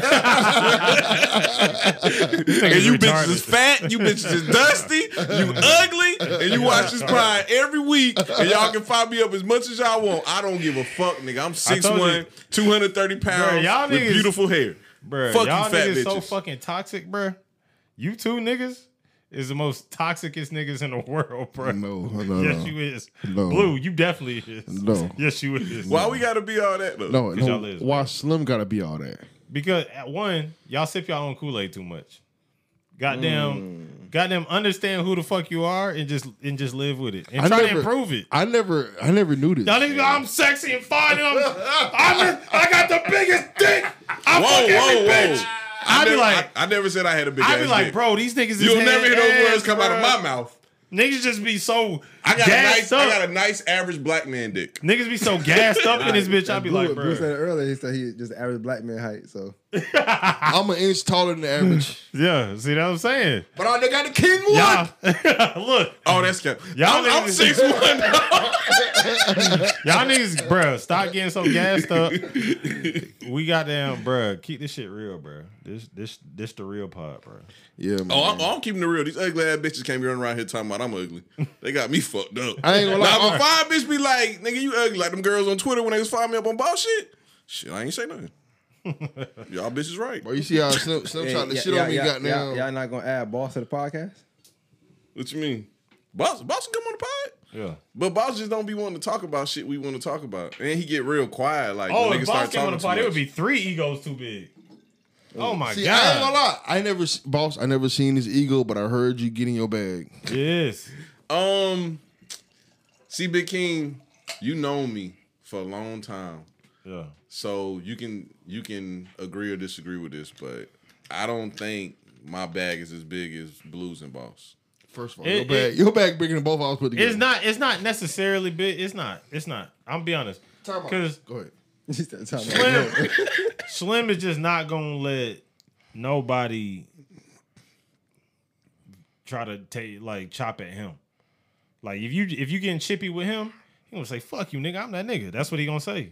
and you bitches is fat, you bitches is dusty, you ugly, and you watch this pride every week, and y'all can fire me up as much as y'all want. I don't give a fuck, nigga. I'm 6'1", 230 pounds y'all with niggas- beautiful hair. Bruh, Fuck y'all you, fat niggas so fucking toxic, bruh. You two niggas is the most toxicest niggas in the world, bruh. No, no, yes, no. you is. No. Blue, you definitely is. No. Yes, you is. Why we gotta be all that though? No, Cause y'all no. is, Why Slim gotta be all that? Because at one, y'all sip y'all own Kool Aid too much. Goddamn, Mm. goddamn, understand who the fuck you are and just and just live with it and I try to improve it. I never, I never knew this. Y'all niggas, go, I'm sexy and fine. And I'm, I'm, I got the biggest dick. I Whoa, fuck every whoa, bitch. Whoa! I I be like, I, I never said I had a big. I be like, dick. bro, these niggas. You'll never hear those words come out of my mouth. Niggas just be so I got a nice, gassed I got a nice average black man dick. Niggas be so gassed up in this bitch. I be Blue, like, Blue said it earlier. He said he just average black man height. So I'm an inch taller than the average, Yeah, see what I'm saying? but I got the king one. Y'all, look, Oh, that's cap. Y'all I'm, I'm niggas- six one. y'all niggas, bro, stop getting so gassed up. We got damn, bro. Keep this shit real, bro. This, this, this the real part, bro. Yeah, oh, man. Oh, I'm, I'm keeping it real. These ugly ass bitches can't be running around here talking about I'm ugly. They got me fucked up. I ain't gonna lie. Now, if a fine bitch be like, nigga, you ugly, like them girls on Twitter when they was firing me up on boss shit. Shit, I ain't say nothing. Y'all bitches right. Bro, you see how Slim, Slim tried to shit yeah, on me? yeah, Got now. y'all, y'all not gonna add boss to the podcast? What you mean? Boss, boss can come on the pod. Yeah. But boss just don't be wanting to talk about shit we want to talk about. And he get real quiet. Like Oh, if boss start came on the pod, it would be three egos too big. Oh my See, I ain't gonna god. lie. I never, boss. I never seen his ego, but I heard you get in your bag. Yes. Um, see, Big King, you know me for a long time, Yeah. so you can you can agree or disagree with this, but I don't think my bag is as big as Blues and Boss. First of all, It- your bag, it- your bag bigger than both of us put together. It's not. It's not necessarily big. It's not. It's not. I'm gonna be honest. Time out. Because Go ahead. He said, "Tell me." Slim, Slim is just not gonna let nobody try to take like chop at him. Like if you if you getting chippy with him, he gonna say fuck you, nigga. I'm that nigga. That's what he gonna say.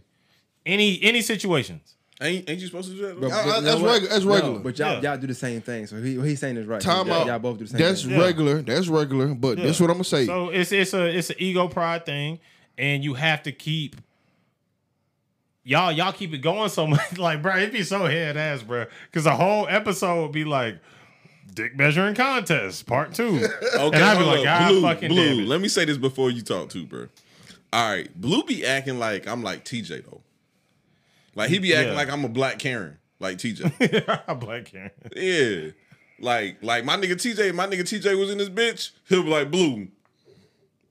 Any any situations. Ain't ain't you supposed to do that? But- I- I- you know that's what? regu- that's No, regular. but y'all, Yeah. y'all do the same thing. So he, what he's saying is right. Time y'all, out. y'all both do the same That's thing. Yeah. regular. That's regular. But Yeah. this what I'm gonna say. So it's it's a it's an ego pride thing, and you have to keep y'all y'all keep it going so much. Like, bro, it'd be so head ass, bro, because the whole episode would be like dick measuring contest part two. Okay, and I'd be like, up. God Blue, fucking Blue. Let me say this before you talk too, bro. All right, Blue be acting like I'm like TJ though. Like he be acting Yeah. like I'm a black Karen, like TJ. Black Karen. yeah, like like my nigga TJ, my nigga TJ was in this bitch. He'll be like, Blue,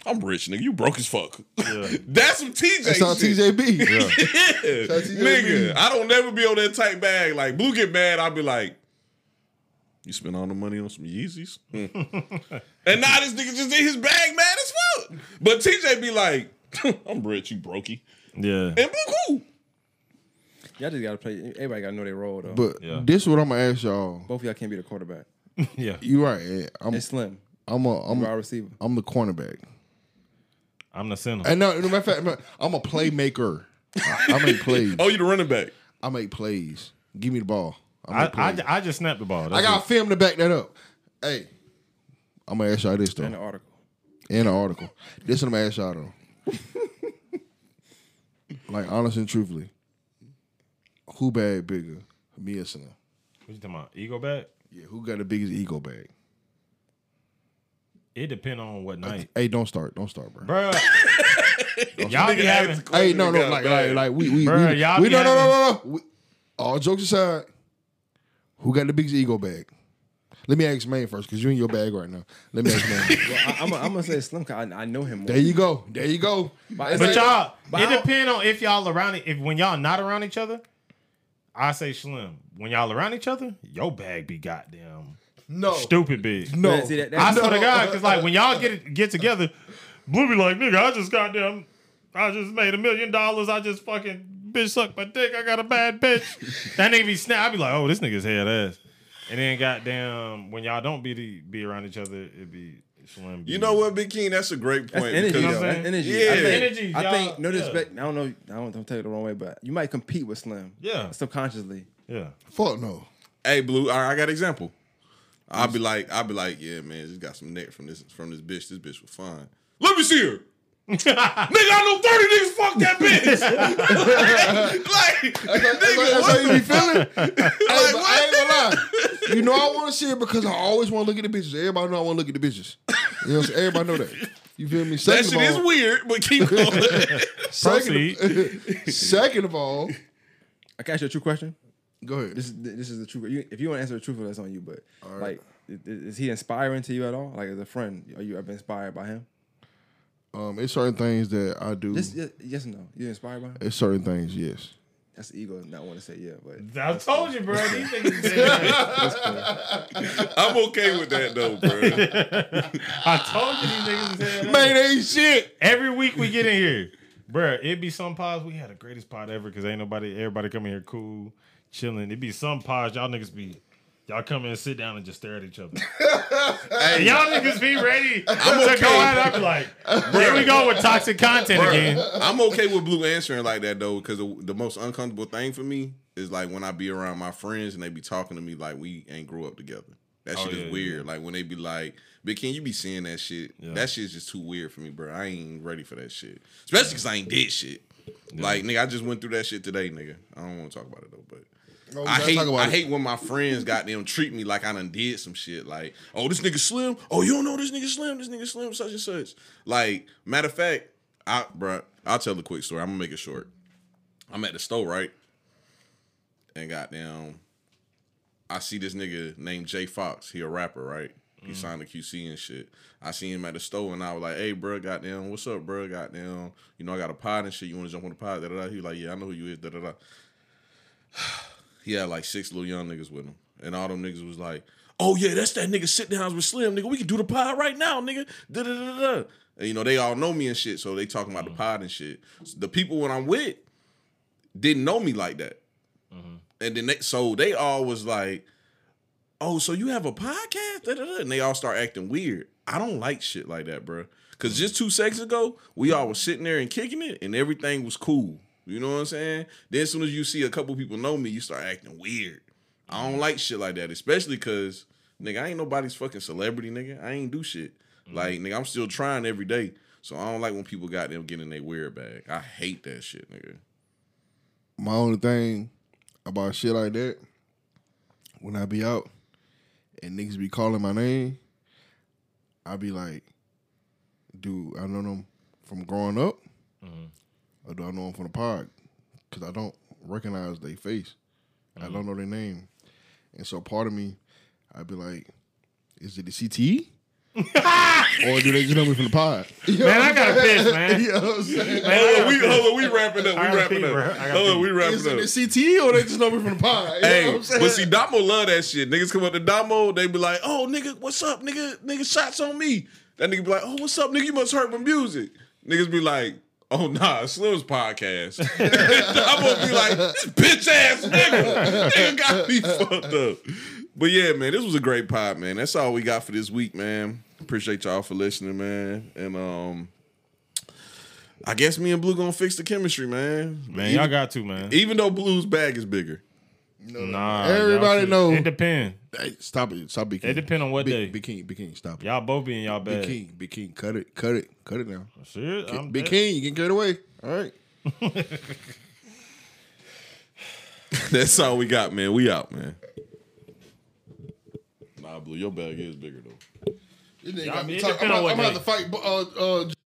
I'm rich, nigga. You broke as fuck. Yeah. That's some TJ. That's how shit. TJ be. Yeah. Shout out Nigga, TJB. I don't never be on that tight bag. Like Blue get mad, I'll be like, you spend all the money on some Yeezys? Hmm. and now this nigga just in his bag mad as fuck. But TJ be like, I'm rich, you brokey. Yeah. And Blue cool. Y'all just gotta play. Everybody gotta know their role though. But Yeah. this is what I'm gonna ask y'all. both of y'all can't be the quarterback. Yeah. You right. yeah. I'm It's Slim, I'm a I'm wide receiver. I'm the cornerback. I'm the center. And no, no matter of fact, I'm a playmaker. I, I make plays. Oh, you the running back. I make plays. Give me the ball. I, I, I, just snapped the ball. I got it. film to back that up. Hey, I'm gonna ask y'all this though. In the article. in the article. This I'm gonna ask y'all though. like honest and truthfully, who bag bigger, me or Slim? What you talking about? Ego back? Yeah, who got the biggest ego bag? It depend on what night. Hey, don't start, don't start, bro. Bruh. y'all be Nigga having asked the Hey, no, no, like, like, like, we, we, Bruh, we, y'all we be no, no, no, no, no. All jokes aside, who got the biggest ego bag? Let me ask Maine first, because you're in your bag right now. Let me ask Maine. Well, I, I'm, I'm gonna say Slim. 'cause I, I know him more. there you go. There you go. But, But y'all, but it I don't- depend on if y'all around it. If when y'all not around each other, I say slim. When y'all around each other, your bag be goddamn No, stupid big. no. But see, that- I that's- swear to God, because like when y'all get get together, Blue be like, nigga, I just goddamn, I just made a million dollars. I just fucking bitch sucked my dick. I got a bad bitch. that nigga be snap. I be like, oh, this nigga's head ass. And then goddamn, when y'all don't be the, be around each other, it be slim. You know what, Big King? That's a great That's point. energy, because- know though. I'm That's energy. Yeah. I think, Energy, I y'all- think no yeah. disrespect. I don't know. I don't, don't take it the wrong way, but you might compete with Slim. Yeah. Subconsciously. Yeah. Fuck no. Hey, Blue, all right, I got an example. I'll be like, I'll be like, yeah, man, just got some neck from this from this bitch. This bitch was fine. Let me see her. Nigga, I know 30 niggas fuck that bitch. like, That's nigga, how you be feeling. hey, but I what? ain't gonna lie. You know I want to see it because I always want to look at the bitches. Everybody know I want to look at the bitches. You know what I'm saying? Everybody know that. You feel me? Second That Second shit of is weird, but keep going. second, of, second of all, I can ask you a true question. go ahead. This is this is the true. You, if you want to answer the truthful, that's on you. But like, i- i- is he inspiring to you at all? Like as a friend, are you ever inspired by him? Um, it's certain things that I do. Just yes, yes or no. You inspired by him? It's certain things, yes. That's ego. Not want to say yeah, but I told you, bro. These niggas is head ass. I'm okay with that though, bro. I told you these niggas is head. Man, ain't shit. Every week we get in here, bruh, It'd be some pods. We had the greatest pod ever because ain't nobody, everybody coming here cool, chilling. It'd be some pods. Y'all niggas be, y'all come in and sit down and just stare at each other. and y'all niggas be ready I'm to okay. go out. I be like, here we go with toxic content again. I'm okay with Blue answering like that though, because the, the most uncomfortable thing for me is like when I be around my friends and they be talking to me like we ain't grew up together. That Oh, shit yeah, is weird. Like when they be like, "But can you be seeing that shit." Yeah. That shit's just too weird for me, bro. I ain't ready for that shit. Especially because I ain't did shit. Like nigga, I just went through that shit today, nigga. I don't want to talk about it though, but. Oh, I hate I it. hate when my friends got them treat me like I done did some shit. Like, oh, this nigga slim. Oh, you don't know this nigga slim. This nigga slim, such and such. Like, matter of fact, I bruh, I'll tell the quick story. I'm gonna make it short. I'm at the store, right? And goddamn, I see this nigga named Jay Fox. He a rapper, right? He signed a QC and shit. I see him at the store and I was like, hey, bro, goddamn, what's up, bro? Goddamn, you know, I got a pod and shit. You want to jump on the pod? Da, da, da. He was like, yeah, I know who you is. Da, da, da he had like six little young niggas with him. And all them niggas was like, oh yeah, that's that nigga sit down with Slim, nigga. We can do the pod right now, nigga. Da da da da. And you know, they all know me and shit, so they talking about the mm-hmm. pod and shit. So the people when I'm with didn't know me like that. Mm-hmm. And then they so they all was like, oh, so you have a podcast? Da, da, da. And they all start acting weird. I don't like shit like that, bro. Cause just two seconds ago, we all was sitting there and kicking it, and everything was cool. You know what I'm saying? Then as soon as you see a couple people know me, you start acting weird. I don't mm-hmm. like shit like that, especially cause nigga, I ain't nobody's fucking celebrity, nigga. I ain't do shit. Mm-hmm. Like nigga, I'm still trying every day. So I don't like when people got them getting their weird bag. I hate that shit, nigga. My only thing about shit like that, when I be out and niggas be calling my name, I be like, do I know them from growing up? Mm-hmm. Or do I know them from the pod? Because I don't recognize their face. I don't mm-hmm. know their name. And so part of me, I'd be like, is it the CTE? or do they just know me from the pod? You know Man, I got a saying? piss, man. you know what I'm saying? Man, Hold on, we, hold on, we wrapping up. We wrapping up. bro. Hold on, we wrapping Is it up. the CTE or they just know me from the pod? You know Hey, what I'm saying? but see, Damo love that shit. Niggas come up to Damo, they be like, "Oh, nigga, what's up, nigga? Nigga, shots on me." That nigga be like, "Oh, what's up, nigga? You must hurt my music." Niggas be like, "Oh, nah, Slim's podcast." I'm gonna be like, "This bitch ass nigga, nigga got me fucked up." But yeah, man, this was a great pod, man. That's all we got for this week, man. Appreciate y'all for listening, man. And um, I guess me and Blue gonna fix the chemistry, man. Man, even, y'all got to, man. even though Blue's bag is bigger. Nah, Everybody y'all know. It depend. Hey, stop it. Stop Big King. It depend on what Big, day. Big King, Big King, stop it. Y'all both be in y'all Big bed. King, Big King, cut it, cut it, cut it now. Shit, I'm King, you can carry it away. All right. That's all we got, man. We out, man. Nah, Blue, your bag is bigger though. This nigga Y'all got me be- it talk- I'm, about- I'm about to fight uh, uh,